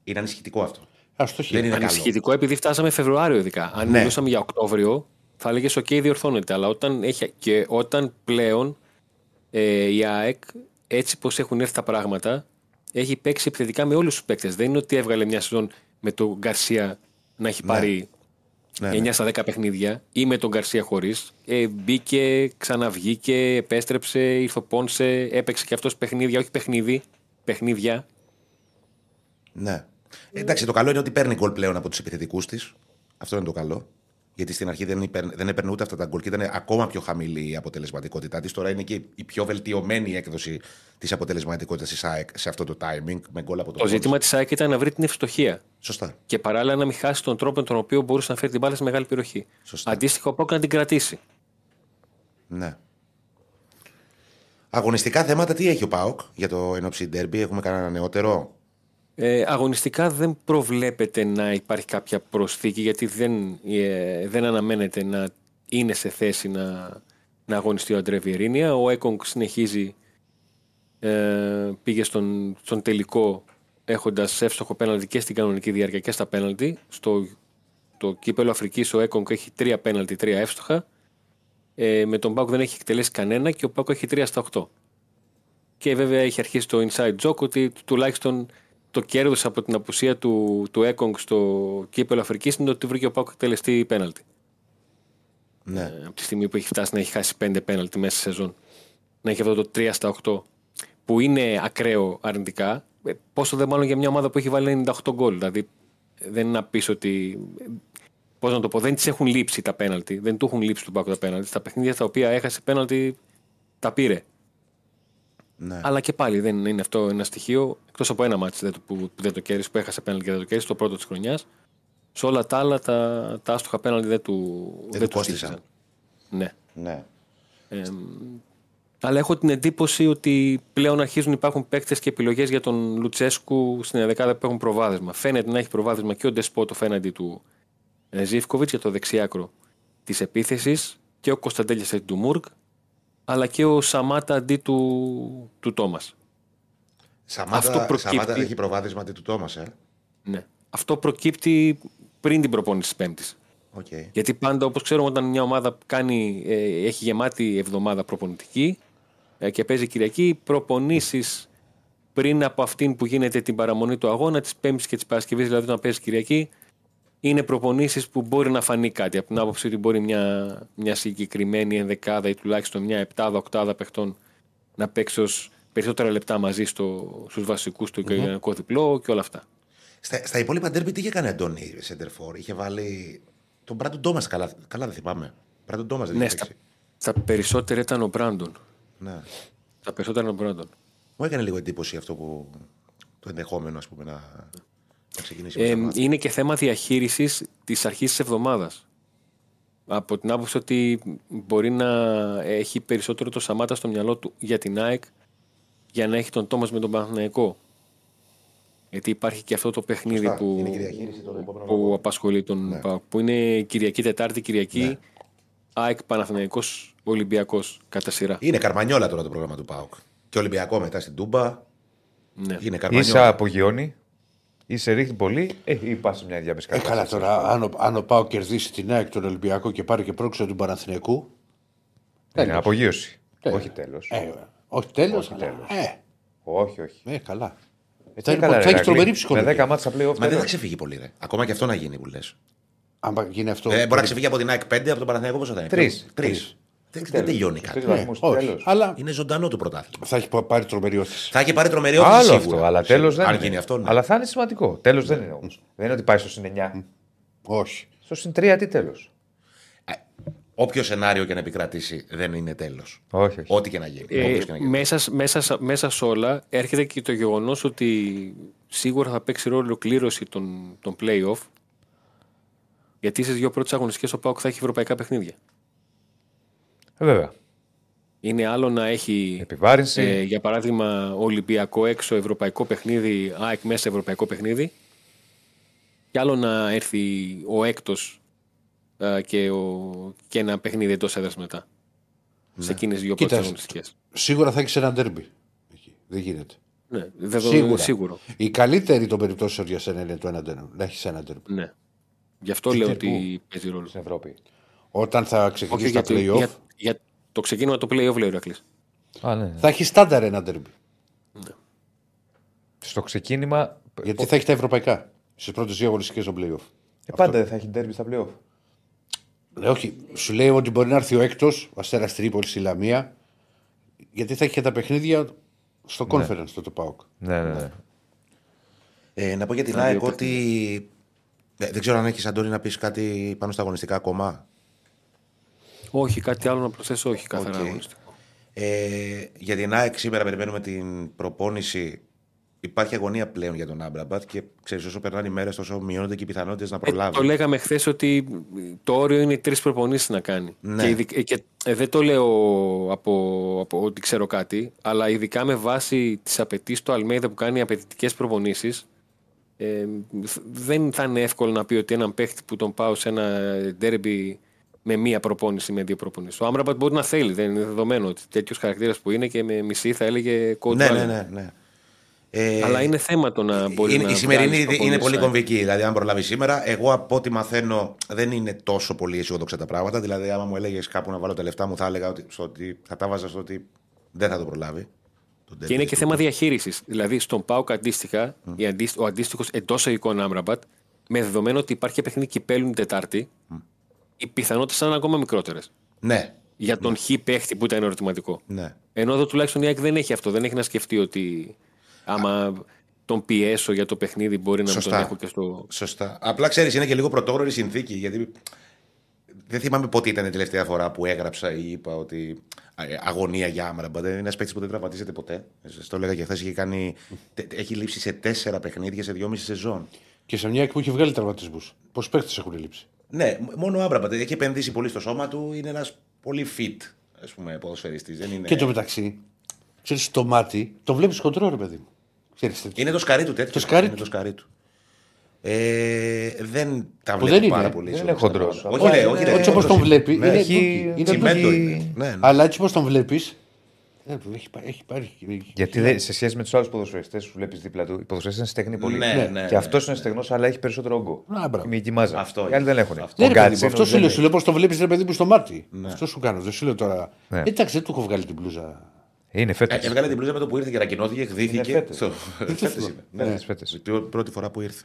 Είναι ανησυχητικό αυτό. Αστοχή. Δεν είναι καλό. Ανησυχητικό επειδή φτάσαμε Φεβρουάριο ειδικά. Αν Ναι. μιλούσαμε για Οκτώβριο, θα έλεγες: OK, διορθώνεται. Αλλά όταν, έχει, και όταν πλέον ε, η ΑΕΚ, έτσι πώ έχουν έρθει τα πράγματα, έχει παίξει επιθετικά με όλους τους παίκτες. Δεν είναι ότι έβγαλε μια σεζόν με τον Γκαρσία να έχει πάρει Ναι, 9 ναι. στα 10 παιχνίδια ή με τον Γκαρσία χωρίς. Ε, μπήκε, ξαναβγήκε, επέστρεψε, ήρθε ο Πόνσε, έπαιξε και αυτός παιχνίδια, όχι παιχνίδι, παιχνίδια. Ναι. Εντάξει, το καλό είναι ότι παίρνει γκολ πλέον από τους επιθετικούς της. Αυτό είναι το καλό. Γιατί στην αρχή δεν, υπέρ, δεν έπαιρνε ούτε αυτά τα γκολ και ήταν ακόμα πιο χαμηλή η αποτελεσματικότητά της. Τώρα είναι και η πιο βελτιωμένη έκδοση της αποτελεσματικότητας της ΑΕΚ σε αυτό το timing με γκολ από το Το ζήτημα της ΑΕΚ ήταν να βρει την ευστοχία. Σωστά. Και παράλληλα να μην χάσει τον τρόπο με τον οποίο μπορούσε να φέρει την μπάλα σε μεγάλη περιοχή. Σωστά. Αντίστοιχα, ο Πάουκ να την κρατήσει. Ναι. Αγωνιστικά θέματα τι έχει ο ΠΑΟΚ για το ενόψι ντέρμπι, έχουμε κανένα νεότερο; Ε, αγωνιστικά δεν προβλέπεται να υπάρχει κάποια προσθήκη γιατί δεν, ε, δεν αναμένεται να είναι σε θέση να, να αγωνιστεί ο Αντρέ Βιερίνια. Ο Έκογκ συνεχίζει Ε, πήγε στον, στον τελικό έχοντας εύστοχο πέναλτι και στην κανονική διάρκεια και στα πέναλτι. Στο το κύπελο Αφρικής ο Έκονγκ έχει τρία πέναλτι, τρία εύστοχα. Ε, με τον Πάουκ δεν έχει εκτελέσει κανένα και ο Πάουκ έχει 3 στα 8. Και βέβαια έχει αρχίσει το inside joke ότι τουλάχιστον το κέρδος από την απουσία του, του Έκονγκ στο κύπελο Αφρικής είναι ότι βρήκε ο Πάουκ εκτελεστή πέναλτι. Ναι. Ε, από τη στιγμή που έχει φτάσει να έχει χάσει 5 πέναλτι μέσα στη σεζόν. Να έχει αυτό το 3 στα 8 που είναι ακραίο αρνητικά. Ε, πόσο δε μάλλον για μια ομάδα που έχει βάλει 98 γκολ. Δηλαδή δεν είναι να πεις ότι. Πώς να το πω, δεν της έχουν λείψει τα πέναλτι. Δεν του έχουν λείψει του Πάουκ τα πέναλτι. Στα παιχνίδια στα οποία έχασε πέναλτι τα πήρε. Ναι. Αλλά και πάλι δεν είναι αυτό ένα στοιχείο. Εκτός από ένα μάτι που, που δεν το κέρδισε, που έχασε πέναλτι και δεν το κέρδισε, το πρώτο της χρονιάς. Σε όλα τα άλλα τα, τα άστοχα πέναλτι δεν του, Δεν δεν του τους κόστησαν. στήχησαν. Ναι. ναι. Ε, αλλά έχω την εντύπωση ότι πλέον αρχίζουν να υπάρχουν παίκτες και επιλογές για τον Λουτσέσκου στην δεκάδα που έχουν προβάδισμα. Φαίνεται να έχει προβάδισμα και ο Ντεσπότο φαίνεται του ε, Ζίβκοβιτς για το δεξί άκρο της επίθεσης και ο Κωνσταντέλιας αντί του Μουργκ, αλλά και ο Σαμάτα αντί του, του Τόμας. Σαμάτα, Αυτό προκύπτει- Σαμάτα έχει προβάδισμα αντί του Τόμας, ε. Ναι. Αυτό προκύπτει πριν την προπόνηση της Πέμπτης. Οκ. Γιατί πάντα, όπως ξέρουμε, όταν μια ομάδα κάνει, ε, έχει γεμάτη εβδομάδα προπονητική ε, και παίζει Κυριακή, προπονήσεις πριν από αυτήν που γίνεται την παραμονή του αγώνα, της Πέμπτης και της Παρασκευής, δηλαδή όταν παίζει Κυριακή, είναι προπονήσεις που μπορεί να φανεί κάτι. Από την άποψη ότι μπορεί μια, μια συγκεκριμένη ενδεκάδα ή τουλάχιστον μια επτάδα-οκτάδα παιχτών να παίξει ως περισσότερα λεπτά μαζί στο, στους βασικούς του οικογενειακό διπλό και όλα αυτά. Στα, στα υπόλοιπα ντέρμπι τι είχε κάνει Αντώνη Σέντερφορ; Είχε βάλει τον Μπράντον Τόμας, καλά, καλά δεν θυμάμαι. Μπράντον Τόμας δεν Ναι, είχε στα, παίξει. στα περισσότερα ήταν ο Μπράντον. Ναι. Τα περισσότερα ήταν ο Μπράντον. Μου έκανε λίγο εντύπωση αυτό που. το ενδεχόμενο, ας πούμε, να, να ξεκινήσει. Ε, με το είναι και θέμα διαχείρισης της αρχής της εβδομάδας. Από την άποψη ότι μπορεί να έχει περισσότερο το Σαμάτα στο μυαλό του για την ΑΕΚ για να έχει τον Τόμας με τον Παναθηναϊκό. Γιατί υπάρχει και αυτό το παιχνίδι Σωστά. που, Είναι και διαχείριση των επόμενων που αγώνων. απασχολεί τον ΠΑΟΚ, Που είναι Κυριακή, Τετάρτη, Κυριακή, ΑΕΚ Παναθηναϊκός, Ολυμπιακός κατά σειρά. Είναι καρμανιόλα τώρα το πρόγραμμα του ΠΑΟΚ. Και Ολυμπιακό μετά στην Τούμπα. Ναι. Είναι Ή σε καρμανιόλα. απογειώνει, ή σε ρίχνει πολύ, ε, ή πας σε μια Ε, διαμεσικά. καλά τώρα, αν ο, αν ο Πάο κερδίσει την ΑΕΚ τον Ολυμπιακό και πάρει και πρόξενο του Παναθηναϊκού. Είναι απογείωση. Τέλος. Όχι τέλος. Ε, όχι τέλος. Όχι τέλος. Ε, Όχι, όχι. ε, καλά. Ε, Θα τι είναι- καλά, θα ρε, έχει Ρακλή. τρομερή ψυχολογία. Με 10 μάτια στα play-off. Μα δεν θα τέλος. ξεφύγει πολύ, ρε. Ακόμα και αυτό να γίνει που λες. Αν γίνει αυτό. Ε, μπορεί να ξεφύγει από την ΑΕΚ 5, από τον Παναθηναϊκό πόσο θα είναι; Τρεις. Τρεις. Δεν, δεν τελειώνει κάτι. Τρεις Ναι, βαθμούς, όχι. τέλος. Αλλά Είναι ζωντανό το πρωτάθλημα. θα έχει πάρει τρομερή όθηση. Θα έχει πάρει τρομερή όθηση Άλλο σίγουρα. αυτό, αλλά τέλος δεν Αν είναι. γίνει αυτό, ναι. Αλλά θα είναι σημαντικό. Τέλος δεν είναι όμως. Δεν είναι ότι πάει στο συν 9. Όχι. Στο συν 3 τι τέλος. Όποιο σενάριο και να επικρατήσει δεν είναι τέλος. Όχι, όχι. Ό,τι και να γίνει. Ε, Όποιος και να γίνει. μέσα, σ- μέσα, σ- μέσα σε όλα έρχεται και το γεγονός ότι σίγουρα θα παίξει ρόλο κλήρωση των, των play-off. Γιατί στις δύο πρώτες αγωνιστικές ο Πάοκ θα έχει ευρωπαϊκά παιχνίδια. Ε, βέβαια. Είναι άλλο να έχει, Επιβάρυνση. ε, για παράδειγμα, Ολυμπιακό έξω ευρωπαϊκό παιχνίδι, ΑΕΚ μέσα ευρωπαϊκό παιχνίδι. Και άλλο να έρθει ο έκτος και, ο, και ένα παιχνίδι εντός έδρας μετά. Σε εκείνες τι δύο πρώτε Κοίτας, αγωνιστικέ. Σίγουρα θα έχεις ένα ντέρμπι. Εκεί. Δεν γίνεται. Ναι, δεδο- Σίγουρα. σίγουρο. Η καλύτερη των περιπτώσεων για σένα είναι το ένα ντέρμπι. Να έχεις ένα ντέρμπι. Ναι. Γι' αυτό λέω ότι παίζει ρόλο. Στην Ευρώπη. Όταν θα Όχι ξεκινήσει για, τα το- playoff, για, για το ξεκίνημα το play-off λέει ο Ηρακλής. Α, ναι. θα έχει στάνταρ ένα ντέρμπι. Στο ξεκίνημα. Γιατί θα έχει τα ευρωπαϊκά. Στις πρώτες δύο αγωνιστικές των playoff. Ε, πάντα δεν θα έχει ντέρμπι στα play-off. Ναι, όχι. Σου λέει ότι μπορεί να έρθει ο έκτος, ο Αστέρας Τρίπολης στη Λαμία, γιατί θα έχει και τα παιχνίδια στο Conference το, το ΠΑΟΚ. Ναι, ναι, ναι. Ε, να πω για την ΑΕΚ ότι. Ε, δεν ξέρω αν έχεις Αντώνη να πεις κάτι πάνω στα αγωνιστικά ακόμα. Όχι, κάτι άλλο να προσθέσω, όχι καθαρά Οκ. αγωνιστικό. Ε, για την ΑΕΚ σήμερα περιμένουμε την προπόνηση. Υπάρχει αγωνία πλέον για τον Άμπραμπατ και ξέρεις, όσο περνάνε οι μέρες, τόσο μειώνονται και οι πιθανότητες να Ε, προλάβει. το λέγαμε χθες ότι το όριο είναι τρεις προπονήσεις να κάνει. Ναι. Και, ειδικ- ε, και ε, δεν το λέω από, από ότι ξέρω κάτι, αλλά ειδικά με βάση τις απαιτήσεις του Αλμέιδα που κάνει απαιτητικές προπονήσεις, ε, δεν θα είναι εύκολο να πει ότι έναν παίχτη που τον πάω σε ένα ντέρμπι με μία προπόνηση, με δύο προπονήσεις. Ο Άμραμπατ μπορεί να θέλει, δεν είναι δεδομένο ότι τέτοιος χαρακτήρας που είναι και με μισή θα έλεγε coach Ναι, Allen. ναι, ναι. ναι. Ε, Αλλά είναι θέμα το να μπορεί είναι, να η σημερινή βγάλεις είναι προπονήσεις, πολύ ε. κομβική. Δηλαδή, αν προλάβει σήμερα, εγώ από ό,τι μαθαίνω δεν είναι τόσο πολύ αισιόδοξα τα πράγματα. Δηλαδή, άμα μου έλεγες κάπου να βάλω τα λεφτά μου, θα έλεγα ότι, στο ότι θα τα βάζα στο ότι δεν θα το προλάβει. Το Και είναι derby και του. θέμα διαχείρισης. Δηλαδή, στον Πάουκ αντίστοιχα, η αντίσ- ο αντίστοιχος εντός εικόν Άμραμπατ, με δεδομένο ότι υπάρχει και παιχνίδι κυπέλου την Τετάρτη, οι πιθανότητες θα είναι ακόμα μικρότερες. Ναι, Για τον χ παίχτη που ήταν ερωτηματικό. ναι. Ενώ εδώ τουλάχιστον η ΑΕΚ δεν έχει αυτό. Δεν έχει να σκεφτεί ότι άμα τον πιέσω για το παιχνίδι μπορεί να μην Σωστά. τον έχω και στο. Σωστά. Απλά ξέρεις, είναι και λίγο πρωτόγνωρη συνθήκη. Γιατί δεν θυμάμαι πότε ήταν η τελευταία φορά που έγραψα ή είπα ότι ε, αγωνία για Άμραμπα. Δεν είναι ένας παίκτης που δεν τραυματίζεται ποτέ. Στο έλεγα και χθες. Έχει, κάνει... τε- έχει λείψει σε τέσσερα παιχνίδια σε δυόμιση σεζόν. Και σε μια που έχει βγάλει τραυματισμούς. Πόσοι παίχτε έχουν λείψει; Ναι, μόνο ο Άμραμπα. Έχει επενδύσει πολύ στο σώμα του. Είναι ένας πολύ fit ας πούμε, ποδοσφαιριστής. Δεν είναι... Και το μεταξύ, ξέρεις το μάτι, το βλέπεις χοντρό, ρε παιδί μου. Ξέρεις, τέτοιο. Είναι το σκαρί του τέτοιο. Το σκαρί είναι του. το σκαρί του. Ε, δεν τα Που βλέπω δεν πάρα είναι. πολύ. Δεν σε είναι όλα αυτά τα χοντρός. πράγματα. Όχι, Όχι, ρε, όχι, είναι- ρε, Έτσι όπω τον χοντρός βλέπει, Ναι, είναι έχει ντούκι, είναι τσιμέντο ντούκι. είναι. Ναι, ναι. Αλλά έτσι όπως τον βλέπεις. Έχει, πά- έχει πάρει. Γιατί δεν- σε σχέση με τους άλλους ποδοσφαιριστές που βλέπεις δίπλα του, οι ποδοσφαιριστές είναι στεγνοί πολύ. Ναι, ναι, ναι, και αυτός ναι. είναι στεγνός, αλλά έχει περισσότερο όγκο. Α, μπράβο. Η μυϊκή μάζα. Αυτό Οι άλλοι είναι. δεν έχουν. Αυτό. Ο Ναι, ρε παιδί μου, Γκάτσινος αυτό σου δεν λέω. έχει. Σου λέω πώς το βλέπεις, ρε παιδί μου, στο μάτι. Ναι. Αυτό σου κάνω. Δεν σου λέω τώρα. Ναι. Εντάξει, δεν του έχω βγάλει την μπλούζα. Είναι φέτος. Ε, Έβγαλε την μπλούζα με το που ήρθε και ανακοινώθηκε, εκδίθηκε. φέτος. Στο- (laughs) φέτος είναι. Ναι, Ναι, ναι. φέτος. Την πρώτη φορά που ήρθε.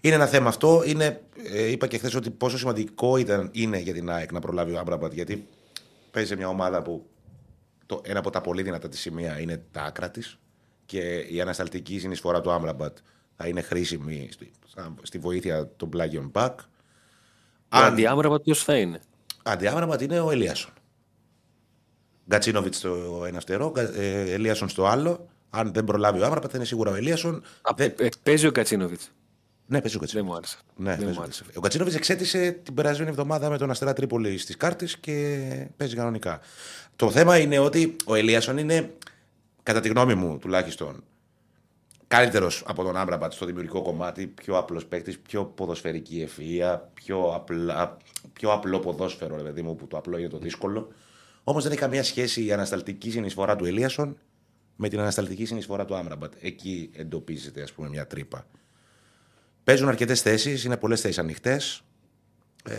Είναι ένα θέμα αυτό. Είναι, ε, είπα και χθες ότι πόσο σημαντικό ήταν, είναι για την ΑΕΚ να προλάβει ο Άμπραμπατ. Γιατί παίζει σε μια ομάδα που το, ένα από τα πολύ δυνατά της σημεία είναι τα άκρα της και η ανασταλτική συνεισφορά του Άμπραμπατ θα είναι χρήσιμη στη, στα- στη βοήθεια των πλάγιων back. Ο Αν αντιάμραμπατ ποιος θα είναι; αντιάμραμπατ είναι ο Ελίασον. Γκατσίνοβιτς στο ένα φτερό, Γκα- ε, Ελίασον στο άλλο. Αν δεν προλάβει ο Άμραμπατ θα είναι σίγουρα ο Ελίασον. Α, Δεν- ε, Παίζει ο Κατσίνοβιτ. Ναι, παίζει ο Δεν Γκατσίνοβιτ. μου άρεσε. Ναι, δεν παίζει μου ο άρεσε. Γκατσίνοβιτς. Ο Γκατσίνοβιτς εξέτησε την περασμένη εβδομάδα με τον Αστέρα Τρίπολη στις κάρτες και παίζει κανονικά. Το θέμα είναι ότι ο Ελίασον είναι, κατά τη γνώμη μου τουλάχιστον, καλύτερος από τον Άμπραμπατ στο δημιουργικό κομμάτι, πιο απλός παίκτης, πιο ποδοσφαιρική ευφυα, πιο, απλά, πιο απλό ποδόσφαιρο, ρε παιδί μου, που το απλό είναι το δύσκολο. Όμως δεν έχει καμία σχέση η ανασταλτική συνεισφορά του Ελίασον με την ανασταλτική συνεισφορά του Άμπραμπατ. Εκεί εντοπίζεται, ας πούμε, μια τρύπα. Παίζουν αρκετές θέσεις, είναι πολλές θέσεις ανοιχτές. Ε,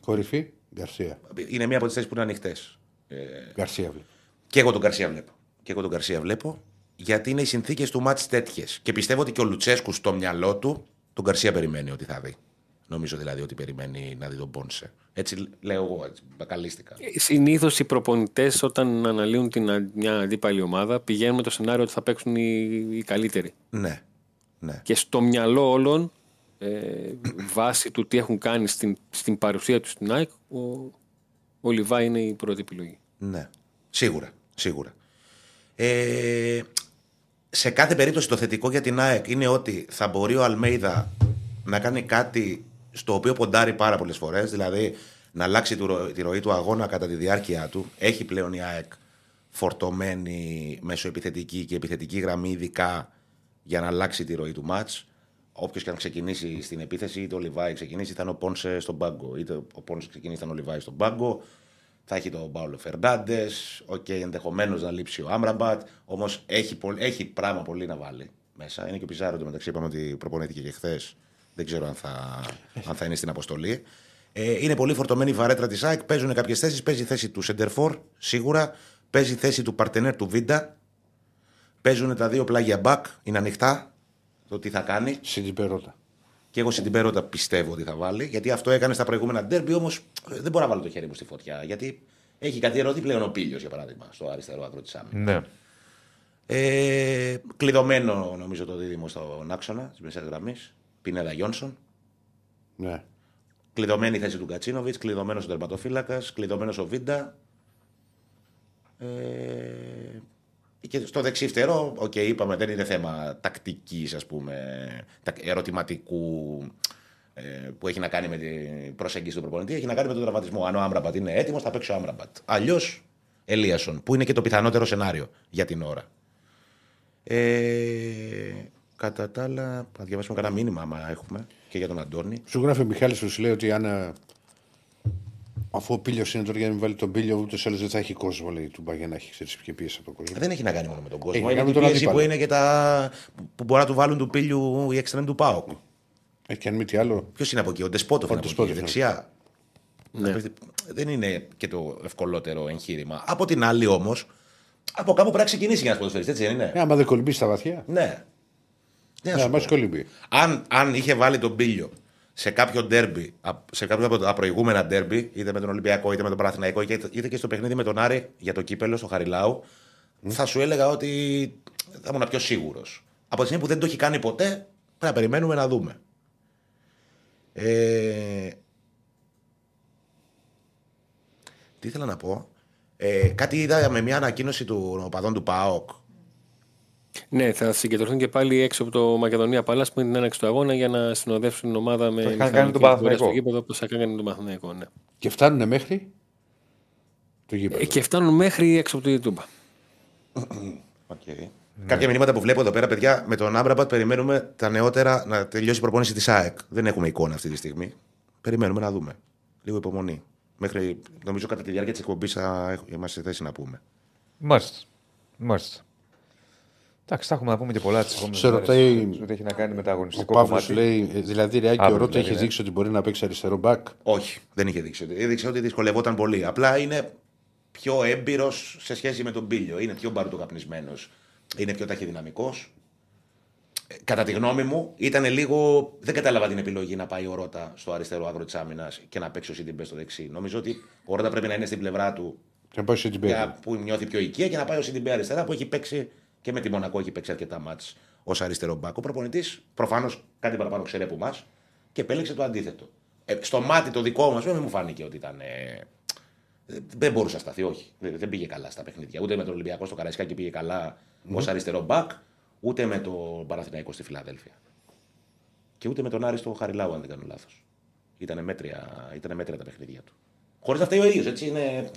Κορυφή, Γκαρσία. είναι μία από τις θέσεις που είναι ανοιχτές. Γκαρσία βλέπει. Και εγώ τον Καρσία βλέπω. Και εγώ τον Καρσία βλέπω. Γιατί είναι οι συνθήκες του μάτς τέτοιες. Και πιστεύω ότι και ο Λουτσέσκου στο μυαλό του τον Καρσία περιμένει ότι θα δει. Νομίζω δηλαδή ότι περιμένει να δει τον Πόνσε. Έτσι λέω εγώ, έτσι, μπακαλίστηκα. Συνήθως οι προπονητές όταν αναλύουν την, α- μια αντίπαλη ομάδα πηγαίνουν με το σενάριο ότι θα παίξουν οι, οι καλύτεροι. Ναι. ναι. Και στο μυαλό όλων, ε, βάσει του τι έχουν κάνει στην, στην παρουσία τους στην ΑΕΚ, ο, ο Λιβά είναι η πρώτη επιλογή. Ναι. Σίγουρα. Σίγουρα. Ε, σε κάθε περίπτωση το θετικό για την ΑΕΚ είναι ότι θα μπορεί ο Αλμέιδα να κάνει κάτι στο οποίο ποντάρει πάρα πολλές φορές, δηλαδή να αλλάξει τη ρο- τη ροή του αγώνα κατά τη διάρκεια του. Έχει πλέον η ΑΕΚ φορτωμένη μεσοεπιθετική και επιθετική γραμμή, ειδικά για να αλλάξει τη ροή του ματς. Όποιος και αν ξεκινήσει στην επίθεση, είτε ο Λιβάι ξεκινήσει, θα είναι ο Πόνσε στον πάγκο. Είτε ο Πόνσε ξεκινήσει, θα είναι ο Λιβάι στον πάγκο. Θα έχει τον Πάολο Φερνάντες. οκ, ενδεχομένως να λείψει ο Άμραμπατ. Όμως έχει, πολ- έχει πράγμα πολύ να βάλει μέσα. Είναι και ο Πιζάρο μεταξύ. Είπαμε ότι προπονήθηκε και χθες. Δεν ξέρω αν θα, αν θα είναι στην αποστολή. Ε, είναι πολύ φορτωμένη η βαρέτρα της ΑΕΚ. Παίζουν κάποιες θέσεις. Παίζει θέση του Σεντερφόρ σίγουρα. Παίζει θέση του παρτενέρ του Βίντα. Παίζουν τα δύο πλάγια μπακ. Είναι ανοιχτά το τι θα κάνει. Συντυπερώτα. Και εγώ στην Πέρωτα πιστεύω ότι θα βάλει. Γιατί αυτό έκανε στα προηγούμενα ντέρμπι, όμως δεν μπορώ να βάλω το χέρι μου στη φωτιά. Γιατί έχει καθιερωθεί πλέον ο Πίλιο, για παράδειγμα, στο αριστερό άκρο της άμυνας. Ναι. Ε, κλειδωμένο νομίζω το δίδυμο στον άξονα της μεσαίας γραμμής. Πινέδα Γιόνσον. Ναι. Κλειδωμένη η θέση του Γκατσίνοβιτς. Κλειδωμένος ο τερματοφύλακας. Κλειδωμένος ο Βίντα. Ε, και στο δεξί φτερό, οκ, είπαμε, δεν είναι θέμα τακτικής, ας πούμε, τα- ερωτηματικού ε, που έχει να κάνει με την προσέγγιση του προπονητή. Έχει να κάνει με τον τραυματισμό. Αν ο Άμραμπατ είναι έτοιμος, θα παίξει ο Άμραμπατ. Αλλιώς Ελίασον, που είναι και το πιθανότερο σενάριο για την ώρα. Ε, κατά τα άλλα, θα διαβάσουμε κανένα μήνυμα, άμα έχουμε, και για τον Αντώνη. Σου γράφει ο Μιχάλης που σου λέει ότι αν ε, Αφού ο πύλιος είναι τώρα για να μην βάλει τον πύλιο, ούτως ή άλλως δεν θα έχει κόσμο, λέει του για να έχει ξέρεις, και πίεση από τον κόσμο. Δεν έχει να κάνει μόνο με τον κόσμο. Έχει να Είναι κάνει και με η τον πίεση που αντίπαλο. είναι και τα. που μπορεί να του βάλουν του πύλιου η εξτρέμ του Πάοκ. Ε, και αν μη τι άλλο. Ποιος είναι από εκεί, ο Ντεσπότοφ Ο είναι από εκεί, Ντεσπότοφ, ναι. δεξιά. Ναι. Δεν είναι και το ευκολότερο εγχείρημα. Από την άλλη όμως, από κάπου πρέπει να ξεκινήσει για να ποδοσφαιριστή, έτσι δεν είναι; Ε, άμα δεν κολυμπήσει στα βαθιά. Ναι. Τι να Ναι, σου άμα πω. κολυμπεί. αν, αν είχε βάλει τον πύλιο σε κάποιο ντέρμπι, α- σε κάποιο από τα προηγούμενα ντέρμπι, είτε με τον Ολυμπιακό είτε με τον Παναθηναϊκό, είτε είτε και στο παιχνίδι με τον Άρη για το κύπελο στο Χαριλάου, θα σου έλεγα ότι θα ήμουν πιο σίγουρος. Από τη στιγμή που δεν το έχει κάνει ποτέ, πρέπει να περιμένουμε να δούμε. Ε, τι ήθελα να πω; Ε, κάτι είδα με μια ανακοίνωση των οπαδών του ΠΑΟΚ Ναι, θα συγκεντρωθούν και πάλι έξω από το Μακεδονία Παλά που είναι την έναρξη του αγώνα για να συνοδεύσουν την ομάδα με. είχαν μηχανική κάνει τον φορά Παναθηναϊκό. Στο γήπεδο όπως θα κάνει τον Παναθηναϊκό, ναι. Και φτάνουν μέχρι το γήπεδο. Ε, και φτάνουν μέχρι έξω από το YouTube. Okay. Κάποια μηνύματα που βλέπω εδώ πέρα, παιδιά, με τον Άμπραμπατ περιμένουμε τα νεότερα να τελειώσει η προπόνηση της ΑΕΚ. Δεν έχουμε εικόνα αυτή τη στιγμή. Περιμένουμε να δούμε. Λίγο υπομονή. Μέχρι, νομίζω κατά τη διάρκεια της εκπομπής θα έχ- είμαστε σε θέση να πούμε. Μάλιστα. Μάλιστα. Εντάξει, θα έχουμε να πούμε και πολλά τις επόμενες Σε ρωτάει Ό,τι έχει να κάνει με τα Ο αγωνιστικό Παύλος κομμάτι. λέει, ε, δηλαδή ρε Άκη, ο Αύριο, Ρότα δηλαδή, έχει ναι. δείξει ότι μπορεί να παίξει αριστερό μπακ; Όχι, δεν είχε δείξει. ότι- Έδειξε ότι δυσκολευόταν πολύ. Απλά είναι πιο έμπειρος σε σχέση με τον Πίλιο. Είναι πιο μπαρουτοκαπνισμένο. Είναι πιο ταχυδυναμικός. Κατά τη γνώμη μου, ήταν λίγο. Δεν κατάλαβα την επιλογή να πάει ο Ρότα στο αριστερό άκρο της άμυνας και να παίξει ο Σίντιμπε στο δεξί. Νομίζω ότι ο Ρότα πρέπει να είναι στην πλευρά του Και να πάει σε την πέμπτη. για που νιώθει πιο οικεία και να πάει ο Σιντιμπέ αριστερά που έχει παίξει και με τη Μονακό έχει παίξει αρκετά ματς ως αριστερό μπακ. Ο προπονητής προφανώς κάτι παραπάνω ξέρει από εμάς και επέλεξε το αντίθετο. Ε, στο μάτι το δικό μας, δεν μου φάνηκε ότι ήταν. Ε, δεν μπορούσε να σταθεί, όχι. Δεν, δεν πήγε καλά στα παιχνίδια. Ούτε με τον Ολυμπιακό στο Καραϊσκάκι πήγε καλά ως αριστερό μπακ, ούτε με τον Παναθηναϊκό στη Φιλαδέλφια. Και ούτε με τον Άρη στο Χαριλάου, αν δεν κάνω λάθος. Ήταν μέτρια, ήτανε μέτρια τα παιχνίδια του. Χωρίς να φταίει ο ίδιος, έτσι είναι.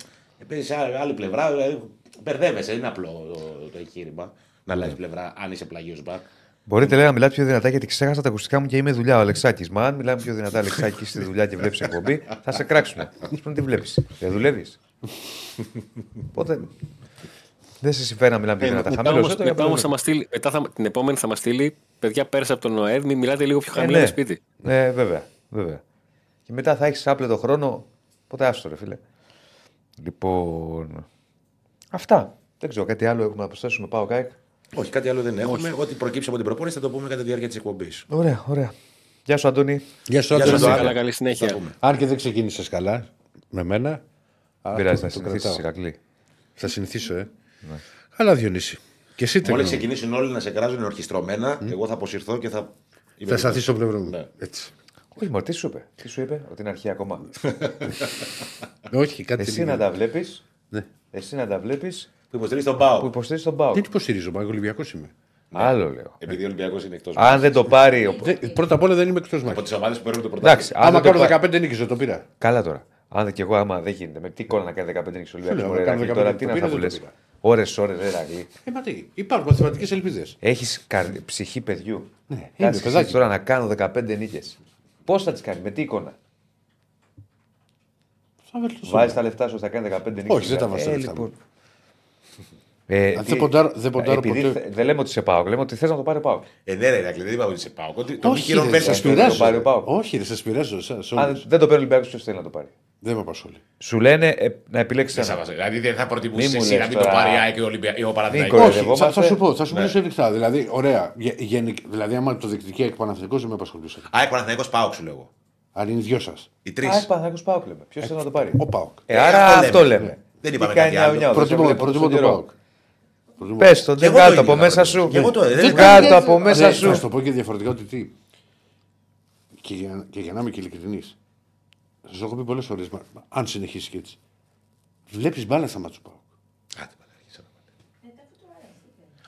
Παίζει σε άλλη- άλλη πλευρά, δηλαδή μπερδεύεσαι. Δεν είναι απλό το, το εγχείρημα να αλλάζει πλευρά αν είσαι πλαγίος μπακ. Μπορείτε λέει, να μιλάτε πιο δυνατά γιατί ξέχασα τα ακουστικά μου και είμαι δουλειά ο Αλεξάκης. Μα αν μιλάμε πιο δυνατά, Αλεξάκη, στη δουλειά και βλέπεις εκπομπή, θα σε κράξουμε. Α πούμε τι βλέπεις. Δεν δουλεύεις. Οπότε δεν σε συμφέρει να μιλάμε πιο δυνατά. Μετά, Χαμηλώσέ όμως, το για μετά, να όμως θα το μας στείλει, μετά θα, την επόμενη θα μας στείλει παιδιά πέρασε από τον ΟΑΕΔ, μην μιλάτε λίγο πιο Ε, χαμηλά ναι. στο σπίτι. Ναι, βέβαια, βέβαια. Και μετά θα έχεις άπλετο χρόνο. Οπότε άστο, ρε φίλε. Λοιπόν. Αυτά. Δεν ξέρω, κάτι άλλο έχουμε να προσθέσουμε. Πάω κάκ. Όχι, κάτι άλλο δεν έχουμε. Ό,τι προκύψει από την προπόνηση θα το πούμε κατά τη διάρκεια της εκπομπής. Ωραία, ωραία. Γεια σου, Αντώνη. Γεια σου, Γεια σου, Άντωνη. Άντωνη. Καλά, καλή συνέχεια. Αν και δεν ξεκίνησες καλά με μένα. Δεν α, πειράζει το- να το συνηθίσεις, κρατάω. Ηρακλή. Θα συνηθίσω, ε. Καλά, Διονύση. Και εσύ τι Μόλις γνώμη; ξεκινήσουν όλοι να σε κράζουν ορχιστρωμένα, εγώ θα αποσυρθώ και θα. Θα σταθεί στο πλευρό μου. Ναι. Έτσι. Όχι, μωρέ, τι σου είπε; Τι σου είπε, ότι είναι αρχή ακόμα. (laughs) Όχι, κάτι Εσύ δεν να είναι. τα βλέπεις; Ναι. Εσύ να τα βλέπεις Που υποστηρίζεις τον που Πάο. υποστηρίζεις τον Πάο. Δεν υποστηρίζω, μα εγώ Ολυμπιακός είμαι. Άλλο λέω. Επειδή ο Ολυμπιακός είναι εκτός Αν δεν το πάρει. ο- Δεν- Πρώτα απ' όλα δεν είμαι εκτός από μάχης. τις ομάδες που παίρνουν το πρωτάθλημα. Εντάξει, αν Άμα δεν το κάνω πάρει- 15 νίκες, δεν το πήρα. Καλά τώρα. Αν δεν και εγώ, άμα δεν γίνεται. Με τι κόλλα να κάνει 15 νίκες ο λέω, Ολυμπιακό. να κάνω 15 Τώρα τι το να πήρα, θα μου δεν λε. το πήρα. Ωρε, ώρες, ρε Ρακλή. Ε, μα τι, υπάρχουν μαθηματικές ελπίδες. Έχεις ψυχή παιδιού. Ναι, Κάτσε είναι, εσύ παιδάκι. τώρα να κάνω 15 νίκες. Πώς θα τις κάνεις, με τι εικόνα; Θα βελτιώσω. Βάζεις τα λεφτά σου, θα κάνει 15 νίκες. Όχι, δεν τα βάζω τα λεφτά μου. Ε, Αν τι- δεν ποντάρω- δεν ποντάρω επειδή ποτέ. θε- Δεν λέμε ότι σε πάω, λέμε ότι θες να το πάρει πάω. Ε, ναι, ρε, Ηρακλή, δεν είπα ότι σε Πάο. Ότι Το Όχι, κύριο ρε, πέρσι σας στο- πειράζει. το πάρει ο πειράζω. Πάοκ. Όχι, δεν σα πειράζω. εσάς, Αν όλους. δεν το παίρνει ο Ολυμπιακός, ποιος θέλει να το πάρει; Δεν με απασχολεί. Σου λένε ε, να επιλέξεις Δεν ένα. σ' άβαζε. Δηλαδή δεν θα Μη προτιμούσε μου εσύ λες να μην το τώρα. πάρει η ΑΕΚ και ο Ολυμπια- ή ο Παναθηναϊκός. Νίκο, Όχι, θα, Κοροϊδευόμαστε. θα σου πω, θα σου Ναι. μιλήσω ειλικρινά. Δηλαδή, ωραία. γε- γενικ- δηλαδή, άμα το διεκδικεί εκ Παναθηναϊκός, δεν με απασχολούσε. ΑΕΚ Παναθηναϊκός Πάοκ σου λέγω. Αν είναι οι δυο σας. Οι τρεις. Α, Παναγιώ Πάοκ λέμε. Ποιος θέλει να το πάρει; Ο Πάοκ. Ε, Ε, άρα αυτό αυτό λέμε. λέμε. Δεν Τι είπαμε κάνει κάτι άλλο. νιάου νιάου, δεν σε Προτιμώ βλέπω προτιμώ τόσο τον καιρό. Πάοκ. Προτιμώ- Πες το, δεν εγώ το κάτω ίδιο από να μέσα προτιμήσω. σου. Και εγώ το- δεν Δεν είναι κάτω Ρε, από μέσα Θα σου. σου το πω και διαφορετικά ότι τι. Και για, και για να είμαι και ειλικρινής. Σας το έχω πει πολλές φορές. Αν συνεχίσεις και έτσι. Βλέπεις μπάλα στα μάτια του Πάοκ. Άντε, μαλακή, σαν να πάτε.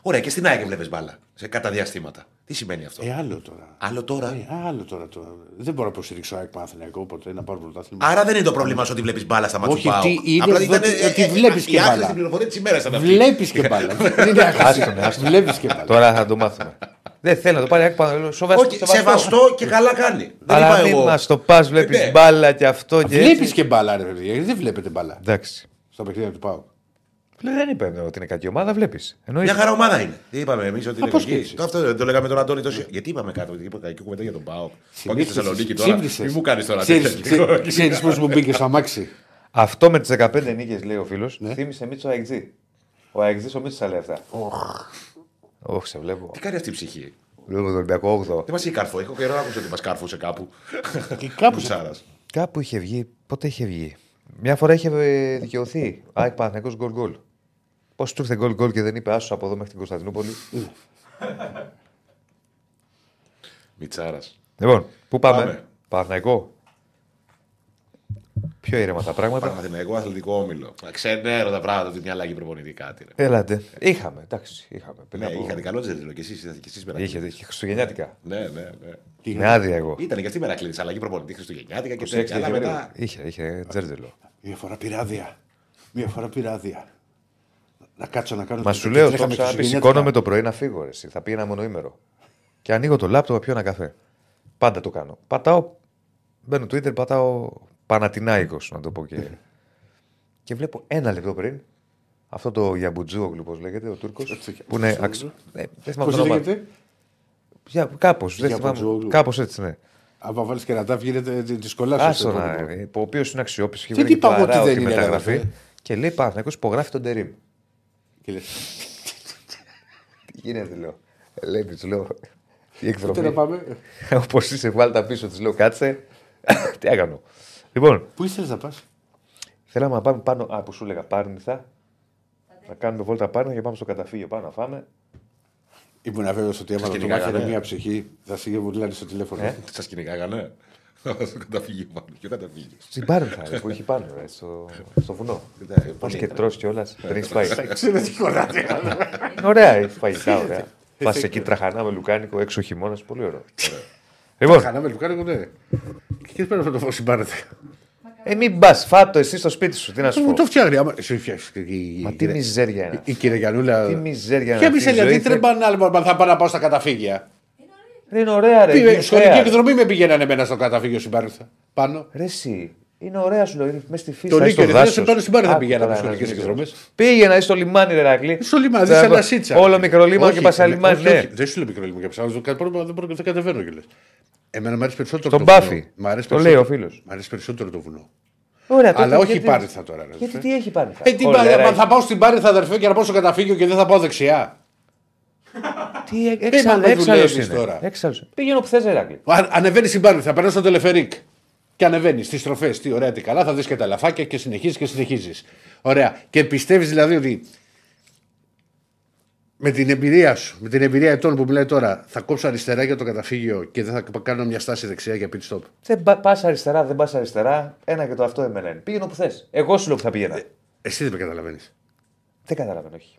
Ωραία, και στην ΑΕΚ βλέπεις μπάλα. Σε κατά διαστήματα. Τι σημαίνει αυτό; Ε, άλλο τώρα. Άλλο τώρα; Ε, άλλο τώρα, τώρα. Δεν μπορώ να υποστηρίξω ΑΕΚ Παναθηναϊκό ποτέ να πάρω πρωτάθλημα. Άρα δεν είναι το πρόβλημα σου ότι βλέπεις μπάλα στα μάτια Όχι, του Πάου. τι είναι Απλά ότι- ήταν, ε, ότι ε, βλέπεις η και άχρηστη μπάλα. πληροφορία της ημέρας ήταν αυτή. Βλέπεις και μπάλα. Δεν (laughs) είναι Άστον, άχαση. άστον. Βλέπεις και μπάλα. Τώρα θα το μάθουμε. Δεν θέλει να το πάρει άκπα. Σοβαστό. Όχι, σεβαστό και καλά κάνει. Δεν είπα Αλλά μην εγώ. μας το πας, βλέπεις Ναι. μπάλα και αυτό και Βλέπεις έτσι. και μπάλα, ρε παιδιά. Γιατί δεν βλέπετε μπάλα Εντάξει. στο παιχνίδι του Πάου. Δεν είπαμε ότι είναι κακή ομάδα, βλέπεις. Μια χαρά ομάδα είναι. Τι είπαμε εμείς ότι είναι πώς κακή. και έτσι. Το Αυτό δεν το λέγαμε τον Αντώνη τόσο. Γιατί είπαμε κάτι, ότι είπα κακή κουβέντα για τον Πάο. Πάω και στη Θεσσαλονίκη τώρα. Σύμπρισες. Μη μου κάνεις τώρα Ξέρεις- τέτοια. Ξέρεις πώς μου μπήκε στο αμάξι. Αυτό με τις 15 νίκες, λέει ο φίλος, Ναι. θύμισε Μίτσο Αεξή. Ο Αεξή ο Μίτσος τα λέει αυτά. Όχι, σε βλέπω. Τι κάνει αυτή η ψυχή; Βλέπω τον Ολυμπιακό 8. Δεν μας είχε καρφό. Έχω καιρό να ακούσω ότι μας κάρφωσε κάπου. Και (laughs) κάπου Τσάρας. Κάπου είχε βγει. Πότε είχε βγει; Μια φορά είχε ε, δικαιωθεί. ΑΕΚ Παναθηναϊκός γκολ γκολ. Πώς του ήρθε γκολ γκολ και δεν είπε άσο από εδώ μέχρι την Κωνσταντινούπολη. Μιτσάρας. λοιπόν, πού πάμε; Πάμε. Παναθηναϊκό. Πιο ήρεμα τα πράγματα. Παναθηναϊκό αθλητικό όμιλο. Ξενέρω τα πράγματα ότι μια αλλαγή προπονητή κάτι. ρε. Έλατε. Είχαμε, εντάξει. Είχαμε. Πριν Ναι, από- είχατε καλό τζέρτζελο και εσείς είδατε και εσείς Είχε, είχε Χριστουγεννιάτικα. Ναι, ναι, ναι. Με άδεια εγώ. Ήταν και αυτή η μερακλή αλλαγή προπονητή Χριστουγεννιάτικα και 26 τέτοια. Αλλά Δεκεμβρίου. μετά. Είχε, είχε τζέρτζελο. Μία φορά πειράδια. Μία φορά πειράδια. Να κάτσω να κάνω. Μα το- σου το- λέω, το το τρέχαμε ξαναπεί. Χριστουγεννιάτικα. Σηκώνομαι το πρωί να φύγω. Ρε, εσύ. Θα πει ένα μονοήμερο. Και ανοίγω το λάπτοπ, πιω ένα καφέ. Πάντα το κάνω. Πατάω. Μπαίνω Twitter, πατάω Πανατινάικος, να το πω και. (laughs) και βλέπω ένα λεπτό πριν αυτό το Γιαμπουτζούογλου, όπω λέγεται, ο Τούρκος. Που είναι. Αξ... Ε, δεν θυμάμαι Πώς το όνομα. λέγεται; Κάπως. Γιαμπουτζούογλου. Κάπως έτσι, ναι. Άμα βάλεις και ρατά, γίνεται τη κολλά Άστο να είναι. Ο οποίος είναι αξιόπιστος. Και τι είπα εγώ ότι δεν είναι, μεταγραφή. ρε, Και λέει Παναθυνακό υπογράφει τον Τερήμ. Και λες, Τι γίνεται, λέω. Ε, Λέει, τη λέω. Τι Πότε να εκδρομή. πάμε. Όπως είσαι, βάλει τα πίσω, τη λέω κάτσε. Τι έκανα. Λοιπόν, Πού ήθελες να πας; θέλαμε να πάμε πάνω. Α, που σου έλεγα Πάρνηθα. Να κάνουμε βόλτα Πάρνηθα και πάμε στο καταφύγιο πάνω να φάμε. Ήμουν βέβαιος ότι άμα το κυνηγάγανε. μάθαινε μία ψυχή θα σε βουλάνε στο τηλέφωνο. Ε; Σας κυνηγάγανε. Στο καταφύγιο πάνω. Ποιο καταφύγιο. Στην Πάρνηθα, ρε, που έχει πάνω, ρε, στο, στο βουνό. Ναι, Πα πολύ και ήταν. τρώ κιόλας. Δεν έχει πάει. (laughs) Ξέρω τι κολλάτε. Είναι ωραία, έχει φαγητά, ωραία. Πα εκεί τραχανά με λουκάνικο έξω χειμώνας, πολύ ωραίο. Λοιπόν, Χανάμε λουκάνικο, ναι. Και πρέπει να το φως συμπάρετε. ε, μην πας, φάτο εσύ στο σπίτι σου, τι να σου Μου πω. το φτιάχνει. άμα- Σου φτιάξει. Μα τι μιζέρια είναι. Η κυρία Γιανούλα. Τι μιζέρια Ποια είναι. αυτή η μιζέρια, ζωή. τι τρεμπάνε άλλο, μα θα πάω να πάω στα καταφύγια. Είναι ωραία, ρε. Πήγε- είναι Σχολική ωραία. εκδρομή με πήγαιναν εμένα στο καταφύγιο συμπάρθα. Πάνω. Ρε εσύ, είναι ωραία σου λέω, είναι μέσα στη φύση. Το θα είσαι Λύκειο στο δεν δάσος. σε παίρνω στην Πάρη θα Άκου πηγαίναμε τώρα σχολικές ένας εκδρομές. μικρός. Πήγαινα στο λιμάνι, ρε Ρακλή. Στο λιμάνι, Θα- σε ένα σίτσα. Όλο μικρό λίμανο Όχι, και πα σε λιμάνι, όχι, όχι, ναι. Δεν σου λέω μικρό λίμανο και ψάχνω. Δεν μπορώ- δεν μπορώ- δεν κατεβαίνω κιόλα. Εμένα μου αρέσει περισσότερο Στον το βουνό. Μπάφι. Μ' αρέσει Το λέει περισσότερο- ο φίλος. Μ' αρέσει περισσότερο το βουνό. Ωραία, τότε Αλλά όχι γιατί- η Πάρηθα τώρα. ρε, Γιατί αδερφέ. τι έχει πάρει. Ε, τι πάρει, μα θα πάω στην Πάρηθα αδερφέ και να πάω στο καταφύγιο και δεν θα πάω δεξιά. Τι ε, μα έξαλλος με δουλεύεις είναι. τώρα. Έξαλλος. Πήγαινε όπου θες, ρε Ρακλή. Ανεβαίνει στην Πάρηθα, περνάς στο τελεφερίκ. Και ανεβαίνεις στις στροφές. Τι ωραία, τι καλά, θα δεις και τα λαφάκια και συνεχίζεις και συνεχίζεις. Ωραία. Και πιστεύεις δηλαδή ότι με την εμπειρία σου, με την εμπειρία ετών που μιλάει τώρα, θα κόψω αριστερά για το καταφύγιο και δεν θα κάνω μια στάση δεξιά για pit stop; Δεν πα αριστερά, δεν πας αριστερά. Ένα και το αυτό εμένα είναι. Πήγαινε όπου θες. Εγώ σου λέω που θα πήγαινα. Εσύ δεν με καταλαβαίνεις. Δεν καταλαβαίνω, όχι.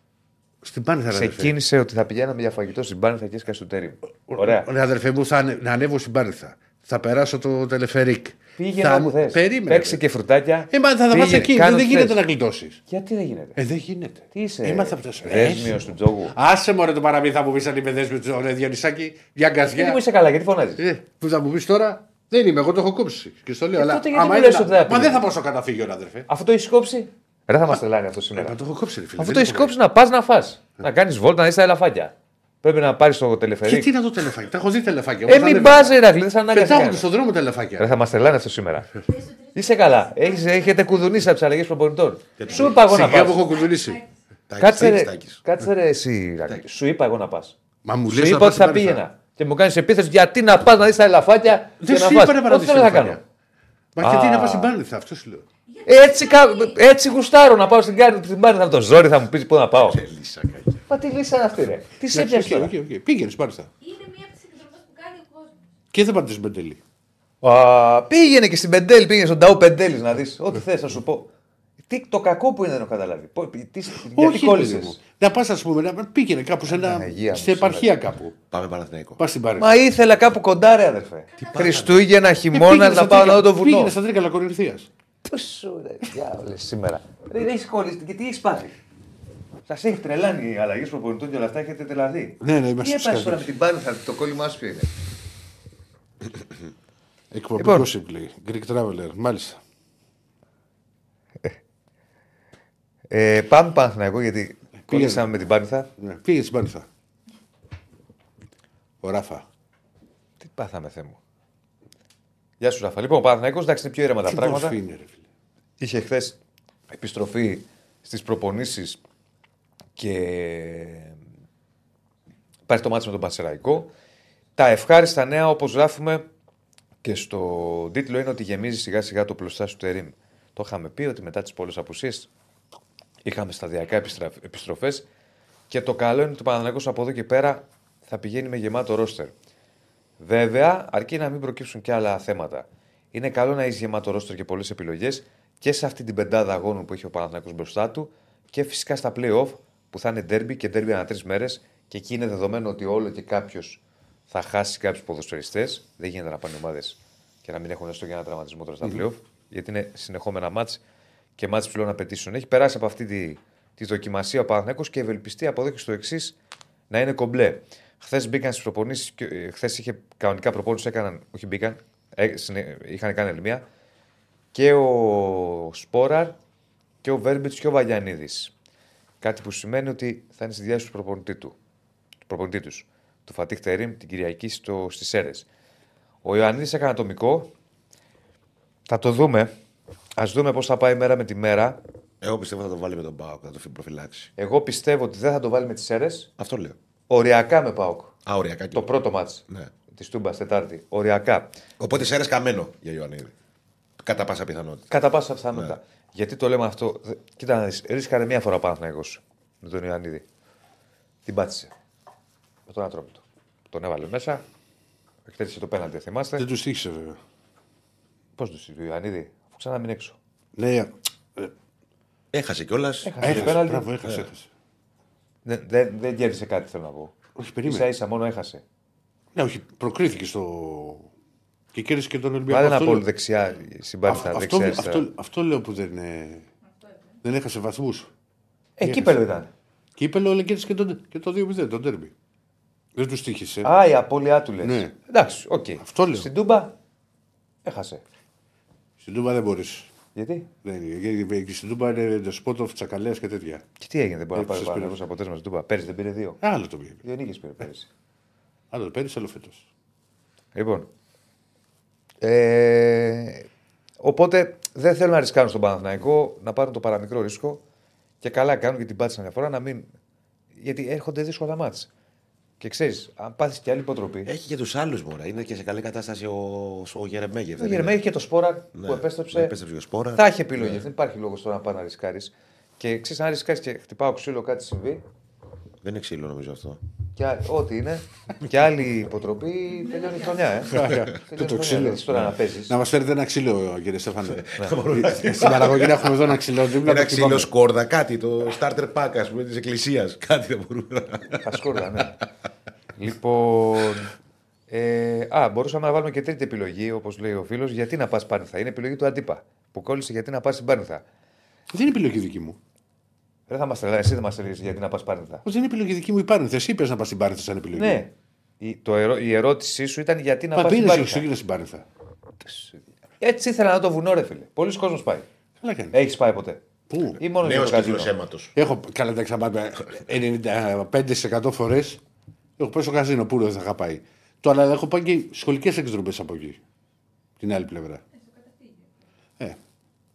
Στην Πάρηθα, ρε, αδερφέ. Ξεκίνησε ότι θα πηγαίναμε για φαγητό στην Πάνηθα και έσκασε στο τέρι. Ωραία. Ωραία, αδερφέ μου, θα ανε- να ανέβω στην Πάρηθα. Θα περάσω το τελεφερίκ. Πήγαινε θα... όπου θες. Περίμενε. Παίξε ρε. και φρουτάκια. Ε, μα θα τα Πήγαινε, πας εκεί. κάνε Δεν, δεν ό,τι γίνεται θες. να γλιτώσεις. Γιατί δεν γίνεται; Ε, δεν γίνεται. Τι είσαι. Ε, μα θα φτάσει. Δέσμιος του τζόγου. Άσε μωρέ το παραμύθι θα μου πεις αν είμαι δέσμιος του Ωραία Διονυσάκη. Μια Γιατί γκαζιά. μου είσαι καλά, γιατί φωνάζεις; Ε, που θα μου πεις τώρα. Δεν είμαι, εγώ το έχω κόψει. Και στο λέω. Ε, αλλά τότε γιατί άμα μου είναι λες να- ότι δεν θα Μα πήγαινε; δεν θα πάω στο καταφύγιο, ρε, αδερφέ. Αυτό το έχεις κόψει; Δεν θα μας τρελάνει αυτό Ε, σήμερα. μα το έχω κόψει, ρε φίλε. Αφού δεν το έχεις έχω κόψει να πας να φας. Να κάνεις βόλτα, να είσαι τα ελαφάκια. Πρέπει να πάρεις το Και τελεφερίκ. τι να το τελεφάκι; Τα έχω δει τελεφάκια. Ε, όπως μην ανέβαινα. πας, Ηρακλή, δεν σαν ανάγκη. Πετάγονται στον δρόμο τελεφάκια. Δεν θα μας τρελάνει αυτό σήμερα. Είσαι καλά. Έχεις, έχετε κουδουνίσει από τις αλλαγές προπονητών. Σου είπα εγώ να Σιγά μου πα. έχω κουδουλήσει. Κάτσε ρε, Τάκης. κάτσε ρε εσύ, Ηρακλή. Σου είπα εγώ να πας. Μα μου Σου λες να είπα πας ότι θα στην Πάρηθα. πήγαινα. Και μου κάνεις επίθεση γιατί να πας να δει τα ελαφάκια Δεν και σου να είπα να πα. πάω Ό,τι θέλω να κάνω. Μα γιατί Α. να πας στην Πάρηθα, αυτό σου λέω. Έτσι, κα- έτσι γουστάρω να πάω στην κάρτα την πάρει θα το ζόρι, θα μου πεις πού να πάω. Λύσα κακιά. Μα τι λύση είναι αυτή, ρε. Τι σε πιάσει τώρα. Πήγαινες στην Πάρηθα. Είναι μία από τις εκδρομέ που κάνει ο κόσμος. Και δεν πάτε στην Πεντελή. Α, πήγαινε και στην Πεντέλη, πήγαινε στον Ταού Πεντέλης να δεις. Ό,τι θες, θα σου πω. Τι, το κακό που είναι δεν έχω καταλάβει. Πο- τι- γιατί Όχι, κόλλησε. παιδί μου. Να πας, ας πούμε, να πήγαινε κάπου σε ένα. Παναγία μου, στην επαρχία κάπου. Πάμε Παναθηναϊκό. Πας στην Πάρηθα. Μα ήθελα κάπου κοντά, ρε αδερφέ. Χριστούγεννα, χειμώνα, να πάω να δω το βουνό. Πήγαινε στα τρίκαλα κορινθίας. Πού σου, ρε, διάολε σήμερα. Δεν έχεις κολλήσει και τι έχεις πάθει; Σας έχει τρελάνει οι αλλαγές προπονητών και όλα αυτά, έχετε δηλαδή. Ναι, ναι, Τι είμαστε έπασες τώρα σκασμένοι. με την Πάνθα, το κόλλημά σου ποιο είναι; (coughs) Εκπομπή Λοιπόν. Gossip λέει. Greek Traveler. Μάλιστα. Ε, πάμε Παναθηναϊκό γιατί κόλλησαμε με την Πάνθα. Ναι. Πήγε στην Πάνηθα. Ο Ράφα. Τι πάθαμε, Θεέ μου. Γεια σου, Ραφα. Λοιπόν, ο Παναθηναϊκός εντάξει είναι πιο ήρεμα τα Τι πράγματα. μορφή είναι, ρε φίλε. Είχε χθες επιστροφή στις προπονήσεις και υπάρχει το μάτι με τον Πανσεραϊκό. Τα ευχάριστα νέα, όπως γράφουμε και στο τίτλο, είναι ότι γεμίζει σιγά σιγά το πλωστάσιο του Ερήμ. Το είχαμε πει ότι μετά τις πολλές απουσίες είχαμε σταδιακά επιστρα- επιστροφές και το καλό είναι ότι ο Παναθηναϊκός από εδώ και πέρα θα πηγαίνει με γεμάτο ρόστερ. Βέβαια, αρκεί να μην προκύψουν και άλλα θέματα. Είναι καλό να έχει γεμάτο ρόστρο και πολλές επιλογές και σε αυτή την πεντάδα αγώνων που έχει ο Παναθηναϊκός μπροστά του και φυσικά στα playoff που θα είναι derby και derby ανά τρεις μέρες και εκεί είναι δεδομένο ότι όλο και κάποιος θα χάσει κάποιους ποδοσφαιριστές. Δεν γίνεται να πάνε ομάδες και να μην έχουν έστω για ένα τραυματισμό τώρα στα playoff, γιατί είναι συνεχόμενα μάτς και μάτς ψηλών απαιτήσεων. Έχει περάσει από αυτή τη, τη δοκιμασία ο Παναθηναϊκός και ευελπιστεί από εδώ και στο εξής να είναι κομπλέ. Χθες μπήκαν στις προπονήσεις, χθες είχε κανονικά προπόνηση, έκαναν, όχι μπήκαν, ε, συνε- είχαν κάνει άλλη μία. Και ο Σπόραρ και ο Βέρμπιτς και ο Βαγιανίδης. Κάτι που σημαίνει ότι θα είναι στη διάθεση του προπονητή του. Του προπονητή τους, του Φατίχ Τερίμ την Κυριακή στο, στις Σέρες. Ο Ιωαννίδης έκανε ατομικό. Θα το δούμε. Ας δούμε πώς θα πάει μέρα με τη μέρα. Εγώ πιστεύω θα το βάλει με τον Πάοκ, θα το προφυλάξει. Εγώ πιστεύω ότι δεν θα το βάλει με τις Σέρες. Αυτό λέω. Οριακά με ΠΑΟΚ. Α, οριακά. Το πρώτο μάτς Ναι. της Τούμπας Τετάρτη. Οριακά. Οπότε σε αίρες καμένο για Ιωαννίδη. Κατά πάσα πιθανότητα. Κατά πάσα πιθανότητα. Γιατί το λέμε αυτό. Δε- Κοίτα να δεις. Ρίσκαρε μία φορά ο Παναθηναϊκός με τον Ιωαννίδη. Την πάτησε. Με τον Ατρόμητο. Τον έβαλε μέσα. Εκτέλεσε το πέναντι, θυμάστε. Δεν τους τύχησε βέβαια. Πώς τους είπε ο Ιωαννίδη, αφού ξανά μην έξω. Ναι, ε, Έχασε κιόλας. έχασε. πέναλτι. Μπράβο, έχασε. έχασε. Δεν, δεν, δεν κέρδισε κάτι, θέλω να πω. Όχι, σα περίμενε. ίσα μόνο έχασε. Ναι, όχι, προκρίθηκε στο. και κέρδισε και τον Ολυμπιακό. Βάλε ένα Αυτό- πόλ δεξιά στην Πάρθα. αυτό, δεξιά, αυτό, αριστερά. αυτό, αυτό λέω που δεν. ε, δεν έχασε βαθμούς. Ε, κύπελο ήταν. Και είπε λέω κέρδισε και, τον, και το 2-0, τον τέρμπι. Δεν τους τύχησε. Α, η απώλειά του λες. Ναι. Εντάξει, οκ. Αυτό λέω. Στην Τούμπα έχασε. Στην Τούμπα δεν μπορείς. Γιατί; Δεν είναι. Γιατί στην Τούμπα είναι το spot of τσακαλέας και τέτοια. Και τι έγινε, δεν μπορεί να Έπαιξες πάρει πήρε. παραγωγό αποτέλεσμα στην Τούμπα. Πέρυσι δεν πήρε δύο. Άλλο το πήγε. Δύο νίκες πήρε πέρυσι. Άλλο το πέρυσι, άλλο φέτος. Λοιπόν. Ε, οπότε δεν θέλουν να ρισκάρουν στον Παναθηναϊκό να πάρουν το παραμικρό ρίσκο και καλά κάνουν και την πάτησαν μια φορά να μην. Γιατί έρχονται δύσκολα μάτς. Και ξέρεις, αν πάθεις και άλλη υποτροπή. Έχει και τους άλλους μωρά. Είναι και σε καλή κατάσταση ο, ο Γερεμέγεφ. Ο δεν Γερμαίκη είναι; και το Σπόρα Ναι, που επέστρεψε. ναι, επέστρεψε ο Σπόρα. Θα έχει επιλογές. Δεν υπάρχει λόγος τώρα να πάει να ρισκάρεις. Και ξέρεις, αν ρισκάρεις και χτυπάω ξύλο, κάτι συμβεί. Δεν είναι ξύλο νομίζω αυτό. Και α- ό,τι είναι. (laughs) και άλλη υποτροπή τελειώνει η χρονιά. Ε. Τελειώνει η το χρονιά, ξύλο. δηλαδή, Τώρα να παίζεις. Να μας φέρετε ένα ξύλο, κύριε Στέφανε. Στην παραγωγή να έχουμε εδώ ένα ξύλο. δίπλα Ένα το ξύλο χτυπάμε. σκόρδα, κάτι, το starter pack ας πούμε της εκκλησίας. (laughs) Κάτι δεν μπορούμε να. Ασκόρδα, ναι. λοιπόν. Ε, α, μπορούσαμε να βάλουμε και τρίτη επιλογή, όπως λέει ο φίλος, γιατί να πας Πάρνηθα; Είναι επιλογή του Αντίπα. Που κόλλησε γιατί να πας στην Πάρνηθα. Δεν είναι επιλογή δική μου. Δεν θα μας τρελάει, εσύ δεν μας έλεγε γιατί να πας Πάρνηθα. Πώς δεν είναι επιλογή δική μου η Πάρνηθα. Εσύ είπες να πας στην Πάρνηθα σαν επιλογή. Ναι. Η, το ερώ- η ερώτησή σου ήταν γιατί να Μα πας στην πήγαινε Πάρνηθα. εξωγήινο στην Πάρνηθα. Έτσι ήθελα να το βουνό, ρε φίλε. Πολλοί κόσμος πάει. Καλά κάνει. Έχεις πάει ποτέ; Πού; Ή μόνο για Νέος το καζίνο; κύκλος αίματος. Έχω καλά τα ξαπάμε 95% φορές. Έχω πάει στο καζίνο που δεν θα είχα πάει; Το αλλά έχω πάει και σχολικές εκδρομές από εκεί. Την άλλη πλευρά. Ε,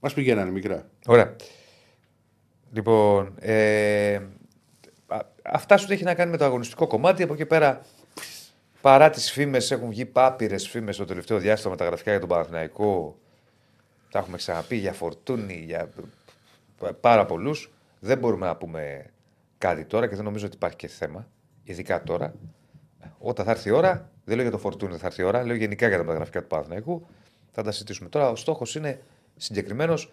μας πηγαίνανε μικρά. Ωραία. Λοιπόν, ε, α- αυτά σου έχει να κάνει με το αγωνιστικό κομμάτι. Από εκεί πέρα, παρά τις φήμες, έχουν βγει πάπειρε φήμες το τελευταίο διάστημα τα γραφικά για τον Παναθηναϊκό. Τα έχουμε ξαναπεί για φορτούνι, για πάρα πολλούς. Δεν μπορούμε να πούμε κάτι τώρα και δεν νομίζω ότι υπάρχει και θέμα, ειδικά τώρα. Όταν θα έρθει η ώρα, δεν λέω για το φορτούνι δεν θα έρθει η ώρα, λέω γενικά για τα μεταγραφικά του Παναθηναϊκού. Θα τα συζητήσουμε. Τώρα ο στόχος είναι συγκεκριμένος.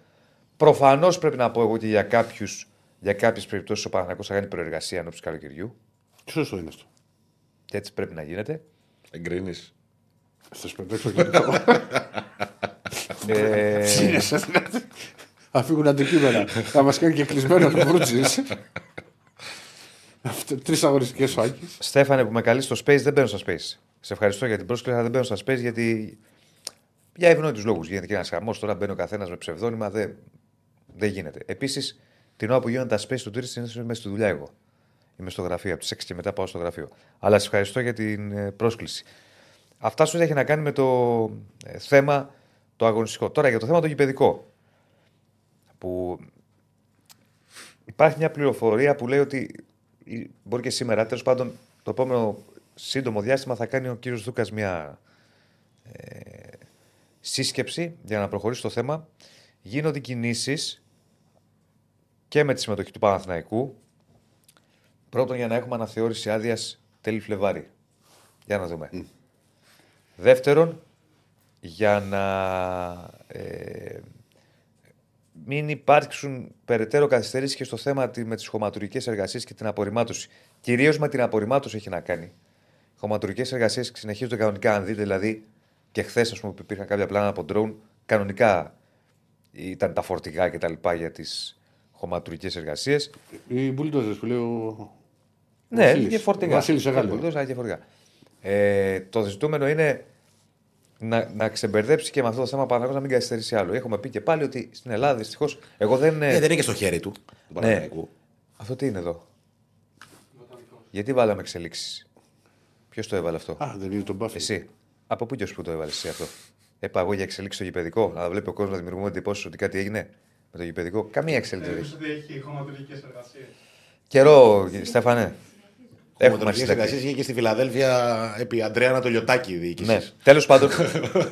Προφανώς πρέπει να πω εγώ και για κάποιους. Για κάποιες περιπτώσεις ο Παναθηναϊκός θα κάνει προεργασία ενώπιση καλοκαιριού. Σωστό είναι αυτό. Και έτσι πρέπει να γίνεται. Εγκρίνεις. Στο σπεντέξω και το. ε, Σύνεσαι, δηλαδή. Θα φύγουν αντικείμενα. Θα μας κάνει και κλεισμένο το βρούτσι. Τρεις αγοριστικέ ο Άκης. Στέφανε που με καλείς στο space, δεν μπαίνω στα space. Σε ευχαριστώ για την πρόσκληση, αλλά δεν μπαίνω στα space γιατί. Για ευνόητους λόγους. Γίνεται και ένας χαμός. Τώρα μπαίνει ο καθένας με ψευδόνυμα. Δεν, δεν γίνεται. Επίσης, την ώρα που γίνονται τα space του Twitter, είναι μέσα στη δουλειά εγώ. Είμαι στο γραφείο. Από τις 6 και μετά πάω στο γραφείο. Αλλά σε ευχαριστώ για την ε, πρόσκληση. Αυτά σου έχει να κάνει με το ε, θέμα το αγωνιστικό. Τώρα για το θέμα το γηπαιδικό. Που υπάρχει μια πληροφορία που λέει ότι ε, μπορεί και σήμερα, τέλος πάντων, το επόμενο σύντομο διάστημα θα κάνει ο κύριος Δούκας μια ε, σύσκεψη για να προχωρήσει το θέμα. Γίνονται κινήσεις και με τη συμμετοχή του Παναθηναϊκού. Πρώτον, για να έχουμε αναθεώρηση άδειας τέλη Φλεβάρι. Για να δούμε. Δεύτερον, για να ε, μην υπάρξουν περαιτέρω καθυστερήσεις και στο θέμα τη- με τις χωματουργικές εργασίες και την απορριμμάτωση. Κυρίως με την απορριμμάτωση έχει να κάνει. Οι χωματουργικές εργασίες συνεχίζονται κανονικά. Αν δείτε δηλαδή και χθες, ας πούμε, που υπήρχαν κάποια πλάνα από drone, κανονικά ήταν τα φορτηγά κτλ. για τις χωματουργικές εργασίες. Οι μπουλντόζε που λέει ο. Ναι, Βασίλης. και φορτηγά. Βασίλης Και Εγάλου. μπουλντόζα και φορτηγά. Ε, το ζητούμενο είναι να, να ξεμπερδέψει και με αυτό το θέμα Παναγιώτος να μην καθυστερήσει άλλο. Έχουμε πει και πάλι ότι στην Ελλάδα δυστυχώς. Εγώ δεν. Ε, δεν είναι και στο χέρι του. Του Ναι. Παναθηναϊκού. Αυτό τι είναι εδώ; Γιατί βάλαμε εξελίξεις; Ποιος το έβαλε αυτό; Α, δεν είναι τον Μπάφι. Εσύ. Από πού και ως πού το έβαλες εσύ αυτό; Έπα εγώ για εξελίξει στο γηπαιδικό. Να βλέπει ο κόσμος να δημιουργούμε εντυπώσεις ότι κάτι έγινε; Με το γηπαιδικό. Καμία εξέλιξη δεν έχει. ότι έχει χωματουργικέ εργασίες. Καιρό, Στέφανε. Έχουμε Έχουμε συντακτή. εργασίες είχε και στη Φιλαδέλφια επί Αντρέα Ανατολιωτάκη η διοίκηση. Ναι. Τέλος πάντων,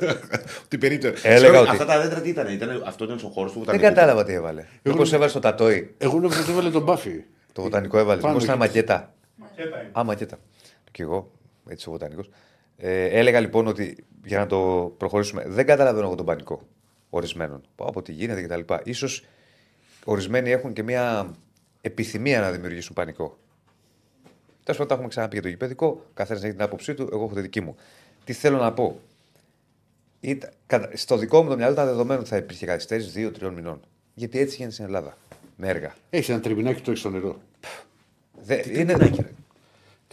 (laughs) Τι περίπτωση. Έλεγα Συγγνώμη, ότι- Αυτά τα δέντρα τι ήταν, ήταν αυτό ήταν ο χώρο του δεν βοτανικού. κατάλαβα τι έβαλε. Μήπως έβαλε στο τατόι; Εγώ νόμιζα ότι έβαλε τον Μπάφι. Το βοτανικό έβαλε. Πάνω Μήπως ήταν εκεί. μακέτα. Μακέτα είναι. Α, μακέτα. Και εγώ, έτσι ο βοτανικός. Ε, έλεγα λοιπόν ότι για να το προχωρήσουμε, δεν καταλαβαίνω εγώ τον πανικό ορισμένων. Πάω από τι γίνεται κτλ. σω ορισμένοι έχουν και μια επιθυμία να δημιουργήσουν πανικό. Τέλος πάντων, τα έχουμε ξαναπεί για το γηπαιδικό. Καθένας έχει την άποψή του, εγώ έχω τη δική μου. Τι θέλω να πω. Ήταν, κατα- στο δικό μου το μυαλό ήταν δεδομένο ότι θα υπήρχε καθυστέρηση δύο-τριών μηνών. Γιατί έτσι γίνεται στην Ελλάδα. Με έργα. Έχεις ένα τριμπινάκι το έχεις στο νερό. Δε, είναι, τριμινάκι, ρε.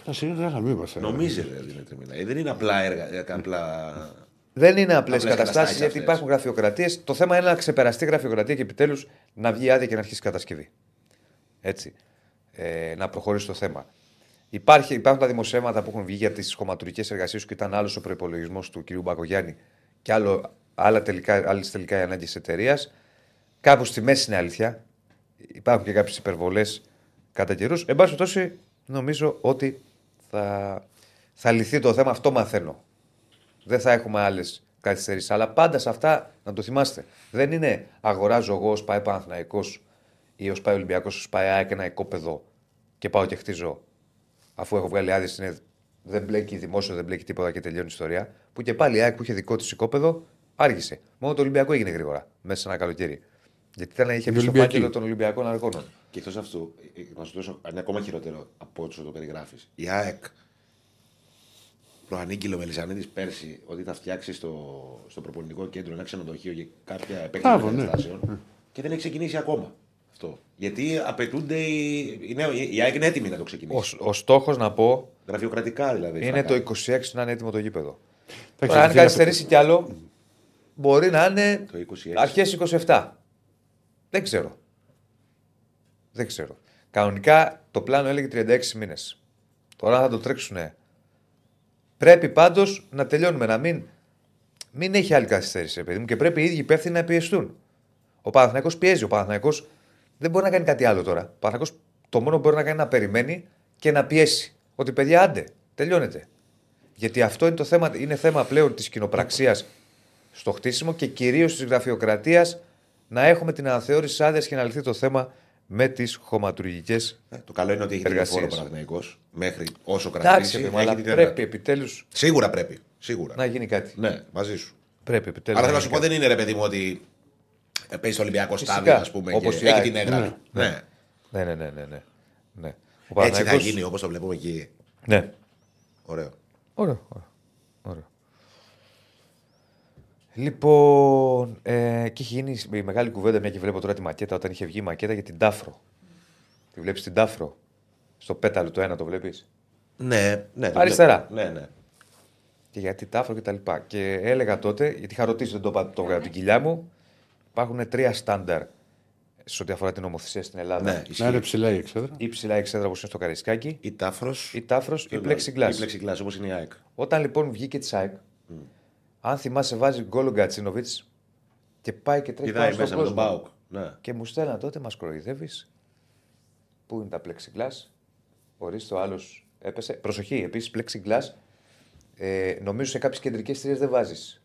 Καλά, σιγά καλά, μην είμαστε. Νομίζεις ρε, ότι είναι τριμηνά. Ε, δεν είναι απλά έργα. ε, Απλά... Δεν είναι απλές Απλές καταστάσεις καταστάσεις γιατί αυτές. υπάρχουν γραφειοκρατίες. Το θέμα είναι να ξεπεραστεί η γραφειοκρατία και επιτέλους να βγει άδεια και να αρχίσει η κατασκευή. Έτσι. Ε, να προχωρήσει το θέμα. Υπάρχει, υπάρχουν τα δημοσιεύματα που έχουν βγει για τις χωματουργικέ εργασίες και ήταν άλλος ο προπολογισμό του κ. Μπακογιάννη και άλλο, άλλα τελικά, άλλες τελικά οι ανάγκες τη εταιρείας. Κάπου στη μέση είναι αλήθεια. Υπάρχουν και κάποιες υπερβολές κατά καιρούς. Εν πάση περιπτώσει, νομίζω ότι θα, θα λυθεί το θέμα. Αυτό μαθαίνω. Δεν θα έχουμε άλλες καθυστερήσεις. Αλλά πάντα σε αυτά να το θυμάστε. Δεν είναι αγοράζω εγώ ως πάει Παναθυναϊκό ή ως πάει Ολυμπιακός, ως πάει ΑΕΚ ένα οικόπεδο και πάω και χτίζω. Αφού έχω βγάλει άδειες, είναι... δεν μπλέκει δημόσιο, δεν μπλέκει τίποτα και τελειώνει η ιστορία. Που και πάλι η ΑΕΚ που είχε δικό της οικόπεδο άργησε. Μόνο το Ολυμπιακό έγινε γρήγορα μέσα σε ένα καλοκαίρι. Γιατί ήταν, είχε Είναι μπει στο Ολυμπιακή. φάκελο των Ολυμπιακών Αργώνων. Και εκτός αυτού, ε, ε, να σου δώσω ένα ακόμα χειρότερο από όσο το περιγράφεις. Η ΑΕΚ προανήγγειλε ο Μελισανίδης πέρσι ότι θα φτιάξει στο, στο προπονητικό κέντρο ένα ξενοδοχείο για κάποια επέκταση Μπράβο, ναι. καταστάσεων. Και δεν έχει ξεκινήσει ακόμα αυτό. Γιατί απαιτούνται. Οι... Είναι, η ΑΕΚ είναι έτοιμη να το Ο, ξεκινήσει. ο στόχος να πω Γραφειοκρατικά δηλαδή. είναι θα το κάνει. 26 να είναι έτοιμο το γήπεδο. Εντάξει, Τώρα, αν αυτή καθυστερήσει κι άλλο, μπορεί να είναι Το 26. αρχές 27. Δεν ξέρω. Δεν ξέρω. Κανονικά το πλάνο έλεγε 36 μήνες. Τώρα θα το τρέξουν. Πρέπει πάντως να τελειώνουμε. Να μην, μην έχει άλλη καθυστέρηση, ρε παιδί μου, και πρέπει οι ίδιοι υπεύθυνοι να πιεστούν. Ο Παναθηναϊκός πιέζει. Ο Παναθηναϊκός δεν μπορεί να κάνει κάτι άλλο τώρα. Ο Παναθηναϊκός το μόνο που μπορεί να κάνει είναι να περιμένει και να πιέσει. Ότι παιδιά, άντε, τελειώνεται. Γιατί αυτό είναι το θέμα, είναι θέμα πλέον της κοινοπραξίας στο χτίσιμο και κυρίως της γραφειοκρατίας να έχουμε την αναθεώρηση άδειας και να λυθεί το θέμα με τις χωματουργικές. Ε, Το καλό είναι ότι έχει Εργασίες. τηλεφόρο ο Παναθηναϊκός μέχρι όσο Εντάξει, κρατήσει. παιδί μου, έχει αλλά την πρέπει επιτέλου Σίγουρα πρέπει. Σίγουρα. να γίνει κάτι. Ναι, μαζί σου. Πρέπει επιτέλους. Άρα θέλω να σου πω, δεν είναι ρε παιδί μου ότι ε, παίζει στο Ολυμπιακό Φυσικά. στάδιο, ας πούμε, Όπως και η έχει ΑΕΚ. την έδρα Ναι. του. Ναι. Ναι, ναι, ναι. ναι, ναι. ναι. Ο Έτσι θα Παναθηναϊκός- γίνει όπως το βλέπουμε εκεί. Ναι. Ωραίο. Ωραίο. ωραίο, ωραίο. Λοιπόν, ε, και είχε γίνει η μεγάλη κουβέντα, μια και βλέπω τώρα τη μακέτα, όταν είχε βγει η μακέτα για την Τάφρο. Τη βλέπεις την Τάφρο; Στο πέταλο το ένα το βλέπεις; Ναι, ναι. το Αριστερά. βλέπω. Ναι, ναι. Και γιατί τάφρο και τα λοιπά. Και έλεγα τότε, γιατί είχα ρωτήσει, δεν το είπα το από την κοιλιά μου, υπάρχουν τρία στάνταρ σε ό,τι αφορά την νομοθεσία στην Ελλάδα. ναι Να ισχύει. είναι ψηλά η εξέδρα. Ή ψηλά εξέδρα όπως είναι στο Καρισκάκι, Η τάφρος. ή τάφρος ή plexiglass. Η plexiglass όπως είναι η ΑΕΚ. Όταν λοιπόν βγήκε της ΣΑΕΚ, αν θυμάσαι, βάζει γκολ ο Γκατσίνοβιτς και πάει και τρέχει πάνω Πηδάει στον μέσα με τον κόσμο. Μπάουκ. Ναι. Και μου στέλναν τότε, μας κοροϊδεύεις. Πού είναι τα plexiglass; Ορίστε, ο άλλος έπεσε. Προσοχή, επίσης plexiglass. Ε, νομίζω σε κάποιες κεντρικές θηρίε δεν βάζεις.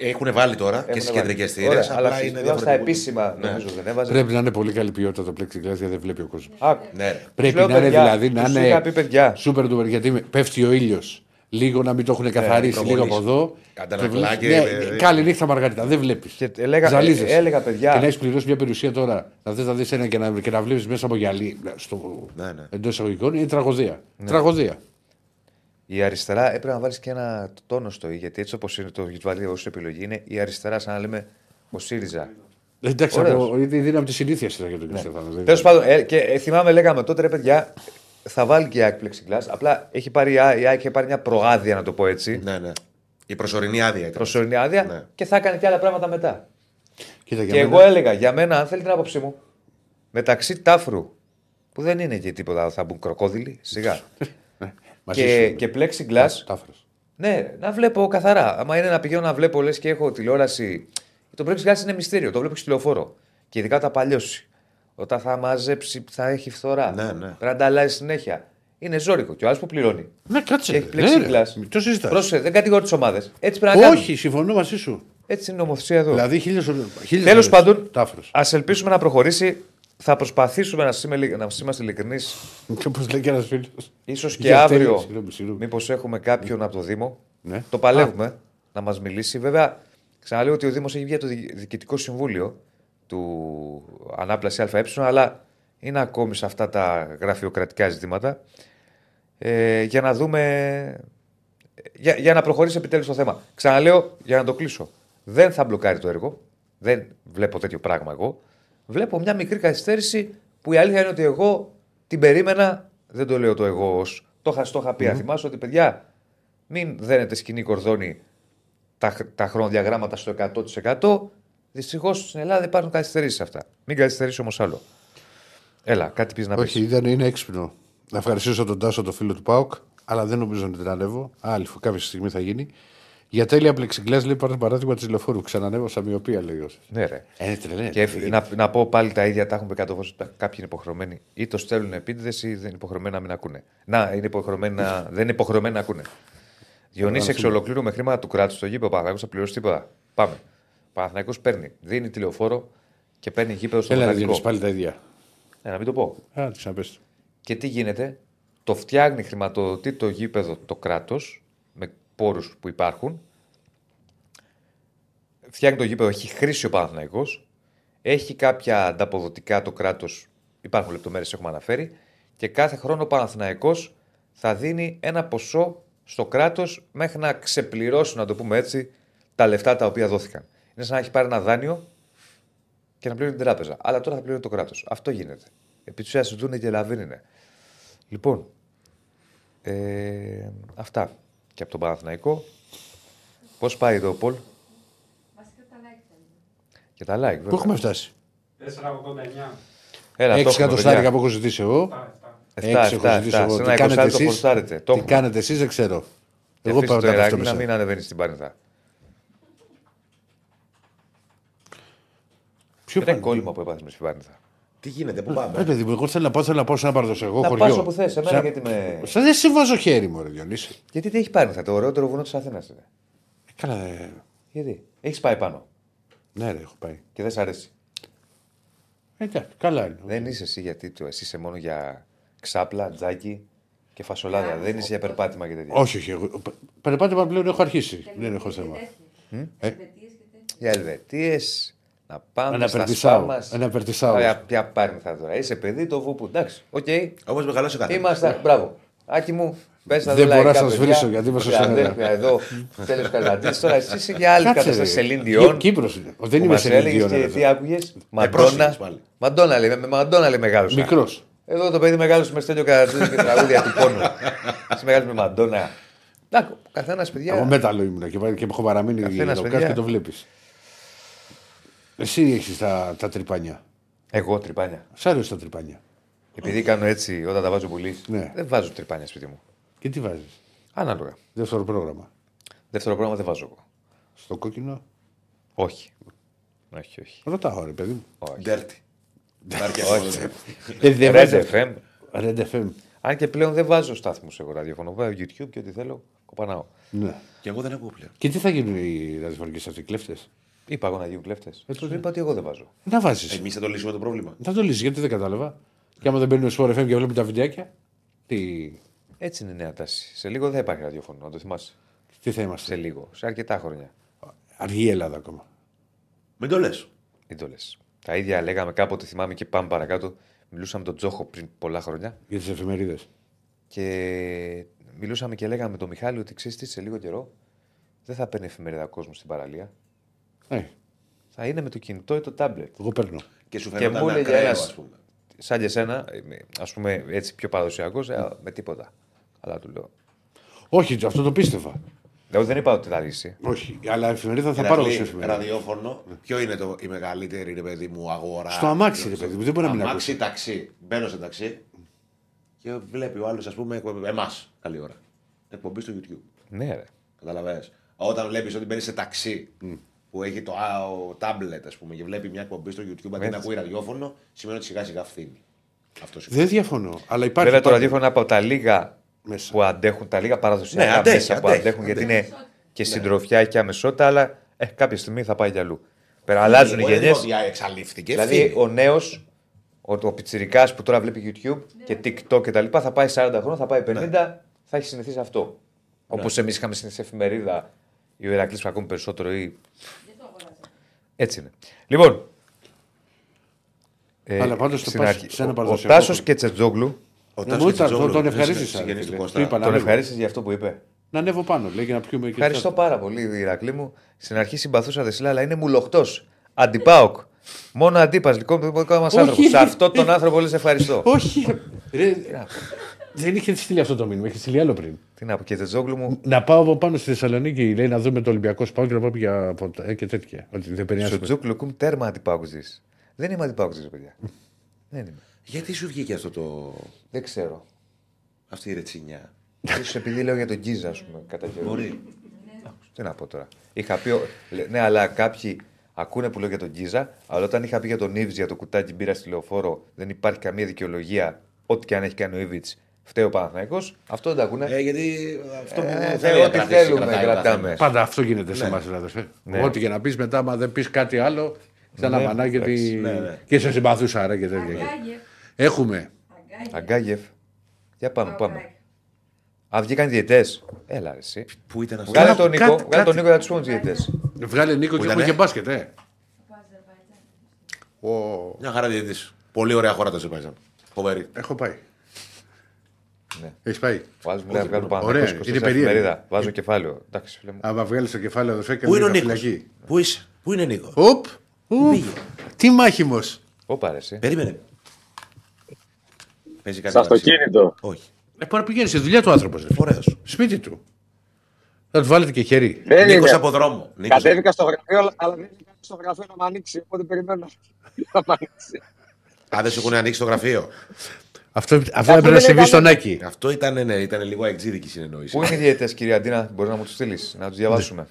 Έχουν βάλει τώρα και στις κεντρικές θύρε. Αλλά Απλά στις- είναι στα διαφορετικό. επίσημα Ναι. νομίζω δεν έβαζες. Πρέπει να είναι πολύ καλή ποιότητα το plexiglass γιατί δεν βλέπει ο κόσμος. Άκου. Ναι, ρε. Πρέπει λέω, να είναι παιδιά, δηλαδή να τους είναι είχα πει, παιδιά. super duper γιατί με- πέφτει ο ήλιος. Λίγο να μην το έχουν καθαρίσει, λίγο από προπονείς. εδώ. Αντανακλά Και και- βλέπεις- Ναι, Καλή νύχτα, Μαργαρίτα. Δεν βλέπεις. Και έλεγα- ε, έλεγα, παιδιά- Και να έχεις πληρώσει μια περιουσία τώρα, να θες να δεις ένα και να, και να βλέπεις μέσα από γυαλί στο... Ναι, ναι. εντός εισαγωγικών είναι τραγωδία. Τραγωδία. Η αριστερά έπρεπε να βάλεις και ένα τόνο στο «η», γιατί έτσι όπως είναι το έχει βάλει ως επιλογή είναι η αριστερά, σαν να λέμε ο ΣΥΡΙΖΑ. Εντάξει, Ωραίος. από, η δύναμη τη συνήθεια ήταν για τον κύριο Στεφάνο. δεν Τέλος είναι. πάντων, ε, και ε, θυμάμαι, λέγαμε τότε ρε παιδιά, θα βάλει και η ΑΕΚ plexiglass. Απλά έχει πάρει, η ΑΕΚ- η ΑΕΚ έχει πάρει μια προάδεια, να το πω έτσι. Ναι, ναι. Η προσωρινή άδεια ήταν. Προσωρινή άδεια Ναι. και θα έκανε και άλλα πράγματα μετά. Κοίτα, για και μένα- εγώ έλεγα, για μένα, αν θέλει την άποψή μου, μεταξύ τάφρου, που δεν είναι και τίποτα, θα μπουν κροκόδιλοι, σιγά. (laughs) Ναι, μαζί και, σου είμαι. και plexiglass, Τάφρος. ναι, να βλέπω καθαρά. Άμα είναι να πηγαίνω να βλέπω, λες και έχω τηλεόραση. Το plexiglass είναι μυστήριο, το βλέπω και στο τηλεοφόρο. Και ειδικά όταν παλιώσει. Όταν θα μαζέψει, θα έχει φθορά. Ναι, ναι. Πρέπει να τα αλλάζει συνέχεια. Είναι ζώρικο. Και ο άλλος που πληρώνει. Ναι, κάτσε. Και έχει ρε. Ναι, ρε. plexiglass. Μην Το συζητάς. Πρόσεχε, δεν κατηγορεί τις ομάδες. Έτσι πρέπει να κάνουμε. Όχι, συμφωνώ μαζί σου. Έτσι είναι η νομοθεσία εδώ. Δηλαδή χίλιες χίλιες Τέλος φορές. πάντων, Τάφρος. ας ελπίσουμε να προχωρήσει. Θα προσπαθήσουμε να, είμαι, να είμαστε ειλικρινείς. Και (laughs) όπως λέει και ένας φίλος. σω και Για αύριο. τέλεια, συγγνώμη, συγγνώμη. Μήπως έχουμε κάποιον από το Δήμο. Ναι. Το παλεύουμε να μας μιλήσει. Βέβαια, ξαναλέω ότι ο Δήμος έχει βγει από το Δι- Διοικητικό Συμβούλιο του Ανάπλαση ΑΕ, αλλά είναι ακόμη σε αυτά τα γραφειοκρατικά ζητήματα. Ε, για να δούμε. Για, για να προχωρήσει επιτέλους το θέμα. Ξαναλέω για να το κλείσω. Δεν θα μπλοκάρει το έργο. Δεν βλέπω τέτοιο πράγμα εγώ. Βλέπω μια μικρή καθυστέρηση που η αλήθεια είναι ότι εγώ την περίμενα. Δεν το λέω το εγώ ως Το είχα, στο είχα πει. Mm. Θυμάσαι ότι παιδιά, μην δένετε σκηνή κορδόνη τα, τα χρονοδιαγράμματα στο 100%. Δυστυχώς στην Ελλάδα υπάρχουν καθυστερήσεις αυτά. Μην καθυστερήσει όμως άλλο. Έλα, κάτι πεις να πεις. Όχι, ήταν, είναι έξυπνο. Να ευχαριστήσω τον Τάσο, το φίλο του Πάουκ, αλλά δεν νομίζω να την ανέβω. Άλλη φο- κάποια στιγμή θα γίνει. Για τέλεια πλεξιγκλάς λέει πάρτε παράδειγμα της λεωφόρου. Ξανανέβω μοιοπία, λέει ο Ναι, ρε. Ε, τρελέ. Και να, να πω πάλι τα ίδια, τα έχουμε πει 100 φορέ. Κάποιοι είναι υποχρεωμένοι ή το στέλνουν επίτηδες ή δεν είναι υποχρεωμένοι να μην ακούνε. Να, είναι υποχρεωμένοι να, (laughs) δεν είναι υποχρεωμένοι να ακούνε. Διονύσης εξ ολοκλήρου με χρήματα του κράτους στο γήπεδο Παναθανικό θα πληρώσει τίποτα. Πάμε. Παναθανικό παίρνει, δίνει τηλεοφόρο και παίρνει γήπεδο στο Έλα, Βοτανικό. Διονύση, πάλι τα ίδια. Ε, να μην το πω. Α, τι ξαναπες. Και τι γίνεται, το φτιάχνει, χρηματοδοτεί το γήπεδο το κράτος με πόρους που υπάρχουν. Φτιάχνει το γήπεδο, έχει χρήση ο Παναθηναϊκός, έχει κάποια ανταποδοτικά το κράτος, υπάρχουν λεπτομέρειες, έχουμε αναφέρει, και κάθε χρόνο ο Παναθηναϊκός θα δίνει ένα ποσό στο κράτος μέχρι να ξεπληρώσει, να το πούμε έτσι, τα λεφτά τα οποία δόθηκαν. Είναι σαν να έχει πάρει ένα δάνειο και να πληρώνει την τράπεζα. Αλλά τώρα θα πληρώνει το κράτος. Αυτό γίνεται. Επί της ουσίας ζητούν και λαβίνινε. Λοιπόν, ε, αυτά και από τον Παναθηναϊκό. Πώς πάει εδώ ο Πολ; Βασικά τα like θέλουμε. και τα like. Πού Βέβαια. έχουμε φτάσει. 4,89. Έλα, το 6 έχουμε, εκατοστάρικα παιδιά. που έχω ζητήσει εγώ. Αυτά, αυτά. Εφτά, 6 εφτά, έχω ζητήσει εφτά. εγώ. Σε Τι ένα κάνετε εικοσάρι το εσείς; φορτάρετε. Το Τι έχουμε. κάνετε εσείς, δεν ξέρω. Και Εγώ αφήστε πάω το να τα Ηράκλειο αυτό να μέσα. μην ανεβαίνεις στην Πάρνηθα. Ποιο Είναι πάνε. κόλλημα που έπαθες με στην Πάρνηθα. Τι γίνεται, πού πάμε; Ρε παιδί μου, εγώ θέλω να πάω, θέλω να πάω σε ένα παραδοσιακό Να χωριό. πας όπου θες, εμένα Σαν- γιατί με- Σαν δεν σε βάζω χέρι μου, ρε Διονύση. Γιατί τι έχει Πάρνηθα, το ωραιότερο βουνό της Αθήνας είναι. Ε, Καλά, ε, Γιατί; Έχεις πάει πάνω; Ναι, ρε, έχω πάει. και δεν σ' αρέσει; Ε, εντάξει, καλά είναι. Δεν είσαι εσύ γιατί το, εσύ είσαι μόνο για ξάπλα, τζάκι και φασολάδα. Δεν είσαι για περπάτημα και τέτοια. Όχι, όχι. Εγώ, πε- περπάτημα πλέον έχω αρχίσει. Δεν έχω θέμα. Ε; Ελβετίες και τέτοια. Για Ελβετίε, να πάμε Ένα στα περτισάου, σπά μας. ένα περτισάου. Ωραία, ποια Πάρνηθα τώρα. Είσαι παιδί το βούπου. Εντάξει, οκ. Όμως μεγαλώσει κάτι. Είμαστε. Μπράβο. Άκη μου, πες τα Δεν δύο μπορώ να λαϊκά σας παιδιά. βρίσω, γιατί είμαι στο Ωραία, Σενέρα. αδέρφια Εδώ, τέλο Καλαντή. Τώρα εσύ είσαι για άλλη Κάτσε, κατάσταση. ρε. Σελήν Διόν. Κύπρος είναι. Δεν που είμαι μας σε Celine έλεγες Dion, και ρε. τι άκουγες; πρόσφυγες Μαντόνα. πάλι. Μαντόνα λέει, με Μαντόνα λέει μεγάλος. Μικρός. Εδώ το παιδί μεγάλος με στέλνει ο Καρατζίδη και τραγούδια του πόνου. Εσύ μεγάλος με μαντόνα. Εντάξει, καθένας παιδιά. Εγώ μέταλλο ήμουν και, και έχω παραμείνει Καθένας, εδώ παιδιά. κάτω και το βλέπεις. Εσύ έχεις τα, τα τρυπάνια. Εγώ τρυπάνια. Σ' άρεσε τα τρυπάνια. Επειδή κάνω έτσι όταν τα βάζω πολύ, Ναι. δεν βάζω τρυπάνια σπίτι μου. Και τι βάζεις; Ανάλογα. Δεύτερο πρόγραμμα. Δεύτερο πρόγραμμα δεν βάζω εγώ. Στο κόκκινο; Όχι. Όχι, όχι. Ρωτάω, ρε παιδί μου. Dirty. όχι. Ε, δεν Red βάζει. FM. Red FM. Αν και πλέον δεν βάζω στάθμου εγώ ραδιοφωνό. Βάζω YouTube και ό,τι θέλω, κοπανάω. Ναι. Και εγώ δεν ακούω πλέον. Και τι θα γίνουν οι ραδιοφωνικέ αυτοί κλέφτες; Είπα εγώ να γίνουν κλέφτες. Ε, Του είπα ότι εγώ δεν βάζω. Να βάζεις. Εμείς θα το λύσουμε το πρόβλημα. Θα το λύσεις, γιατί δεν κατάλαβα. Και άμα δεν μπαίνουν στο FM και βλέπουν τα βιντεάκια. Τι, Έτσι είναι η νέα τάση. Σε λίγο δεν υπάρχει ραδιοφωνό, να το θυμάσαι. τι θα είμαστε; Σε λίγο. Σε αρκετά χρόνια. Αργή η Ελλάδα ακόμα. Μην το λες. Μην το λες. Τα ίδια λέγαμε κάποτε, θυμάμαι και πάμε παρακάτω. Μιλούσαμε με τον Τζόχο πριν πολλά χρόνια Για τις εφημερίδες. και μιλούσαμε και λέγαμε με τον Μιχάλη ότι ξέρεις τι, σε λίγο καιρό δεν θα παίρνει εφημερίδα κόσμος στην παραλία. Ε, Θα είναι με το κινητό ή το τάμπλετ. εγώ παίρνω. Και σου Και φαίνεται μου ένα έλεγε ακραίο, ένας- ας πούμε. Σαν και εσένα, ας πούμε έτσι πιο παραδοσιακός, με τίποτα. Αλλά του λέω. Όχι, αυτό το πίστευα. Εγώ δεν είπα ότι θα λύσει. Όχι, αλλά εφημερίδα θα Ηρακλή, πάρω σε εφημερίδα. Ραδιόφωνο. Ποιο είναι το, η μεγαλύτερη ρε παιδί μου αγορά; Στο αμάξι, ρε παιδί μου, δεν μπορεί να μην Αμάξι, ταξί. Μπαίνω σε ταξί και βλέπει ο άλλος, ας πούμε, εμάς. Καλή ώρα. Εκπομπή στο YouTube. Ναι, ρε. Καταλαβαίνω. Όταν βλέπεις ότι μπαίνεις σε ταξί που έχει το α, ο τάμπλετ, ας πούμε, και βλέπει μια εκπομπή στο YouTube αντί να Έτσι. ακούει ραδιόφωνο, σημαίνει ότι σιγά σιγά φθήνει. Αυτό σημαίνει. Δεν διαφωνώ. Αλλά υπάρχει. Βέβαια το υπάρχει- ραδιόφωνο είναι από τα λίγα Μέσα. που αντέχουν, τα λίγα παραδοσιακά Ναι, αντέχει, μέσα που αντέχει, αντέχουν, γιατί αντέχει. είναι και συντροφιά και αμεσότητα, αλλά ε, κάποια στιγμή θα πάει για αλλού. Πέρα, αλλάζουν οι Εγώ δεν γενιές. είπα ότι εξαλείφθηκε. Δηλαδή φθήνει. ο νέος, ο, ο πιτσιρικάς που τώρα βλέπει YouTube και TikTok και τα λοιπά, θα πάει 40 χρόνια, θα πάει 50, θα έχει συνηθίσει αυτό. Όπως εμείς είχαμε συνηθίσει εφημερίδα, ή ο Ηρακλής που ακόμη περισσότερο ή. Έτσι είναι. Λοιπόν. Ε, Αλλά πάντως το στην πας αρχή- σε ένα ο- ο παραδοσιακό Τάσος χώρο. και Τσετζόγλου Ο Ναι, Τάσος μου ήταν- Κιτζόγλου, τον είναι ευχαρίστησα, συγγενής ρε του φίλε. Κώστα. Του είπα να τον ανέβω. ευχαρίστησε για αυτό που είπε. Να ανέβω πάνω, λέει, και να πιούμε και Ευχαριστώ τσάτα. πάρα πολύ, Ηρακλή μου. Στην αρχή συμπαθούσα Δεσίλα, αλλά είναι μουλοχτός. Αντιπάοκ. Μόνο αντίπας, λοιπόν, δικό μας Όχι. άνθρωπος. Σε αυτόν τον άνθρωπο πολύ σε ευχαριστώ. Όχι. Ρε, δεν είχε στείλει αυτό το μήνυμα, είχε στείλει άλλο πριν. Τι να πω, και Τσετζόγλου μου, Να πάω από πάνω στη Θεσσαλονίκη, λέει να δούμε το Ολυμπιακό Σπάου και να πάμε για ποτά ε, και τέτοια. Ότι δεν περνάει. στο Τζούκλου κουμ τέρμα αντιπάοκ ζεις. Δεν είμαι αντιπάοκ ζεις, παιδιά. Δεν είμαι. Γιατί σου βγήκε αυτό το. Δεν ξέρω. αυτή η ρετσινιά. Ίσως επειδή λέω για τον Γκίζα, ας πούμε, κατά καιρό. Μπορεί. Τι να πω τώρα. Είχα πει. ο- λέ- Ναι, αλλά κάποιοι ακούνε που λέω για τον Γκίζα, αλλά όταν είχα πει για τον Ήβιτ για το κουτάκι μπύρα στη λεωφόρο, δεν υπάρχει καμία δικαιολογία. Ό,τι και αν έχει κάνει ο Ήβιτ, φταίει ο Παναθναϊκό. Αυτό δεν τα ακούνε. Ε, γιατί αυτό που Ε, θέλει να ό,τι κρατήσει, θέλουμε, κρατάει ο κρατάμε. καθένας. Πάντα αυτό γίνεται σε εμάς, δηλαδή. Ναι. Ό,τι και να πεις μετά, άμα δεν πεις κάτι άλλο, σαν να Ναι, μανάκι εντάξει. τη- Ναι, ναι. και σε συμπαθούσα άρα και τέτοια. Αγκάγεφ. Έχουμε. Αγκάγεφ. Αγκάγεφ. Για πάμε, πάμε. Αγκάγεφ. Α, βγήκαν διαιτέ. Έλα, ρε, εσύ. Πού ήταν αυτό. Βγάλε Κάτι- τον Νίκο, κάτι- βγάλε τον κάτι- Νίκο για τους πούμε διαιτέ. Βγάλε Νίκο και ήτανε; έχουμε και μπάσκετ, ε. Από Αζερβαϊτζάν. Ο... Μια χαρά διαιτητής. Πολύ ωραία χώρα το Αζερβαϊτζάν. Φοβερή. Έχω πάει. Ναι. Έχεις πάει; Ο άλλο μου λέει να βγάλω πάνω. Ωραία, είναι περίεργο. Βάζω κεφάλαιο. Εντάξει, φίλε μου. Άμα βγάλεις το κεφάλαιο αδερφέ και Πού είναι ο μείνει Νίκος; φυλακή. Πού είσαι; Πού είναι Νίκος; Οπ. Οπ. Τι μάχημος. Ωπα, ρε, εσύ. Περίμενε. Παίζει κάτι Στο μεταξύ. αυτοκίνητο. Όχι. Ε, μπορεί να πηγαίνεις στη δουλειά του άνθρωπος. Ωραίος. Σπίτι του. Θα του βάλετε και χέρι. Δεν Νίκος είναι. από δρόμο. Νίκος Κατέβηκα στο γραφείο, αλλά- αλλά δεν είχα στο γραφείο να μ' ανοίξει. Οπότε περιμένω να μ' ανοίξει. Α, δεν σου έχουν ανοίξει το γραφείο. Αυτό, αυτό δεν έπρεπε να είναι συμβεί κανένα. στον Άκη. Αυτό ήταν, ναι, ήταν λίγο εξήδικη συνεννόηση. Πού είναι οι διαιτέ, κυρία Αντίνα, μπορείς να μου τους στείλεις, να τους διαβάσουμε.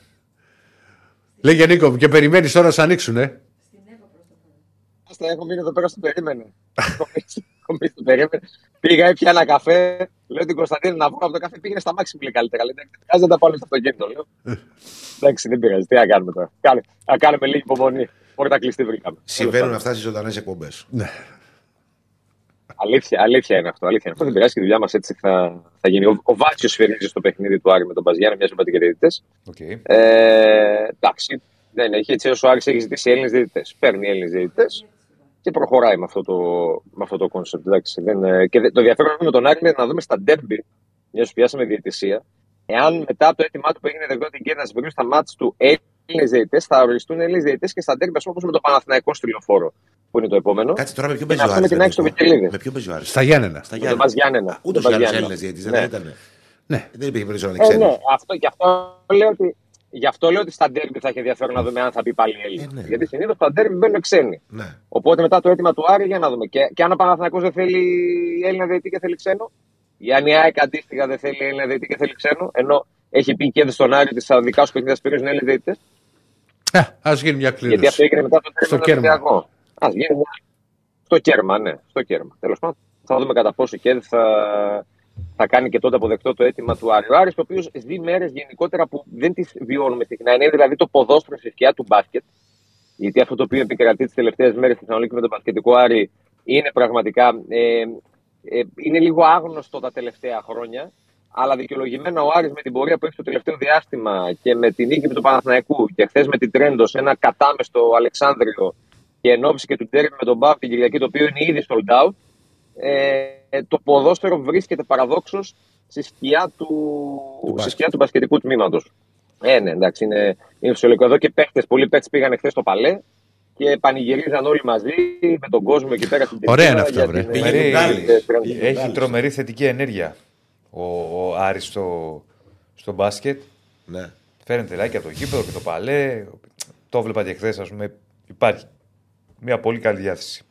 Λέγε Νίκο μου και περιμένεις τώρα να σε ανοίξουν, ε. Άστα, έχω μείνει εδώ πέρα στο περίμενε. Έχω μείνει- έχω μείνει στο περίμενε. Πήγα, έπια ένα καφέ. Λέω την Κωνσταντίνα να βγω από το καφέ. Πήγαινε στα μάξι μου λέει καλύτερα. Λέει, «Εντάξει, Κάτσε να τα πάρω στο αυτοκίνητο. Λέω. Εντάξει, δεν πειράζει. Τι να κάνουμε τώρα. Κάνε, να κάνουμε λίγη υπομονή. Πόρτα κλειστή βρήκαμε. Συμβαίνουν αυτά στις ζωντανές εκπομπές. Αλήθεια, αλήθεια είναι αυτό. Αλήθεια είναι αυτό. Δεν πειράζει και η δουλειά μας έτσι θα, θα γίνει. Ο, ο Βάτσιος φυρίζει στο παιχνίδι του Άρη με τον Παζιάννα, μια είπατε και διαιτητέ. Οκ. Ε, εντάξει, δεν έχει έτσι όσο ο Άρης έχει ζητήσει Έλληνες διαιτητές. Παίρνει Έλληνες διαιτητές και προχωράει με αυτό το, με αυτό το concept. Εντάξει, δεν, ε, και δε- το ενδιαφέρον με τον Άρη είναι να δούμε στα ντέρμπι, μιας που πιάσαμε διαιτησία, εάν μετά από το αίτημά του που έγινε δεκτό την κέρδη να συμπληρώσει στα μάτια του Έλληνες Έλληνες διαιτητές, θα οριστούν Έλληνες διαιτητές και στα ντέρμπι, όπως με το Παναθηναϊκό στη Λεωφόρο, που είναι το επόμενο. Κάτσε τώρα με ποιον Και παίζει ο να πούμε Άρης. την ρε, άκρη στο Νίκο; Βικελίδης. Με ποιον παίζει ο Άρης; Στα Γιάννενα. Στα Με τον Γιάννενα. Μπας Γιάννενα. Ούτω Τον ή Μπας άλλω Γιάννενα. Έλληνες διαιτητές Ναι. δεν ήταν. Ναι. Δεν υπήρχε περίπτωση να Ε, είναι ναι, ξένοι. αυτό, γι' αυτό λέω ότι. Γι' αυτό λέω ότι στα ντέρμπι θα έχει ενδιαφέρον να δούμε αν θα πει πάλι Έλληνα. Ε, ναι. Γιατί συνήθως στα ντέρμπι μπαίνουν ξένοι. Ναι. Οπότε μετά το αίτημα του Άρη για να δούμε. Και, και αν ο Παναθηναϊκός δεν θέλει Έλληνα διαιτητή και θέλει ξένο, ή αν η ΑΕΚ αντίστοιχα δεν θέλει Έλληνα διαιτητή και θέλει ξένο, ενώ έχει πει και στον Άρη ότι στα δικά σου παιχνίδια σπίρουν Έλληνες διαιτητές. Α γίνει μια Γιατί αυτό κλήρωση. έγινε μετά το Στο τέρμα κέρμα. του Α γίνει μια- στο κέρμα, ναι, στο κέρμα. Τέλος πάντων, θα δούμε κατά πόσο και θα, θα κάνει και τότε αποδεκτό το αίτημα του Άρη. Ο Άρης, το οποίος ζει μέρες γενικότερα που δεν τις βιώνουμε συχνά, είναι δηλαδή το ποδόσφαιρο στη σκιά του μπάσκετ. Γιατί αυτό το οποίο επικρατεί τις τελευταίες μέρες στη Θεσσαλονίκη με τον μπασκετικό Άρη είναι πραγματικά. Ε, ε, είναι λίγο άγνωστο τα τελευταία χρόνια. Αλλά δικαιολογημένα ο Άρης με την πορεία που έχει το τελευταίο διάστημα και με την νίκη του Παναθηναϊκού και χθες με την Τρέντος σε ένα κατάμεστο Αλεξάνδριο και εν ώψη και του τέρμι με τον Μπάφ την Κυριακή, το οποίο είναι ήδη sold out, ε, το ποδόσφαιρο βρίσκεται παραδόξως στη σκιά του, στη μπάσκετ. σκιά του μπασκετικού τμήματος. Ε, ναι, εντάξει, είναι, είναι φυσιολογικό. Εδώ και παίχτες, πολλοί παίχτες πήγαν χθες στο παλέ και πανηγυρίζαν όλοι μαζί με τον κόσμο εκεί πέρα στην Ωραία τρibούνα είναι αυτά, για βρε. την, Πήγε ε, τον Γκάλης. ε, Τρέντο. Πήγε. Έχει Μάλιστα. τρομερή θετική ενέργεια ο, ο Άρης στο, στο μπάσκετ. Ναι. Φέρνει like από το γήπεδο και το παλέ. Το έβλεπα και χθε, α πούμε. Υπάρχει μια πολύ καλή διάθεση.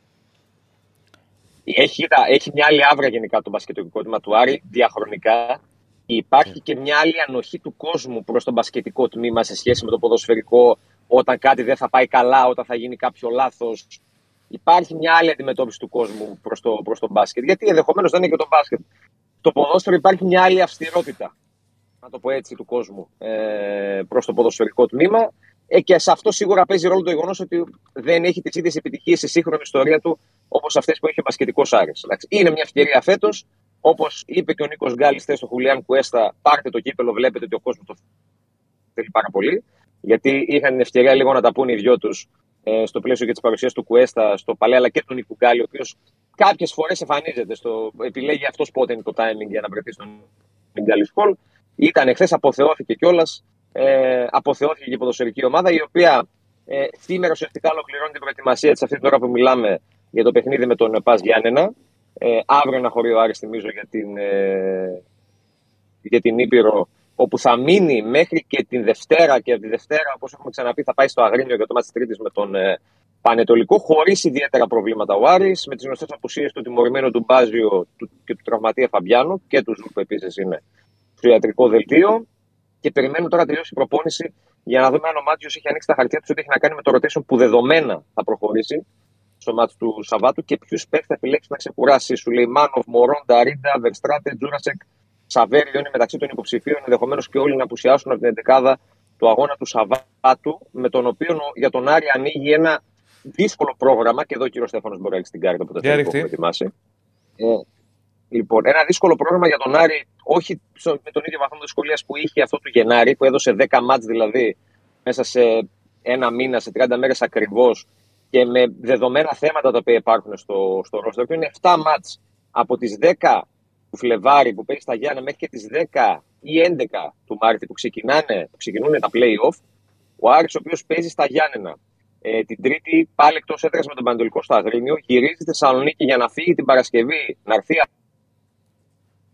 Έχει, κοίτα, έχει μια άλλη άβρα γενικά το μπασκετικό τμήμα του Άρη διαχρονικά. Υπάρχει και μια άλλη ανοχή του κόσμου προ το μπασκετικό τμήμα σε σχέση με το ποδοσφαιρικό, όταν κάτι δεν θα πάει καλά, όταν θα γίνει κάποιο λάθος. Υπάρχει μια άλλη αντιμετώπιση του κόσμου προς το, προς το μπάσκετ. Γιατί ενδεχομένως δεν είναι και το μπάσκετ. Το ποδόσφαιρο υπάρχει μια άλλη αυστηρότητα, να το πω έτσι, του κόσμου ε, προς το ποδοσφαιρικό τμήμα. Ε, και σε αυτό σίγουρα παίζει ρόλο το γεγονός ότι δεν έχει τις ίδιες επιτυχίες στη σύγχρονη ιστορία του όπως αυτές που έχει ο μπασκετικός Άρης. Εντάξει, Είναι μια ευκαιρία φέτος. Όπως είπε και ο Νίκος Γκάλης χθες στο Χουλιάν Κουέστα, πάρτε το κύπελο, βλέπετε ότι ο κόσμος το θέλει πάρα πολύ. Γιατί είχαν την ευκαιρία λίγο να τα πούνε οι δυο τους ε, στο πλαίσιο και της παρουσίας του Κουέστα στο Παλέ, αλλά και του Νίκου Γκάλη, ο οποίος κάποιες φορές εμφανίζεται. Στο, επιλέγει αυτός πότε είναι το timing για να βρεθεί στον Γκάλη Σχολ. Ήταν χθε, αποθεώθηκε κιόλας. Ε, αποθεώθηκε και η ποδοσφαιρική ομάδα, η οποία ε, σήμερα ουσιαστικά ολοκληρώνει την προετοιμασία της αυτή την ώρα που μιλάμε για το παιχνίδι με τον Πας Γιάννενα. Ε, αύριο ένα χωρίο Άρης, θυμίζω, για την, ε, για την Ήπειρο, όπου θα μείνει μέχρι και την Δευτέρα και από τη Δευτέρα, όπως έχουμε ξαναπεί, θα πάει στο Αγρίνιο για το μάτι τη Τρίτη με τον ε, Πανετολικό, χωρίς ιδιαίτερα προβλήματα ο Άρης, με τις γνωστές απουσίες του τιμωρημένου του Μπάζιο του, και του τραυματία Φαμπιάνου και του Ζούρπ επίσης είναι στο ιατρικό δελτίο. Και περιμένουμε τώρα να τελειώσει η προπόνηση για να δούμε αν ο Μάτιος έχει ανοίξει τα χαρτιά του ό,τι έχει να κάνει με το rotation που δεδομένα θα προχωρήσει στο ματς του Σαββάτου και ποιους παίχτες θα επιλέξει να ξεκουράσει. Σου λέει Μάνοφ, Μορόν, Ρίντα, Βερστράτε, Τζούρασεκ, Σαβέριο είναι μεταξύ των υποψηφίων, ενδεχομένως και όλοι να απουσιάσουν από την 11 του αγώνα του Σαββάτου, με τον οποίο για τον Άρη ανοίγει ένα δύσκολο πρόγραμμα. Και εδώ ο κύριος Στέφανος μπορεί να ρίξει την κάρτα που το Για θέλει που ρίχτε. έχουμε ετοιμάσει. Ε, λοιπόν, ένα δύσκολο πρόγραμμα για τον Άρη, όχι στο- με τον ίδιο βαθμό δυσκολίας που είχε αυτό του Γενάρη, που έδωσε 10 μάτς δηλαδή μέσα σε ένα μήνα, σε 30 μέρες ακριβώς και με δεδομένα θέματα τα οποία υπάρχουν στο, στο ρόστερ του. Είναι 7 μάτς από τις 10 του Φλεβάρι που παίζει στα Γιάννα μέχρι και τις 10 ή 11 του Μάρτη που, ξεκινάνε, που ξεκινούν τα play-off. Ο Άρης ο οποίος παίζει στα Γιάννενα. Ε, την Τρίτη πάλι εκτός έδρας με τον Παντολικό στο Αγρίνιο. Γυρίζει στη Θεσσαλονίκη για να φύγει την Παρασκευή, να έρθει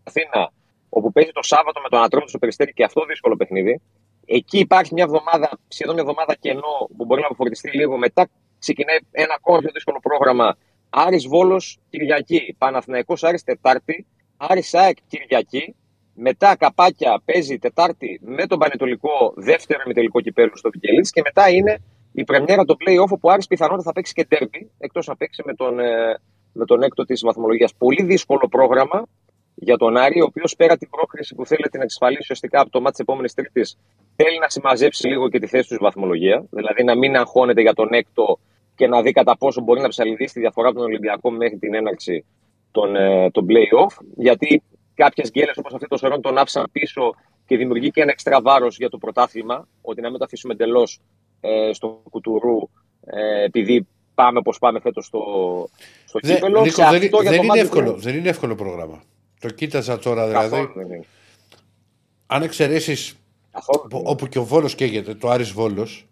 Αθήνα, όπου παίζει το Σάββατο με τον Ατρόμητο στο Περιστέρι και αυτό δύσκολο παιχνίδι. Εκεί υπάρχει μια εβδομάδα, σχεδόν μια εβδομάδα κενό που μπορεί να αποφορτιστεί λίγο. Μετά ξεκινάει ένα ακόμα πιο δύσκολο πρόγραμμα. Άρης Βόλος Κυριακή, Παναθηναϊκός Άρης Τετάρτη, Άρης ΑΕΚ Κυριακή. Μετά καπάκια παίζει Τετάρτη με τον Πανετολικό δεύτερο ημιτελικό κυπέλου στο Βικελής και μετά είναι η πρεμιέρα το play-off όπου ο Άρης πιθανότατα θα παίξει και τέρμπι εκτός να παίξει με τον, ε, με τον έκτο της βαθμολογίας. Πολύ δύσκολο πρόγραμμα για τον Άρη, ο οποίος πέρα την πρόκριση που θέλει να εξασφαλίσει ουσιαστικά από το μάτι της επόμενης Τρίτης, θέλει να συμμαζέψει λίγο και τη θέση τους στη βαθμολογία. Δηλαδή να μην αγχώνεται για τον έκτο και να δει κατά πόσο μπορεί να ψαλιδίσει τη διαφορά από τον Ολυμπιακό μέχρι την έναρξη των, ε, των play-off. Γιατί κάποιες γκέλες όπως αυτή το Σερών τον άφησαν πίσω και δημιουργεί και ένα εξτρά βάρος για το πρωτάθλημα. Ότι να μην το αφήσουμε εντελώς ε, στο κουτουρού, ε, επειδή πάμε όπως πάμε φέτος στο, στο Δε- κύπελο. Νίκο, Και δεν, αυτό για δεν το είναι μάτι εύκολο, του- δεν είναι εύκολο πρόγραμμα. Το κοίταζα τώρα δηλαδή. Καθόλου δεν είναι. Αν εξαιρέσεις Καθόλου. όπου και ο Βόλος καίγεται, το Άρης Βόλος,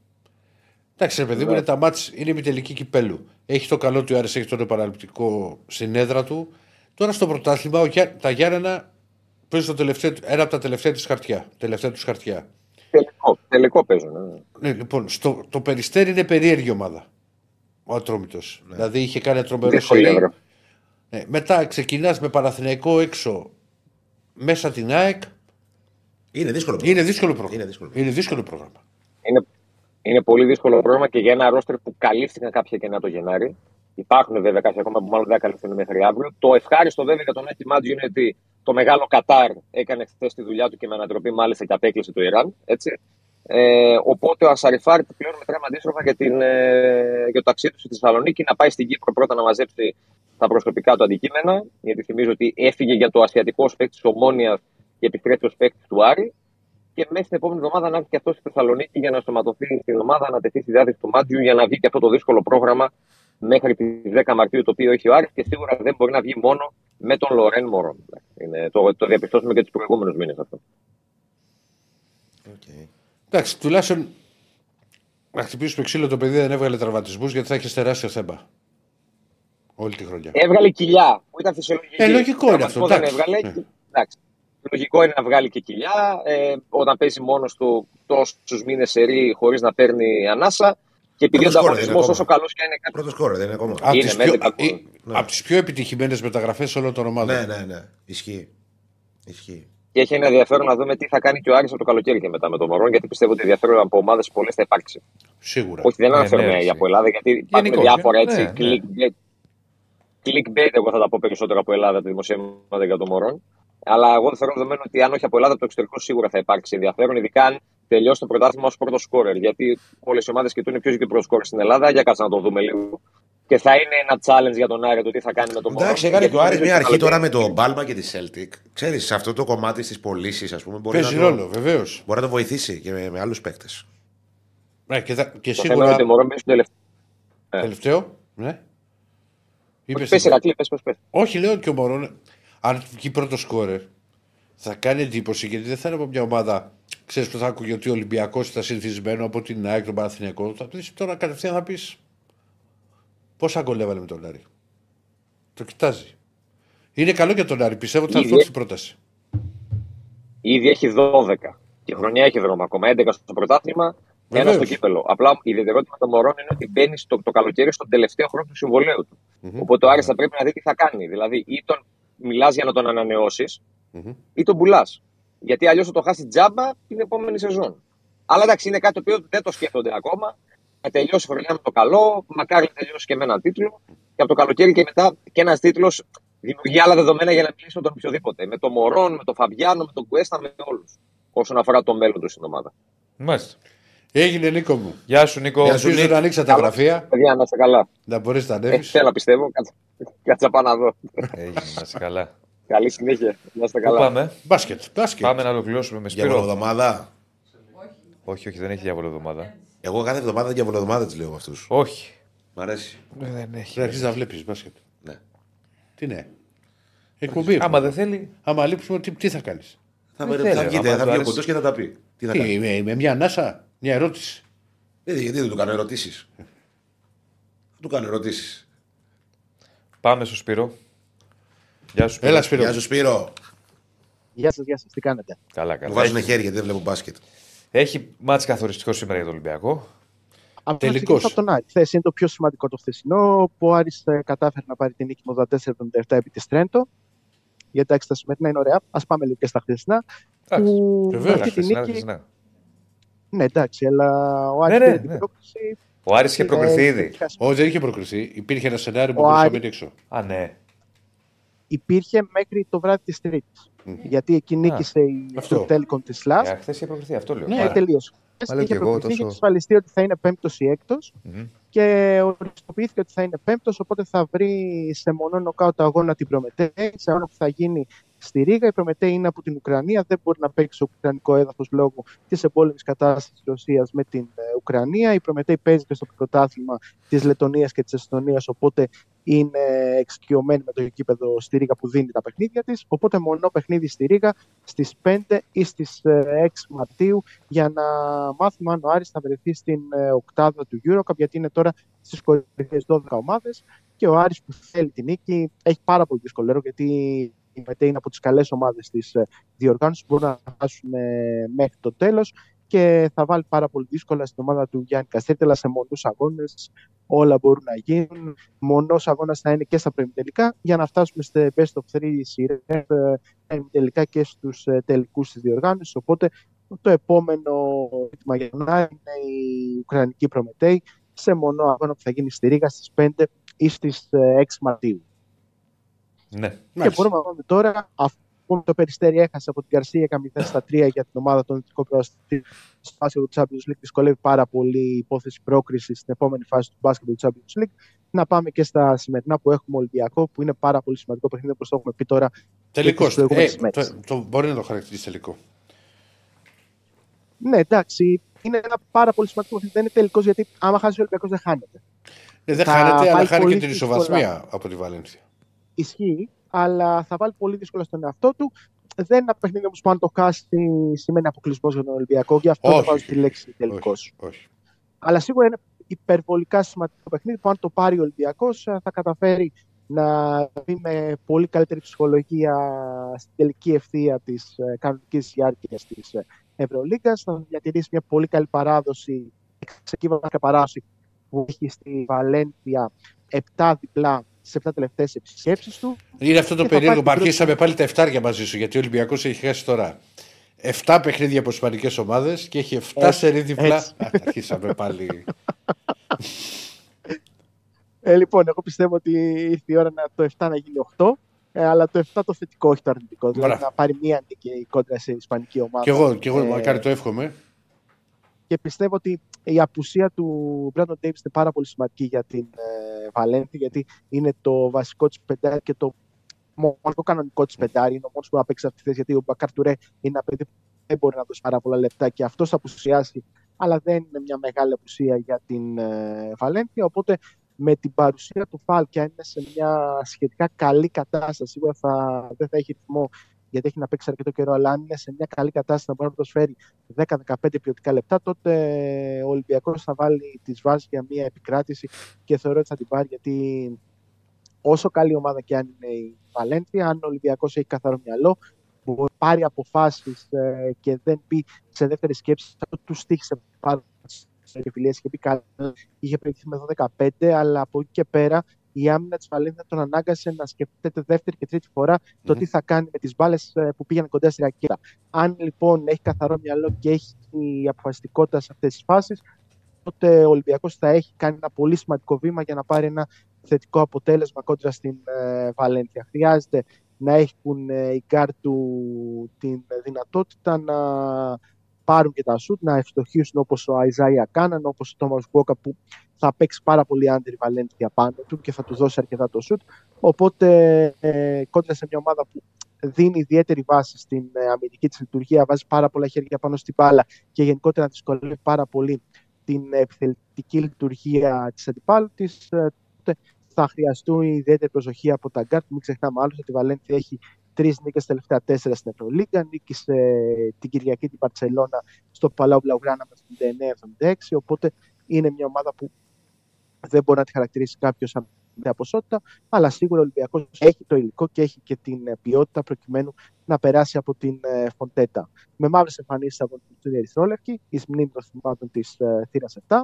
Εντάξει, ρε παιδί μου, είναι τα μάτς, είναι η τελική κυπέλου. Έχει το καλό του Άρης, έχει τον επαναληπτικό συνέδρα του. Τώρα στο πρωτάθλημα ο Γιά- τα Γιάννενα παίζουν το τελευταίο, ένα από τα τελευταία του χαρτιά. Τελευταία τους χαρτιά. Τελικό, τελικό παίζουν. ε. Ναι, λοιπόν, στο, το Περιστέρι είναι περίεργη ομάδα. Ο Ατρόμητος. Δηλαδή είχε κάνει ένα τρομερό Δύσκολη σερί. έδρα. Ναι, μετά ξεκινάς με Παναθηναϊκό έξω μέσα την ΑΕΚ. Είναι δύσκολο. Είναι δύσκολο πρόγραμμα. Είναι δύσκολο. Είναι δύσκολο πρόγραμμα. Είναι, είναι πολύ δύσκολο πρόγραμμα και για ένα ρόστερ που καλύφθηκαν κάποια κενά το Γενάρη. Υπάρχουν βέβαια κάποια ακόμα που μάλλον δεν θα καλυφθούν μέχρι αύριο. Το ευχάριστο βέβαια για τον Άκη Μάτζιο είναι ότι το μεγάλο Κατάρ έκανε χθες τη δουλειά του και με ανατροπή μάλιστα και απέκλεισε το Ιράν. Έτσι. Ε, οπότε ο Ασαριφάρ πλέον μετράμε αντίστροφα για, την, ε, για το ταξίδι του στη Θεσσαλονίκη να πάει στην Κύπρο πρώτα να μαζέψει τα προσωπικά του αντικείμενα. Γιατί θυμίζω ότι έφυγε για το ασιατικό ω παίκτη της Ομόνιας και επιστρέφει ως παίκτη του Άρη. Και μέσα στην επόμενη εβδομάδα να έρθει και αυτός στη Θεσσαλονίκη για να σωματωθεί στην ομάδα, να τεθεί στη διάθεση του Μάτζιου για να βγει και αυτό το δύσκολο πρόγραμμα μέχρι τις 10 Μαρτίου το οποίο έχει ο Άρης και σίγουρα δεν μπορεί να βγει μόνο με τον Λορέν Μωρόν. Είναι, το, το διαπιστώσουμε και τους προηγούμενους μήνες αυτό. Okay. Εντάξει, τουλάχιστον να χτυπήσουμε ξύλο το παιδί δεν έβγαλε τραυματισμούς γιατί θα έχεις τεράστιο θέμα. Όλη τη χρονιά. Έβγαλε κοιλιά που ήταν φυσιολογική. Ε, λογικό είναι αυτό, Δεν εντάξει. έβγαλε. Ναι. Εντάξει. Λογικό είναι να βγάλει και κοιλιά ε, όταν παίζει μόνος του τόσους μήνες σερή χωρίς να παίρνει ανάσα. Και επειδή ο Πρώτος σκόρερ ανταγωνισμός είναι όσο ακόμα. καλός και αν είναι κάτι. Πρώτος κόρε δεν είναι ακόμα. Από Είναι, τις με πιο, έντεκα γκολ. ε, απ' τις πιο επιτυχημένες μεταγραφές όλων των ομάδων. Ναι, ναι, ναι. Ισχύει. Ισχύει. Και έχει ένα ενδιαφέρον να δούμε τι θα κάνει και ο Άρης από το καλοκαίρι και μετά με τον Μωρόν, γιατί πιστεύω ότι ενδιαφέρον από ομάδες πολλές θα υπάρξει. Σίγουρα. Όχι, δεν Ναι, αναφέρομαι ναι, για από Ελλάδα, γιατί υπάρχουν Γενικώς, διάφορα ναι, έτσι ναι. clickbait. Clickbait, εγώ θα τα πω περισσότερο από Ελλάδα, τα δημοσιεύματα για τον Μωρόν. Αλλά εγώ θεωρώ δεδομένο ότι αν όχι από Ελλάδα, από το εξωτερικό σίγουρα θα υπάρξει ενδιαφέρον, ειδικά αν τελειώσει το πρωτάθλημα ως πρώτος σκόρερ. Γιατί όλε οι ομάδες κοιτούν ποιο είναι και πρώτο σκόρερ στην Ελλάδα. Για κάτσε να το δούμε λίγο. Και θα είναι ένα challenge για τον Άρη το τι θα κάνει με τον Μωρόν. Εντάξει, έκανε Γιατί και ο Άρης νομίζω μια ότι αρχή το τώρα με καλοκαίρι- το Μπάλμα και τη Celtic. Ξέρεις, σε αυτό το κομμάτι στις πωλήσεις, ας πούμε, μπορεί Παίζει να, το, ρόλο, βεβαίως. μπορεί να το βοηθήσει και με, με άλλους παίκτες. Ναι, και, θα- και Το θέμα είναι σίγουρα. ότι ο Μωρόν μπαίνει στο τελευταίο. ε. Τελευταίο. Ναι. Είπες Πες τι- Ηρακλή, πες, πες, πες. Όχι, λέω και ο Μωρόν, αν βγει πρώτο σκόρερ, θα κάνει εντύπωση γιατί δεν θα είναι από μια ομάδα. Ξέρεις που θα ακούγε ότι ο Ολυμπιακός ήταν συνηθισμένο από την ΑΕΚ, τον Παναθηναϊκό. Θα πεις τώρα κατευθείαν θα πεις πόσα γκολ έβαλε με τον Άρη; Το κοιτάζει. Είναι καλό για τον Άρη. Πιστεύω ότι θα Ήδη- έρθει στην πρόταση. Ήδη έχει 12. Και η χρονιά έχει δρόμο ακόμα. 11 στο πρωτάθλημα, ένα Βεβαίως. στο κύπελο. Απλά η ιδιαιτερότητα των Μωρών είναι ότι μπαίνει στο, το καλοκαίρι στον τελευταίο χρόνο του συμβολέου του. Οπότε ο Άρης θα πρέπει να δει τι θα κάνει. Δηλαδή, ή τον μιλάς για να τον ανανεώσεις, Μμμ. ή τον πουλάς. Γιατί αλλιώς θα το χάσει τζάμπα την επόμενη σεζόν. Αλλά εντάξει, είναι κάτι το οποίο δεν το σκέφτονται ακόμα. Να τελειώσει η χρονιά με το καλό, μακάρι να τελειώσει και με έναν τίτλο. Και από το καλοκαίρι και μετά και ένας τίτλος δημιουργεί άλλα δεδομένα για να μιλήσει με τον οποιοδήποτε. Με τον Μωρόν, με τον Φαμπιάνο, με τον Κουέστα, με όλους. Όσον αφορά το μέλλον τους στην ομάδα. Μάλιστα. Έγινε Νίκο μου. Γεια σου, Νίκο. Γεια σου, Ελπίζω Νίκο. να ανοίξει τα γραφεία, Παιδιά, να είστε καλά. να μπορείς να Ε, ανέβεις. θέλω να πιστεύω. Κάτσε, κάτσε να πάω να δω. Έγινε, να είσαι καλά. Καλή συνέχεια. Να είστε Πού καλά. πάμε; Μπάσκετ. μπάσκετ. Πάμε να ολοκληρώσουμε με Για Σπύρο. εβδομάδα. Όχι, όχι, δεν έχει διάβολο εβδομάδα. Εγώ κάθε εβδομάδα για εβδομάδα τη λέω με αυτούς. Όχι. Μ' αρέσει. Ε, Δεν έχει. Θα αρχίσεις να βλέπεις μπάσκετ. Ναι. Τι ναι. Εκπομπή. Άμα έχουμε. δεν θέλει. Άμα λείψουμε, τι, τι θα κάνεις; Θα, Δεν με- θέλω, θα, άμα βγείτε, του θα βγει ο αρέσει. κοντό και θα τα πει. Τι θα κάνει; Τι, με, με μια ανάσα, μια ερώτηση. Ε, γιατί δεν του κάνω ερωτήσεις. Θα του κάνω ερωτήσεις. Πάμε στο Σπύρο. Γεια σου. Σπύρο. Έλα, Σπύρο. Γεια σου Σπύρο. Γεια σας, γεια σας, τι κάνετε; Καλά, Μου καλά. βάζουν Έχει, χέρι γιατί δεν βλέπω μπάσκετ. έχει μάτς καθοριστικό σήμερα για τον Ολυμπιακό. Από Τελικώς. από τον Άρη. Χθες είναι το πιο σημαντικό το χθεσινό, που ο Άρης ε, κατάφερε να πάρει την νίκη με 84-77 επί της Τρέντο. Γιατί εντάξει, τα σημερινά είναι ωραία. Α πάμε λίγο και στα χθεσινά. Εντάξει. Που βεβαίως, με Έλα, αυτή τη χθεσινά, νίκη. χθεσινά. Ναι, εντάξει, αλλά ο Άρης Ναι, ναι, πήρε την ναι. πρόκληση. Ο Άρης είχε προκριθεί Ε, ήδη. Όχι, δεν είχε προκριθεί. Υπήρχε ένα σενάριο που Ο μπορούσε να Άρη- μείνει έξω. Α, ναι. Υπήρχε μέχρι το βράδυ της Τρίτης. Γιατί εκεί νίκησε η Αυτό. το Telecom της ΛΑΣ. Ε, Χθες είχε προκριθεί, αυτό λέω. Ναι, Ναι, Άρα. τελείω. Μα λέω Είχε και εγώ προκριθεί, τόσο- είχε ασφαλιστεί ότι θα είναι πέμπτος ή έκτος. Μμμ. και οριστοποιήθηκε ότι θα είναι πέμπτος, οπότε θα βρει σε μονό νοκάουτ αγώνα την Προμετέ, σε αγώνα που θα γίνει στη Ρήγα. Η Προμετέ είναι από την Ουκρανία, δεν μπορεί να παίξει στο ουκρανικό έδαφος λόγω της εμπόλεμης κατάστασης της Ρωσίας με την ε, Ουκρανία. Η Προμετέη παίζει και στο πρωτάθλημα της Λετωνίας και της Εστονίας, οπότε είναι εξοικειωμένη με το γήπεδο στη Ρήγα που δίνει τα παιχνίδια της. Οπότε μονό παιχνίδι στη Ρήγα στις 5 ή στις 6 Μαρτίου για να μάθουμε αν ο Άρης θα βρεθεί στην ε, οκτάδα του Eurocup, γιατί είναι τώρα στις κορυφαίε 12 ομάδες. Και ο Άρης που θέλει την νίκη έχει πάρα πολύ δύσκολο έργο, γιατί η ΜΕΤΕ είναι από τις καλές ομάδες της διοργάνωσης που μπορούν να φτάσουν μέχρι το τέλος και θα βάλει πάρα πολύ δύσκολα στην ομάδα του Γιάννη Καστέτελα σε μονούς αγώνες. Όλα μπορούν να γίνουν. Μονός αγώνας θα είναι και στα τελικά για να φτάσουμε στο best of three σειρές τελικά και στους τελικούς της διοργάνωσης. Οπότε το επόμενο ζήτημα για είναι η Ουκρανική Προμετέη σε μονό αγώνα που θα γίνει στη Ρήγα στις 5 ή στις 6 Μαρτίου. Ναι. Και μπορούμε να δούμε τώρα, αφού το Περιστέρι έχασε από την Καρσία για 0 στα 3 για την ομάδα των Δυτικών Προαστή στο μπάσκετ του Champions League, δυσκολεύει πάρα πολύ η υπόθεση πρόκριση στην επόμενη φάση του μπάσκετ του Champions League. Να πάμε και στα σημερινά που έχουμε Ολυμπιακό, που είναι πάρα πολύ σημαντικό παιχνίδι, όπως το έχουμε πει τώρα. Τελικός. Ε, το, το, μπορεί να το χαρακτηρίσει τελικό. Ναι, εντάξει. Είναι ένα πάρα πολύ σημαντικό παιχνίδι. Δεν είναι τελικός γιατί άμα χάσεις ο Ολυμπιακός δεν χάνεται. Ε, δεν χάνεται, αλλά χάνει και την ισοβαθμία από τη Βαλένθια. Ισχύει, αλλά θα βάλει πολύ δύσκολα στον εαυτό του. Δεν είναι ένα παιχνίδι όμως που αν το χάσει σημαίνει αποκλεισμό για τον Ολυμπιακό. Γι' αυτό όχι, βάζω τη λέξη τελικός. Αλλά σίγουρα είναι υπερβολικά σημαντικό παιχνίδι που αν το πάρει ο Ολυμπιακός θα καταφέρει να μπει με πολύ καλύτερη ψυχολογία στην τελική ευθεία της ε, κανονικής διάρκειας της ε, Ευρωλίγκας. Θα διατηρήσει μια πολύ καλή παράδοση, εξεκίβασμα παράδοση που έχει στη Βαλένθια 7 διπλά στι 7 τελευταίες επισκέψεις του. Είναι αυτό το περίεργο που αρχίσαμε πάλι τα 7 μαζί σου, γιατί ο Ολυμπιακός έχει χάσει τώρα. 7 παιχνίδια από ισπανικές ομάδες και έχει 7 σερή διπλά. Αρχίσαμε πάλι. Ε, λοιπόν, εγώ πιστεύω ότι ήρθε η ώρα να το 7 να γίνει 8. Ε, αλλά το 7 το θετικό, όχι το αρνητικό. Δηλαδή να πάρει μία νίκη κόντρα σε ισπανική ομάδα. Και εγώ, και εγώ ε, μακάρι το εύχομαι. Και πιστεύω ότι η απουσία του Brandon Davis είναι πάρα πολύ σημαντική για την ε, Βαλένθη, γιατί είναι το βασικό της πεντάρι και το μοναδικό κανονικό της πεντάρι. Είναι ο μόνος που να παίξει αυτή τη θέση, γιατί ο Μπακάρ Τουρέ είναι ένα παιδί που δεν μπορεί να δώσει πάρα πολλά λεπτά και αυτός θα απουσιάσει, αλλά δεν είναι μια μεγάλη απουσία για την ε, Βαλένθια. Οπότε με την παρουσία του Φάλ και αν είναι σε μια σχετικά καλή κατάσταση, σίγουρα θα, δεν θα έχει ρυθμό γιατί έχει να παίξει αρκετό καιρό, αλλά αν είναι σε μια καλή κατάσταση να μπορεί να προσφέρει 10-15 ποιοτικά λεπτά, τότε ο Ολυμπιακός θα βάλει τις βάσεις για μια επικράτηση και θεωρώ ότι θα την πάρει γιατί όσο καλή ομάδα και αν είναι η Βαλένθια, αν ο Ολυμπιακός έχει καθαρό μυαλό, μπορεί πάρει αποφάσεις ε, και δεν πει σε δεύτερη σκέψη, θα του στήχησε πάρα και φιλίες είχε πει καλά, είχε προηγηθεί με 12-15, αλλά από εκεί και πέρα η άμυνα της Βαλένθια τον ανάγκασε να σκεφτεί τη δεύτερη και τρίτη φορά το τι θα κάνει με τις μπάλες ε, που πήγαιναν κοντά στη ρακέτα. Αν λοιπόν έχει καθαρό μυαλό και έχει η αποφασιστικότητα σε αυτές τις φάσεις, τότε ο Ολυμπιακός θα έχει κάνει ένα πολύ σημαντικό βήμα για να πάρει ένα θετικό αποτέλεσμα κόντρα στην ε, Βαλένθια. Χρειάζεται να έχουν ε, οι γκαρντ του την δυνατότητα να πάρουν και τα σουτ, να ευστοχήσουν όπως ο Αϊζάια Κάναν, όπως ο Τόμας Γουόκαπ που θα παίξει πάρα πολύ under η Βαλένθια πάνω του και θα του δώσει αρκετά το σουτ. Οπότε ε, κόντρα σε μια ομάδα που δίνει ιδιαίτερη βάση στην ε, αμυντική της λειτουργία, βάζει πάρα πολλά χέρια πάνω στην μπάλα και γενικότερα δυσκολεύει πάρα πολύ την επιθετική λειτουργία της αντιπάλου της, ε, θα χρειαστούν ιδιαίτερη προσοχή από τα γκαρντ. Μην ξεχνάμε άλλο ότι η Βαλένθια έχει τρεις νίκες τελευταία τέσσερα στην Ευρωλίγκα. Νίκησε την Κυριακή την Παρσελώνα στο Παλάου Μπλαουγράνα με 79-76. Οπότε είναι μια ομάδα που δεν μπορεί να τη χαρακτηρίσει κάποιος σαν μια ποσότητα, αλλά σίγουρα ο Ολυμπιακός έχει το υλικό και έχει και την ποιότητα προκειμένου να περάσει από την ε, Φοντέτα. Με μαύρες εμφανίσεις από την Ερυθρόλευκη, εις μνήμη των θυμάτων της ε, θύρας 7.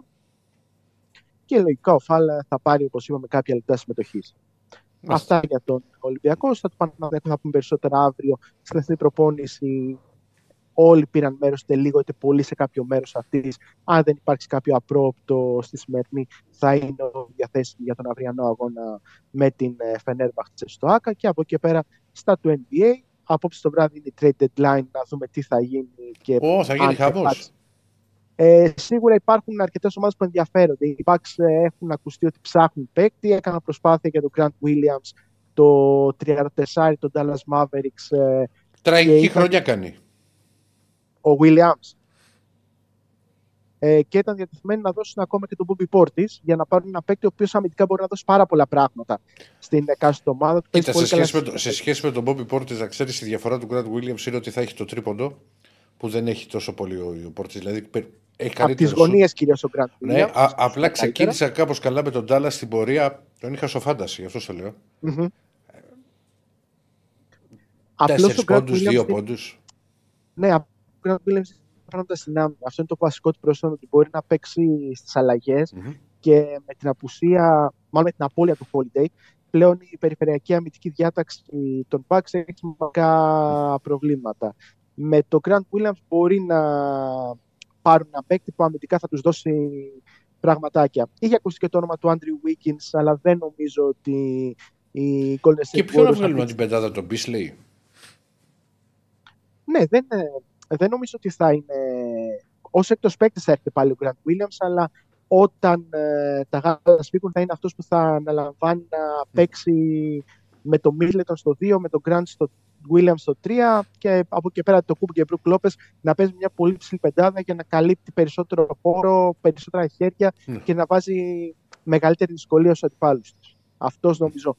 Και λογικά ο Φάλα θα πάρει, όπως είπαμε, κάποια λεπτά συμμετοχής. Αυτά για τον Ολυμπιακός. Θα το πάμε να πούμε περισσότερα αύριο στην τελευταία προπόνηση. Όλοι πήραν μέρος είτε λίγο είτε πολύ σε κάποιο μέρος αυτής. Αν δεν υπάρξει κάποιο απρόπτο στη σημερινή, θα είναι διαθέσιμος για τον αυριανό αγώνα με την Φενέρμπαχτσε στο ΑΚΑ. Και από εκεί πέρα στα του NBA. Απόψε το βράδυ είναι η trade deadline να δούμε τι θα γίνει. Και oh, θα γίνει χαμός. Ε, σίγουρα υπάρχουν αρκετές ομάδες που ενδιαφέρονται. Οι Bucks ε, έχουν ακουστεί ότι ψάχνουν παίκτη. Έκανα προσπάθεια για τον Grant Williams, το 34, τον Dallas Mavericks. Ε, Τραγική χρονιά κάνει. Ο Williams. ε, και ήταν διατεθειμένοι να δώσουν ακόμα και τον Bobby Portis για να πάρουν ένα παίκτη ο οποίος αμυντικά μπορεί να δώσει πάρα πολλά πράγματα στην εκάστοτε ομάδα του. Κοίτα, Παίζει σε πολύ σχέση, με καλά το, σε σχέση με τον Bobby Portis, να ξέρεις η διαφορά του Grant Williams είναι ότι θα έχει το τρίποντο που δεν έχει τόσο πολύ ο, ο Portis. Δηλαδή πε- έχει από τι καλύτερο σουτ. γωνίες κυρίω ο Grant Ναι, Williams. α, απλά Καλύτερα; ξεκίνησα κάπως καλά με τον Dallas στην πορεία. Τον είχα στο φάνταση, γι' αυτό το λέω. Μμμ. Απλώς Τέσσερι ο Grant πόντους, δύο Williams- πόντους. Ναι, ο Grant Williams πράγματα στην άμυνα. Αυτό είναι το βασικό του προσόν, ότι μπορεί να παίξει στις αλλαγές και με την απουσία, μάλλον με την απώλεια του Holiday, πλέον η περιφερειακή αμυντική διάταξη των Bucks έχει σημαντικά προβλήματα. Με το Grant Williams μπορεί να πάρουν ένα παίκτη που αμυντικά θα τους δώσει πραγματάκια. Είχε ακούσει και το όνομα του Andrew Wiggins, αλλά δεν νομίζω ότι οι Golden State Και ποιο να Warriors βγάλουμε αυτή- την πεντάδα, τον Beasley; Ναι, δεν, ε, δεν νομίζω ότι θα είναι. Ω εκτό παίκτης θα έρθει πάλι ο Grant Williams, αλλά όταν ε, τα γάλα σπίκουν θα είναι αυτός που θα αναλαμβάνει να παίξει με τον Middleton στο 2, με τον Grant στο Williams στο 3 και από εκεί και πέρα το Κούπ και Μπρουκ Λόπε να παίζει μια πολύ ψηλή πεντάδα για να καλύπτει περισσότερο χώρο, περισσότερα χέρια Ναι. και να βάζει μεγαλύτερη δυσκολία στους αντιπάλους τους. Αυτός νομίζω.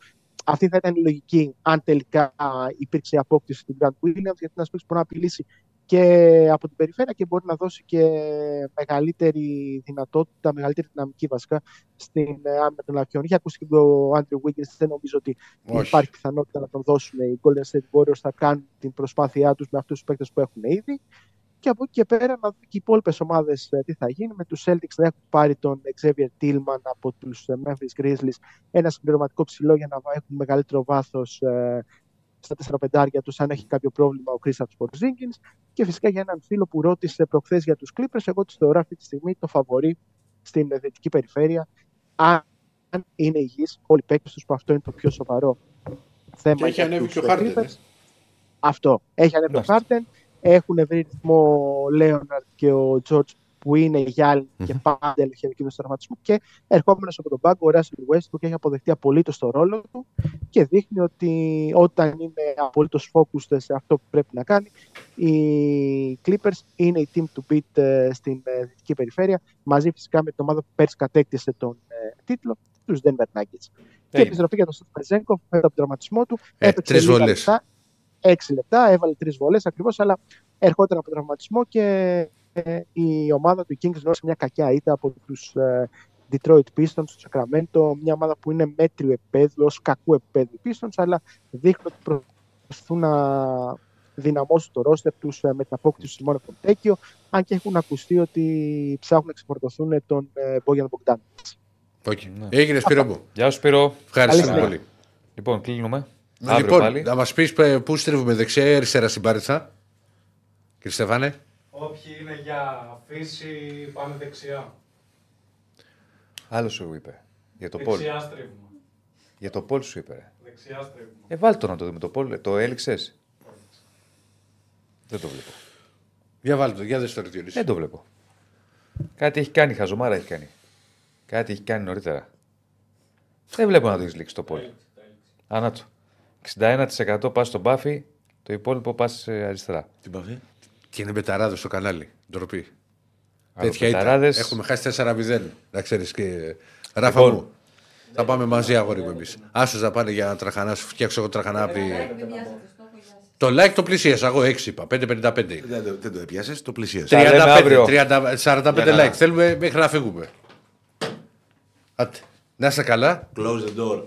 Αυτή θα ήταν η λογική αν τελικά υπήρξε η απόκτηση του Grant Williams, γιατί ένας παίκτης μπορεί να απειλήσει και από την περιφέρεια και μπορεί να δώσει και μεγαλύτερη δυνατότητα, μεγαλύτερη δυναμική βασικά στην ε, άμυνα των λαφιών. Είχε ακούσει και ο Άντριου Wiggins, δεν νομίζω ότι Όχι. υπάρχει πιθανότητα να τον δώσουν οι Golden State Warriors, θα κάνουν την προσπάθειά τους με αυτούς τους παίκτες που έχουν ήδη. Και από εκεί και πέρα να δούμε και οι υπόλοιπες ομάδες τι θα γίνει. Με τους Celtics να έχουν πάρει τον Xavier Tillman από τους Memphis Grizzlies, ένα συμπληρωματικό ψηλό για να έχουν μεγαλύτερο βάθος ε, στα 4 πεντάρια τους, αν έχει κάποιο πρόβλημα ο Kristaps Porzingis. Και φυσικά για έναν φίλο που ρώτησε προχθές για τους Clippers, εγώ του θεωρώ αυτή τη στιγμή το φαβορή στην δυτική περιφέρεια. Αν είναι υγιεί όλοι οι παίκτες τους, που αυτό είναι το πιο σοβαρό θέμα. Και έχει για ανέβει τους και ο Harden, Clippers. ε. Αυτό. Έχει ανέβει ο Μάλιστα. Χάρτεν. Έχουν βρει ρυθμό ο Λέοναρτ και ο Τζορτζ που είναι γυάλινοι και πάντα ελεγχεύει του τραυματισμού. Και ερχόμενος από τον πάγκο, ο Ράσιλ Westbrook έχει αποδεχτεί απολύτως το ρόλο του και δείχνει ότι όταν είναι απολύτως focused σε αυτό που πρέπει να κάνει, οι Clippers είναι η team to beat ε, στην ε, δυτική περιφέρεια, μαζί φυσικά με την ομάδα που πέρσι κατέκτησε τον ε, τίτλο, τους Denver Nuggets. Και Έγινε. επιστροφή για τον Στεφ Πεζέγκοφ μετά από τον τραυματισμό του. Ε, έπαιξε τρεις λίγα βολές. λεπτά, έξι λεπτά, έβαλε τρεις βολέ ακριβώς, αλλά ερχόταν από τραυματισμό και ε, η ομάδα του Kings γνώρισε μια κακιά ήττα από τους ε, Detroit Pistons στο Sacramento, μια ομάδα που είναι μέτριο επίπεδου, ως κακού επίπεδου οι Pistons, αλλά δείχνουν ότι προσπαθούν να δυναμώσουν το ρόστερ τους με την απόκτηση του Σιμώνα Κοντέκιο, αν και έχουν ακουστεί ότι ψάχνουν να εξυπορτωθούν τον ε, Μπόγιαν Μπογκδάν. Όχι. Ναι. Έγινε Σπύρο μου. Γεια σου Σπύρο. Ευχαριστώ Καλή πολύ. Λοιπόν, κλείνουμε. Αύριο Λοιπόν, πάλι. να μας πεις πού στρίβουμε δεξιά ή αριστερά στην Πάριτσα. Κύριε Στεφάνε. Όποιοι είναι για φύση πάνε δεξιά. Άλλος σου είπε. Για το Πολ. Δεξιά στρίβουμε. Για το Πολ σου είπε. ρε. Δεξιά στρίβουμε. Ε, βάλτε το να το δούμε το Πολ. Το έληξες; Δεν το βλέπω. Για βάλτε το, για δες το ρε Διονύση. Δεν το βλέπω. Κάτι έχει κάνει, χαζομάρα έχει κάνει. Κάτι έχει κάνει νωρίτερα. Δεν βλέπω να το έχει λήξει το Πολ. Ανάτο. 61% πας στον Μπάφι, το υπόλοιπο πας αριστερά. Την παφή. Και είναι μπεταράδο στο κανάλι. Ντροπή. Άλλο Τέτοια ήταν. πεταράδες. Έχουμε χάσει 4-0. Να ξέρεις και. Ράφα Λοιπόν. μου. Θα πάμε μαζί αγόρι μου εμείς. Άσου να πάνε για τραχανά, σου φτιάξω εγώ τραχανά από τη... Το like το πλησίασα. Εγώ 6 είπα. 5-55 είναι. Δεν, το- δεν το έπιασε, το πλησίασες. Τα λέμε 35, αύριο. 30, 45 Για καλά. like. Θέλουμε μέχρι να φύγουμε. Άτε. Να είστε καλά. Close the door.